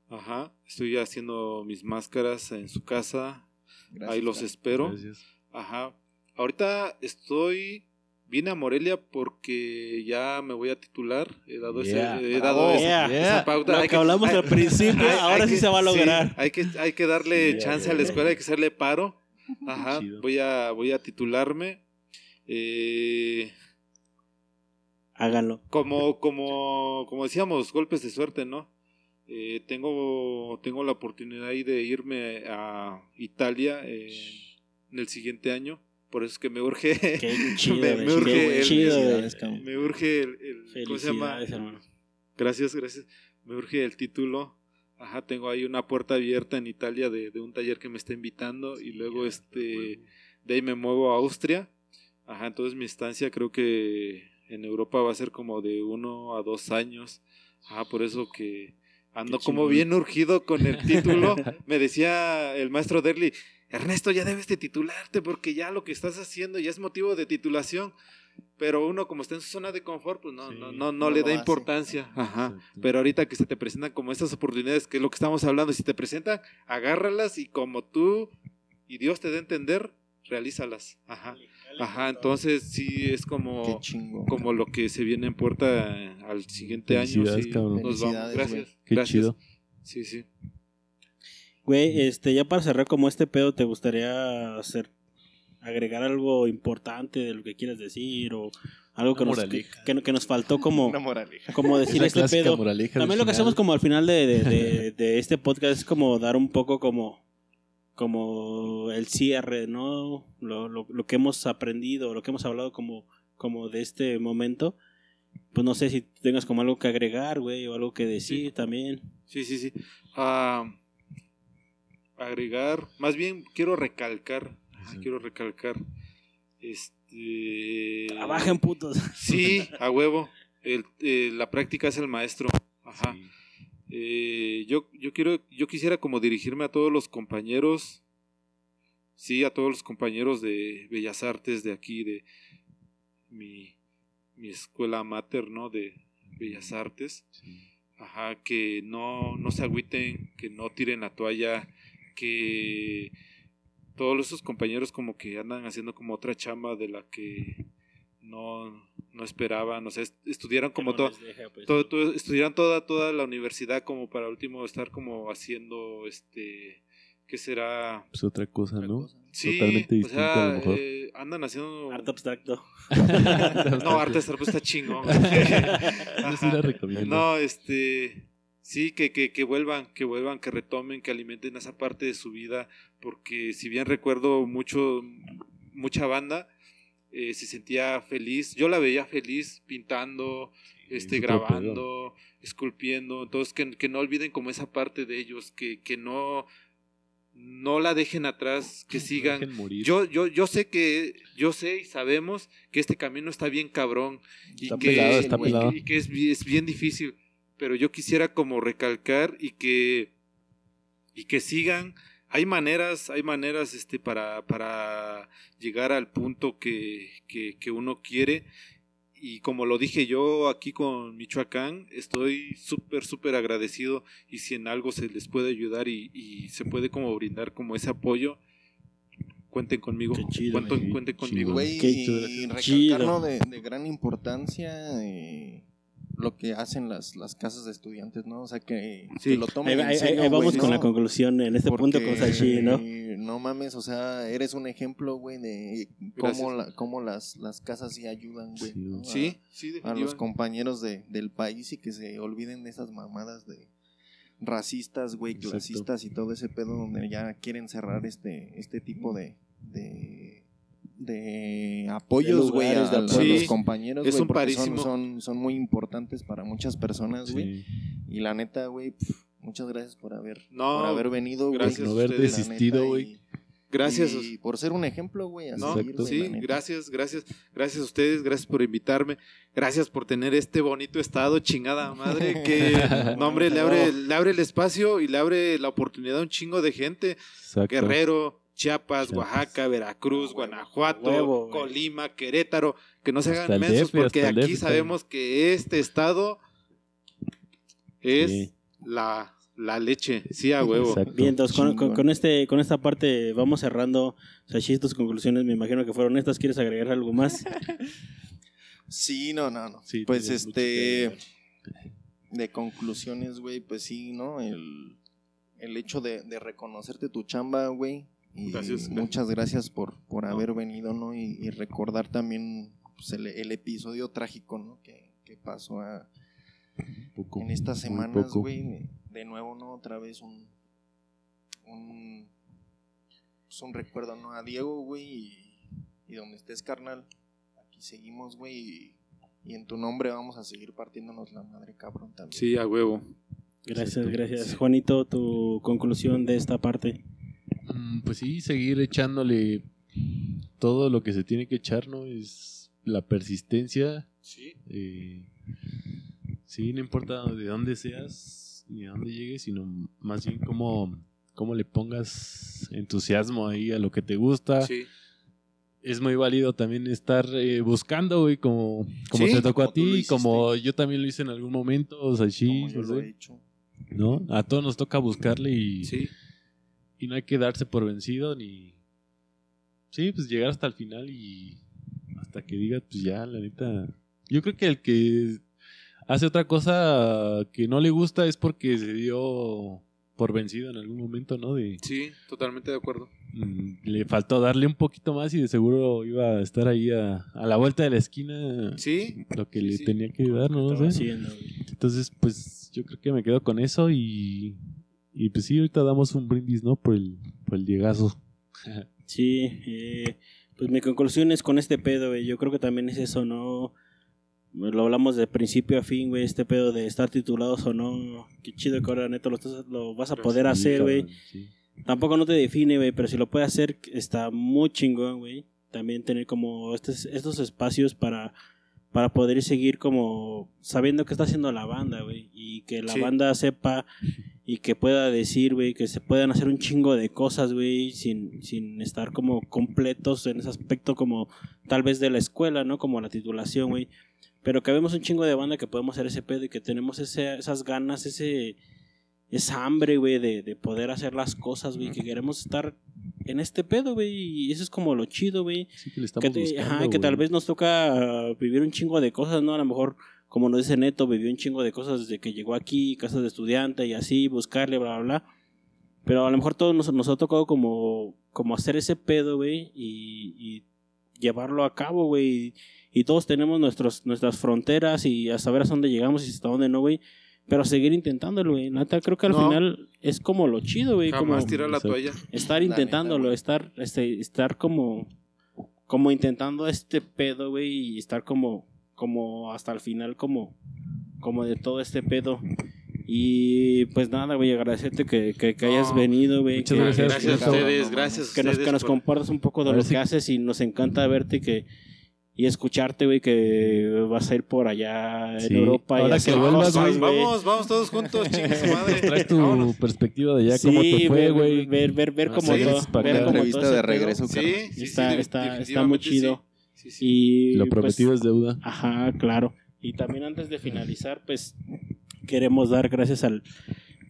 Ajá. Estoy haciendo mis máscaras en su casa. Gracias, ahí los espero. Gracias. Ajá. Ahorita estoy. Vine a Morelia porque ya me voy a titular. He dado, Yeah. ese, he dado Bravo. esa, Yeah. esa pauta. Lo Hay que hablamos hay- al principio, hay- ahora hay sí que- se va a lograr. hay, que, hay que darle Yeah, chance yeah, a la escuela, hay que hacerle paro. Ajá. Voy a, voy a titularme. Eh, Háganlo. como, como, como decíamos, golpes de suerte, ¿no? Eh, tengo, tengo la oportunidad ahí de irme a Italia eh, en el siguiente año. Por eso es que me urge, Qué chido, Me- urge qué el- chido, me urge el, el- ¿cómo se llama? Felicidades, hermano. Gracias, gracias. Me urge el título. Ajá, tengo ahí una puerta abierta en Italia de, de un taller que me está invitando y luego este de ahí me muevo a Austria. Ajá, entonces mi estancia creo que en Europa va a ser como de uno a dos años. Ajá, por eso que ando como bien urgido con el título. me decía el maestro Derly, Ernesto, ya debes de titularte porque ya lo que estás haciendo ya es motivo de titulación. Pero uno como está en su zona de confort, pues no, Sí, no, no, no no le da hace. importancia. Ajá. Pero ahorita que se te presentan como estas oportunidades, que es lo que estamos hablando, si te presentan, agárralas y como tú y Dios te dé a entender, realízalas. Ajá. Ajá, entonces sí es como, como lo que se viene en puerta al siguiente año. Sí, cabrón. nos vamos. Gracias. Qué gracias. chido. Sí, sí. Güey, este, ya para cerrar como este pedo, ¿te gustaría hacer, agregar algo importante de lo que quieres decir o algo que nos, que, que- que nos faltó como, como decir Esa este pedo? También lo que hacemos como al final de, de, de- de este podcast es como dar un poco como, como el cierre, ¿no? Lo, lo, lo que hemos aprendido, lo que hemos hablado como, como de este momento. Pues no sé si tengas como algo que agregar, güey, o algo que decir Sí. también. Sí, sí, sí. Ah, agregar, más bien quiero recalcar, Sí. quiero recalcar, este... Trabajen putos. Sí, a huevo. El- eh, la práctica es el maestro. Ajá. Sí. Eh, yo, yo quiero, yo quisiera como dirigirme a todos los compañeros, sí, a todos los compañeros de Bellas Artes de aquí, de mi, mi escuela mater, ¿no? De Bellas Artes. Sí. Ajá, que no, no se agüiten, que no tiren la toalla, que todos esos compañeros como que andan haciendo como otra chamba de la que no, no esperaban, o sea, est- estudiaron como todo, no les deja, pues. todo, todo- estudiaron toda, toda la universidad como para último estar como haciendo este ¿qué será? Pues otra cosa, Otra ¿no? cosa. Sí, Totalmente o sea, a lo mejor. eh, andan haciendo Arte abstracto. no, arte pues está chingón. Yo sí la recomiendo. No, este sí que, que, que vuelvan, que vuelvan, que retomen, que alimenten esa parte de su vida, porque si bien recuerdo mucho mucha banda eh, se sentía feliz, yo la veía feliz pintando, este grabando, esculpiendo, entonces que, que no olviden como esa parte de ellos, que, que no no la dejen atrás, que sigan. morir. yo, yo, yo sé que, yo sé y sabemos que este camino está bien cabrón y Está que, pelado, está y que- pelado. y que es, bi- es bien difícil, pero yo quisiera como recalcar y que, y que sigan. Hay maneras, hay maneras este, para, para llegar al punto que, que, que uno quiere. Y como lo dije yo aquí con Michoacán, estoy súper, súper agradecido y si en algo se les puede ayudar y, y se puede como brindar como ese apoyo, cuenten conmigo. Qué chido, cuenten, cuenten Chido. conmigo. Güey, Qué y chido. recalcar, Chido. ¿no? de, de gran importancia eh, lo que hacen las, las casas de estudiantes, ¿no? O sea, que, Sí. que lo tomen Ahí, en ahí- serio, ahí vamos güey, con ¿no? la conclusión en este punto con Sashi, ¿no? No mames, o sea, eres un ejemplo, güey, de cómo, la, cómo las, las casas sí ayudan, güey. Sí, ¿no? A- Sí, sí, A, los compañeros de, del país y que se olviden de esas mamadas de racistas, güey, Exacto. clasistas y todo ese pedo donde ya quieren cerrar este, este tipo de, de, de apoyos, güey, a, a los compañeros, güey, porque son, son, son muy importantes para muchas personas, güey. Sí. Y la neta, güey, muchas gracias por haber, No, por haber venido, güey. gracias no haber a ustedes, La desistido, güey. Gracias. Y por ser un ejemplo, güey, No, sí, gracias, gracias, gracias a ustedes, gracias por invitarme, gracias por tener este bonito estado, chingada madre, que, no hombre, le abre, le abre el espacio y le abre la oportunidad a un chingo de gente, Exacto. Guerrero, Chiapas, Chiapas. Oaxaca, Veracruz, huevo, Guanajuato, huevo. Colima, Querétaro, que no se Hasta hagan mensos DF, porque aquí DF sabemos que este estado es Sí. la, la leche, sí a huevo. Exacto. Bien, entonces con, con- Chingón. con este, con esta parte vamos cerrando. Sashi, tus conclusiones me imagino que fueron estas. ¿Quieres agregar algo más? Sí, no, no, no. Sí, pues este, de conclusiones, güey, pues sí, ¿no? El, el hecho de, de reconocerte tu chamba, güey. Y Gracias. muchas gracias por, por haber venido, ¿no? Y, y recordar también pues, el, el episodio trágico, ¿no? Que, que pasó a- Poco, en estas semanas, güey. De nuevo, ¿no? Otra vez un, un, pues, un recuerdo, ¿no? A Diego, güey. Y, y donde estés, carnal. Aquí seguimos, güey. Y, y en tu nombre vamos a seguir partiéndonos la madre, cabrón, también. Sí, a huevo. Gracias, Exacto. gracias. Juanito, tu conclusión de esta parte. Mm, Pues sí, seguir echándole todo lo que se tiene que echar, ¿no? Es la persistencia. Sí. eh, sí, no importa de dónde seas ni a dónde llegues, sino más bien cómo, cómo le pongas entusiasmo ahí a lo que te gusta. Sí. Es muy válido también estar eh, buscando, güey, como, como Sí, te tocó como a ti, como yo también lo hice en algún momento, o sea, sí, yo lo he hecho. ¿no? A todos nos toca buscarle y, Sí. Y no hay que darse por vencido ni sí pues llegar hasta el final y hasta que digas pues ya la neta. Yo creo que el que hace otra cosa que no le gusta es porque se dio por vencido en algún momento no de Sí, totalmente de acuerdo. mm, le faltó darle un poquito más y de seguro iba a estar ahí a, a la vuelta de la esquina Sí, lo que Sí, le sí. tenía que dar no, entonces pues yo creo que me quedo con eso y y pues sí ahorita damos un brindis no por el por el llegazo Sí, eh, pues mi conclusión es con este pedo, güey. Yo creo que también es eso, ¿no? Lo hablamos de principio a fin, güey. Este pedo de estar titulados o no. Qué chido que ahora, neto, lo, estás- lo vas a poder Sí, hacer, güey. sí. Tampoco no te define, güey, pero si lo puedes hacer, está muy chingón, güey. También tener como estos, estos espacios para, para poder seguir como sabiendo qué está haciendo la banda, güey. Y que la Sí. banda sepa y que pueda decir, güey, que se puedan hacer un chingo de cosas, güey, sin, sin estar como completos en ese aspecto como tal vez de la escuela, ¿no? Como la titulación, güey. Pero que vemos un chingo de banda que podemos hacer ese pedo y que tenemos ese, esas ganas, ese esa hambre, güey, de, de poder hacer las cosas, güey, que queremos estar en este pedo, güey, y eso es como lo chido, güey. Sí, que le estamos Que, te- buscando, ajá, que tal vez nos toca vivir un chingo de cosas, ¿no? A lo mejor, como nos dice Neto, vivió un chingo de cosas desde que llegó aquí, casas de estudiante y así, buscarle, bla, bla, bla. Pero a lo mejor todos nos, nos ha tocado como, como hacer ese pedo, güey, y, y llevarlo a cabo, güey. Y, todos tenemos nuestros, nuestras fronteras y a saber hasta dónde llegamos y hasta dónde no, güey. Pero seguir intentándolo, güey. Neta, creo que al No. final es como lo chido, güey. Como jamás tirar la Exacto. toalla. estar La intentándolo, neta, estar, este, estar como, como intentando este pedo, güey, y estar como, como hasta el final, como, como de todo este pedo. Y pues nada, güey, agradecerte que, que, que hayas No, venido, güey. muchas que- gracias. Gracias a ustedes, gracias a que nos, ustedes que nos por- compartas un poco de lo ver que si- haces y nos encanta verte y que y escucharte, güey, que vas a ir por allá en Sí. Europa y Ahora hacer que vuelvas, güey. Vamos, vamos todos juntos, su madre. Traes tu Vámonos. perspectiva de allá, Sí, cómo te fue, ver, güey. ver, ver, ver Ah, cómo sí, todo, ver cómo Entrevista todo de regreso, Sí, sí, está, sí, está, está muy chido. Sí. Sí, sí. Y Lo pues, prometido es deuda. Ajá, claro. Y también antes de finalizar, pues queremos dar gracias al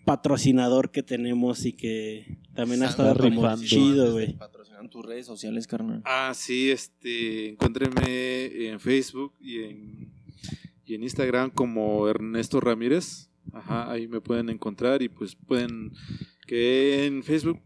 patrocinador que tenemos y que también ha estado como rifando. chido, güey. Patrocinan tus redes sociales, carnal. Ah, sí, este, encuéntrenme en Facebook y en y en Instagram como Ernesto Ramírez. Ajá, ahí me pueden encontrar y pues pueden que en Facebook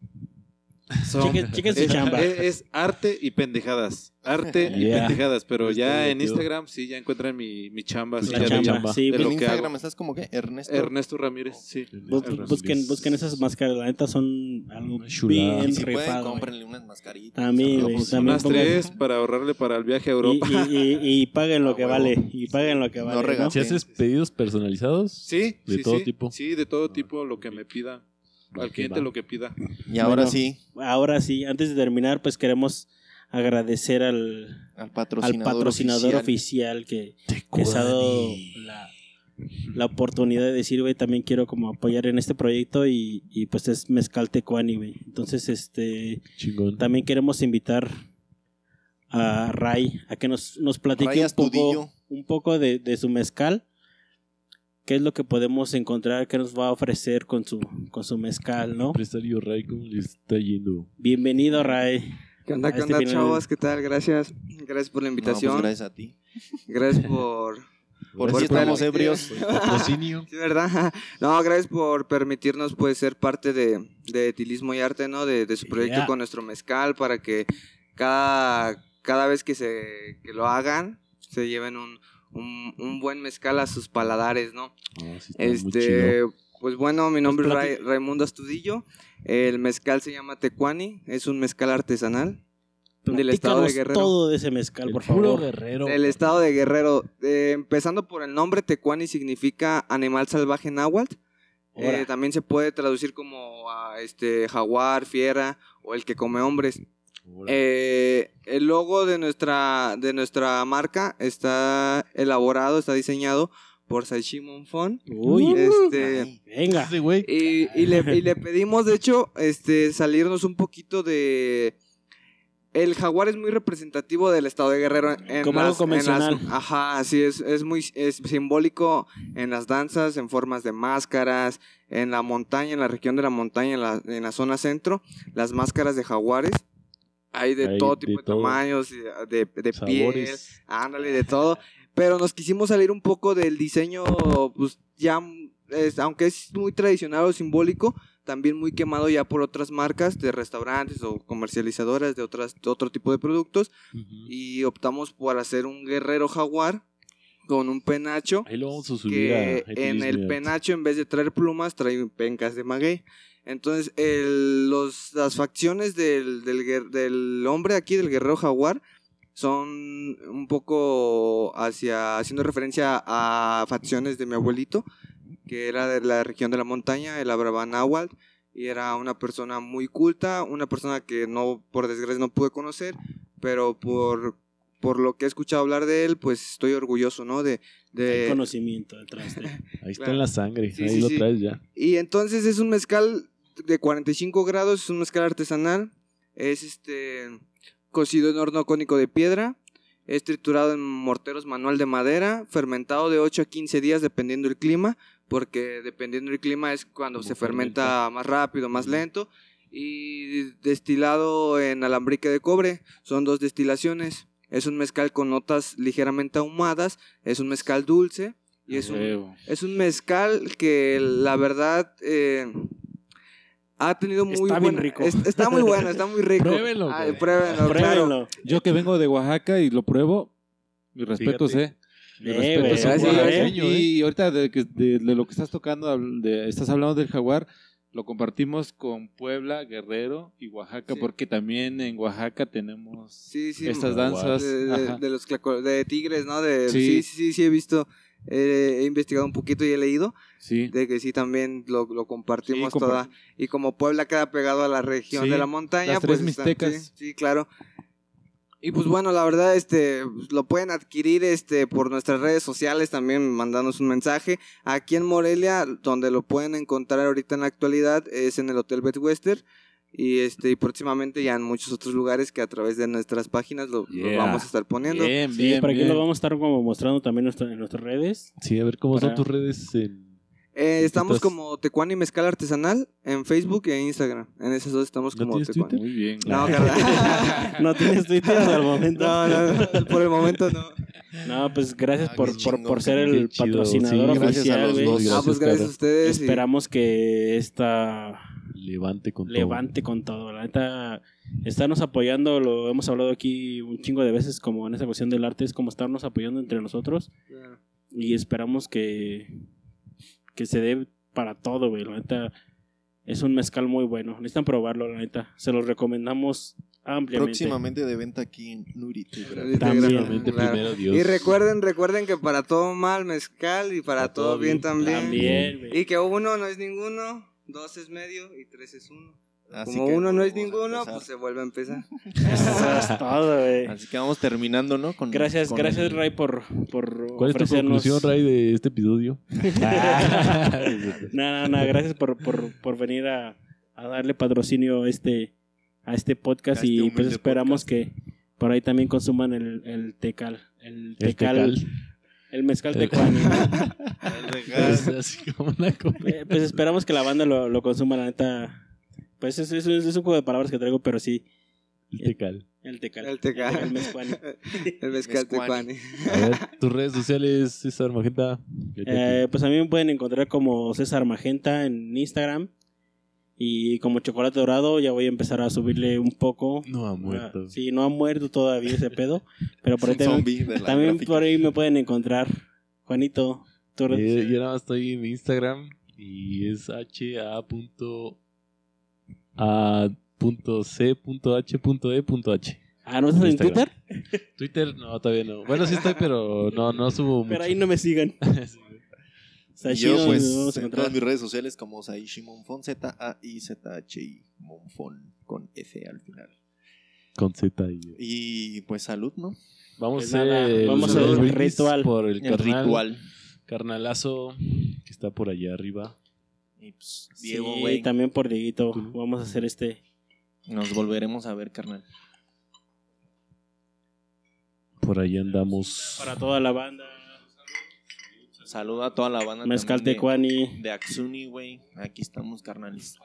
son- Chequen- chequen su es, chamba. es- es arte y pendejadas. Arte y Yeah. pendejadas. Pero Está ya en. Instagram sí ya encuentran mi, mi chamba. sí, La ya chamba, chamba. sí. de En Instagram hago. estás como que Ernesto. Ernesto Ramírez, sí. Bus- Ernesto busquen, busquen esas máscaras, la neta son algo chulada. bien Y si pueden, cómprenle unas mascaritas. Güey, Pues, también Unas pongan- tres para ahorrarle para el viaje a Y, Europa. y, y- y paguen lo Ah, que huevo. vale. Y paguen lo que No vale. ¿no? regates. Si haces pedidos personalizados, Sí, ¿De sí, todo sí. tipo? Sí, de todo tipo, lo que me pida. Al cliente lo que pida. Y ahora Bueno. sí, Ahora sí, antes de terminar, pues queremos agradecer al, al al patrocinador, oficial. oficial, que, que se ha dado la, la oportunidad de decir, güey, también quiero como apoyar en este proyecto y, y pues es Mezcal Tecuani, güey. Entonces, este, chingón. también queremos invitar a Ray a que nos, nos platique un poco, un poco de, de su mezcal. ¿Qué es lo que podemos encontrar? ¿Qué nos va a ofrecer con su, con su mezcal, no? Empresario Ray, ¿cómo le está yendo? Bienvenido, Ray. ¿Qué onda, qué este onda, chavos? ¿Qué tal? Gracias. Gracias por la No, pues invitación. gracias a ti. gracias por... Por por si estamos permitir- ebrios. Patrocinio. Sí, ¿verdad? No, gracias por permitirnos pues ser parte de, de Etilismo y Arte, ¿no? De, de su proyecto Yeah. con nuestro mezcal para que cada, cada vez que se que lo hagan se lleven un, un, un buen mezcal a sus paladares, ¿no? Ah, sí, está muy Este, chido. pues bueno, mi nombre es Raimundo Astudillo. El mezcal se llama Tecuani, es un mezcal artesanal del estado de Guerrero. todo de ese mezcal, El por favor. guerrero. Del estado de Guerrero. Eh, empezando por el nombre, Tecuani significa animal salvaje náhuatl. Eh, también se puede traducir como ah, este jaguar, fiera o el que come hombres. Eh, el logo de nuestra, de nuestra marca está elaborado, está diseñado por Saishi Monfon. Uy, Este, Ay, venga. Y, y le, y le pedimos, de hecho, este, salirnos un poquito de... El jaguar es muy representativo del estado de Guerrero. En Como algo las- en las- convencional. ajá, sí, es, es muy es simbólico en las danzas, en formas de máscaras, en la montaña, en la región de la montaña, en la, en la zona centro, las máscaras de jaguares. Hay de Hay todo de tipo de, todo. tamaños, de, de piel. Ándale, de todo. Pero nos quisimos salir un poco del diseño, pues ya, es- aunque es muy tradicional o simbólico, también muy quemado ya por otras marcas de restaurantes o comercializadoras de, otras, de otro tipo de productos. Ujú. Y optamos por hacer un guerrero jaguar con un penacho. Ahí lo vamos a subir a Que en Etilismo el penacho, en vez de traer plumas, trae pencas de maguey. Entonces, el- los, las facciones del, del, del hombre aquí, del guerrero jaguar, son un poco hacia haciendo referencia a facciones de mi abuelito, que era de la región de la montaña, el hablaba náhuatl, y era una persona muy culta, una persona que no, por desgracia, no pude conocer, pero por, por lo que he escuchado hablar de él, pues estoy orgulloso, ¿no? De, de, Hay conocimiento detrás de. Ahí está Claro. en la sangre. Sí, Ahí sí, lo sí. traes ya. Y entonces es un mezcal de 45 grados, es un mezcal artesanal, es este cocido en horno cónico de piedra, es triturado en morteros manual de madera, fermentado de 8 a 15 días dependiendo del clima, porque dependiendo del clima es cuando se fermenta más rápido, más lento, y destilado en alambrique de cobre, son dos destilaciones. Es un mezcal con notas ligeramente ahumadas, es un mezcal dulce y es un, es un mezcal que la verdad eh, ha tenido muy Está bien buena- rico. es- está muy bueno, está muy rico. Pruébenlo, Ay, güey. pruébenlo, claro. Pruébenlo. Yo que vengo de Oaxaca y lo pruebo, mi respeto, eh. Mi Eh, respeto, gracias, güey. gracias. Y ahorita de, que- de- de lo que estás tocando, de- estás hablando del jaguar, lo compartimos con Puebla, Guerrero y Oaxaca, Sí. porque también en Oaxaca tenemos Sí, sí. estas danzas. de, de- de los de tigres, ¿no? De, Sí. sí. sí, sí, sí, he visto, eh, he investigado un poquito y he leído Sí. de que sí también lo, lo compartimos Sí, toda. Y como Puebla queda pegado a la región Sí, de la montaña, las pues tres mixtecas. sí, sí, claro. Y pues bueno, la verdad, este, lo pueden adquirir este por nuestras redes sociales también, mandándonos un mensaje. Aquí en Morelia, donde lo pueden encontrar ahorita en la actualidad, es en el Hotel Bet Western. Y este, y próximamente ya en muchos otros lugares que a través de nuestras páginas lo, lo Yeah. vamos a estar poniendo. Bien, Sí, bien, por aquí bien. lo vamos a estar como mostrando también en nuestra- en nuestras redes. Sí, a ver cómo Para- son tus redes en... Eh, estamos estás? como Tecuani Mezcal Artesanal en Facebook e Instagram. En esas dos estamos ¿No como tienes Tecuani. Twitter? Muy bien. No. No tienes Twitter al momento. no, no, por el momento no. No, pues gracias Ah, por, por, por ser el patrocinador Sí, gracias a oficial, los dos. ah, pues gracias a ustedes. y- Esperamos que esta Levante con todo. levante con todo. La neta, estarnos apoyando, lo hemos hablado aquí un chingo de veces, como en esa cuestión del arte, es como estarnos apoyando entre nosotros. Y esperamos que, que se dé para todo, güey. La neta, es un mezcal muy bueno. Necesitan probarlo, la neta. Se los recomendamos ampliamente. Próximamente de venta aquí en También. Claro. primero Dios. Y recuerden, recuerden que para todo mal mezcal y para, Para todo, todo bien, bien. también. También. Y que uno no es ninguno, dos es medio y tres es uno. Así Como que uno no es ninguno, pues se vuelve a empezar. Eso es todo, güey. Así que vamos terminando, ¿no? Con, Gracias, con gracias, el- Ray, por, por ¿Cuál es tu conclusión, Ray, de este episodio? No, no, no, gracias por, por, por venir a, a darle patrocinio a este, a este podcast A este y pues esperamos podcast. que por ahí también consuman el, el tecal, el El tecal, el, mezcal El- tecuani. Es así como una copa. Eh, pues esperamos que la banda lo, lo consuma, la neta. Pues es, es, es un juego de palabras que traigo, pero sí, El tecal. el tecal. El tecal. El mezcuani. El mezcal tecuani. A ver, tus redes sociales, César Magenta. Eh, pues a mí me pueden encontrar como César Magenta en Instagram. Y como Chocolate Dorado ya voy a empezar a subirle un poco. no ha muerto. Ah, sí, no ha muerto todavía ese pedo. Pero por ahí también, también por ahí me pueden encontrar. Juanito, tú Eh, yo nada más estoy en mi Instagram y es ha.a.c.h.e.h. Ah, ¿no estás en. Twitter? Twitter, no, todavía no. Bueno, sí estoy, pero no, no subo mucho. Pero ahí no me sigan. Sí, yo, pues, vamos a en todas mis redes sociales como Saishi Monfon, Z-A-I-Z-H-I Monfon, con F al final. Con Z y... Y pues salud, ¿no? Vamos Pues a hacer vamos a hacer el ritual. Por el, El carnal, ritual. carnalazo que está por allá arriba. Y pues, Sí, Diego, güey, también por Dieguito. Tú. Vamos a hacer este. nos volveremos a ver, carnal. Por ahí andamos. Para toda la banda. Saludo a toda la banda Mezcal de, Tecuani. de Axuni, güey. Aquí estamos, carnales.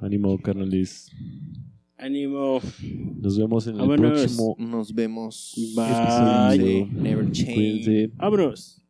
Ánimo, carnales. Ánimo. Nos vemos en el Vámonos. próximo Nos vemos. Bye. episodio. Never change. Cuídense. Vámonos.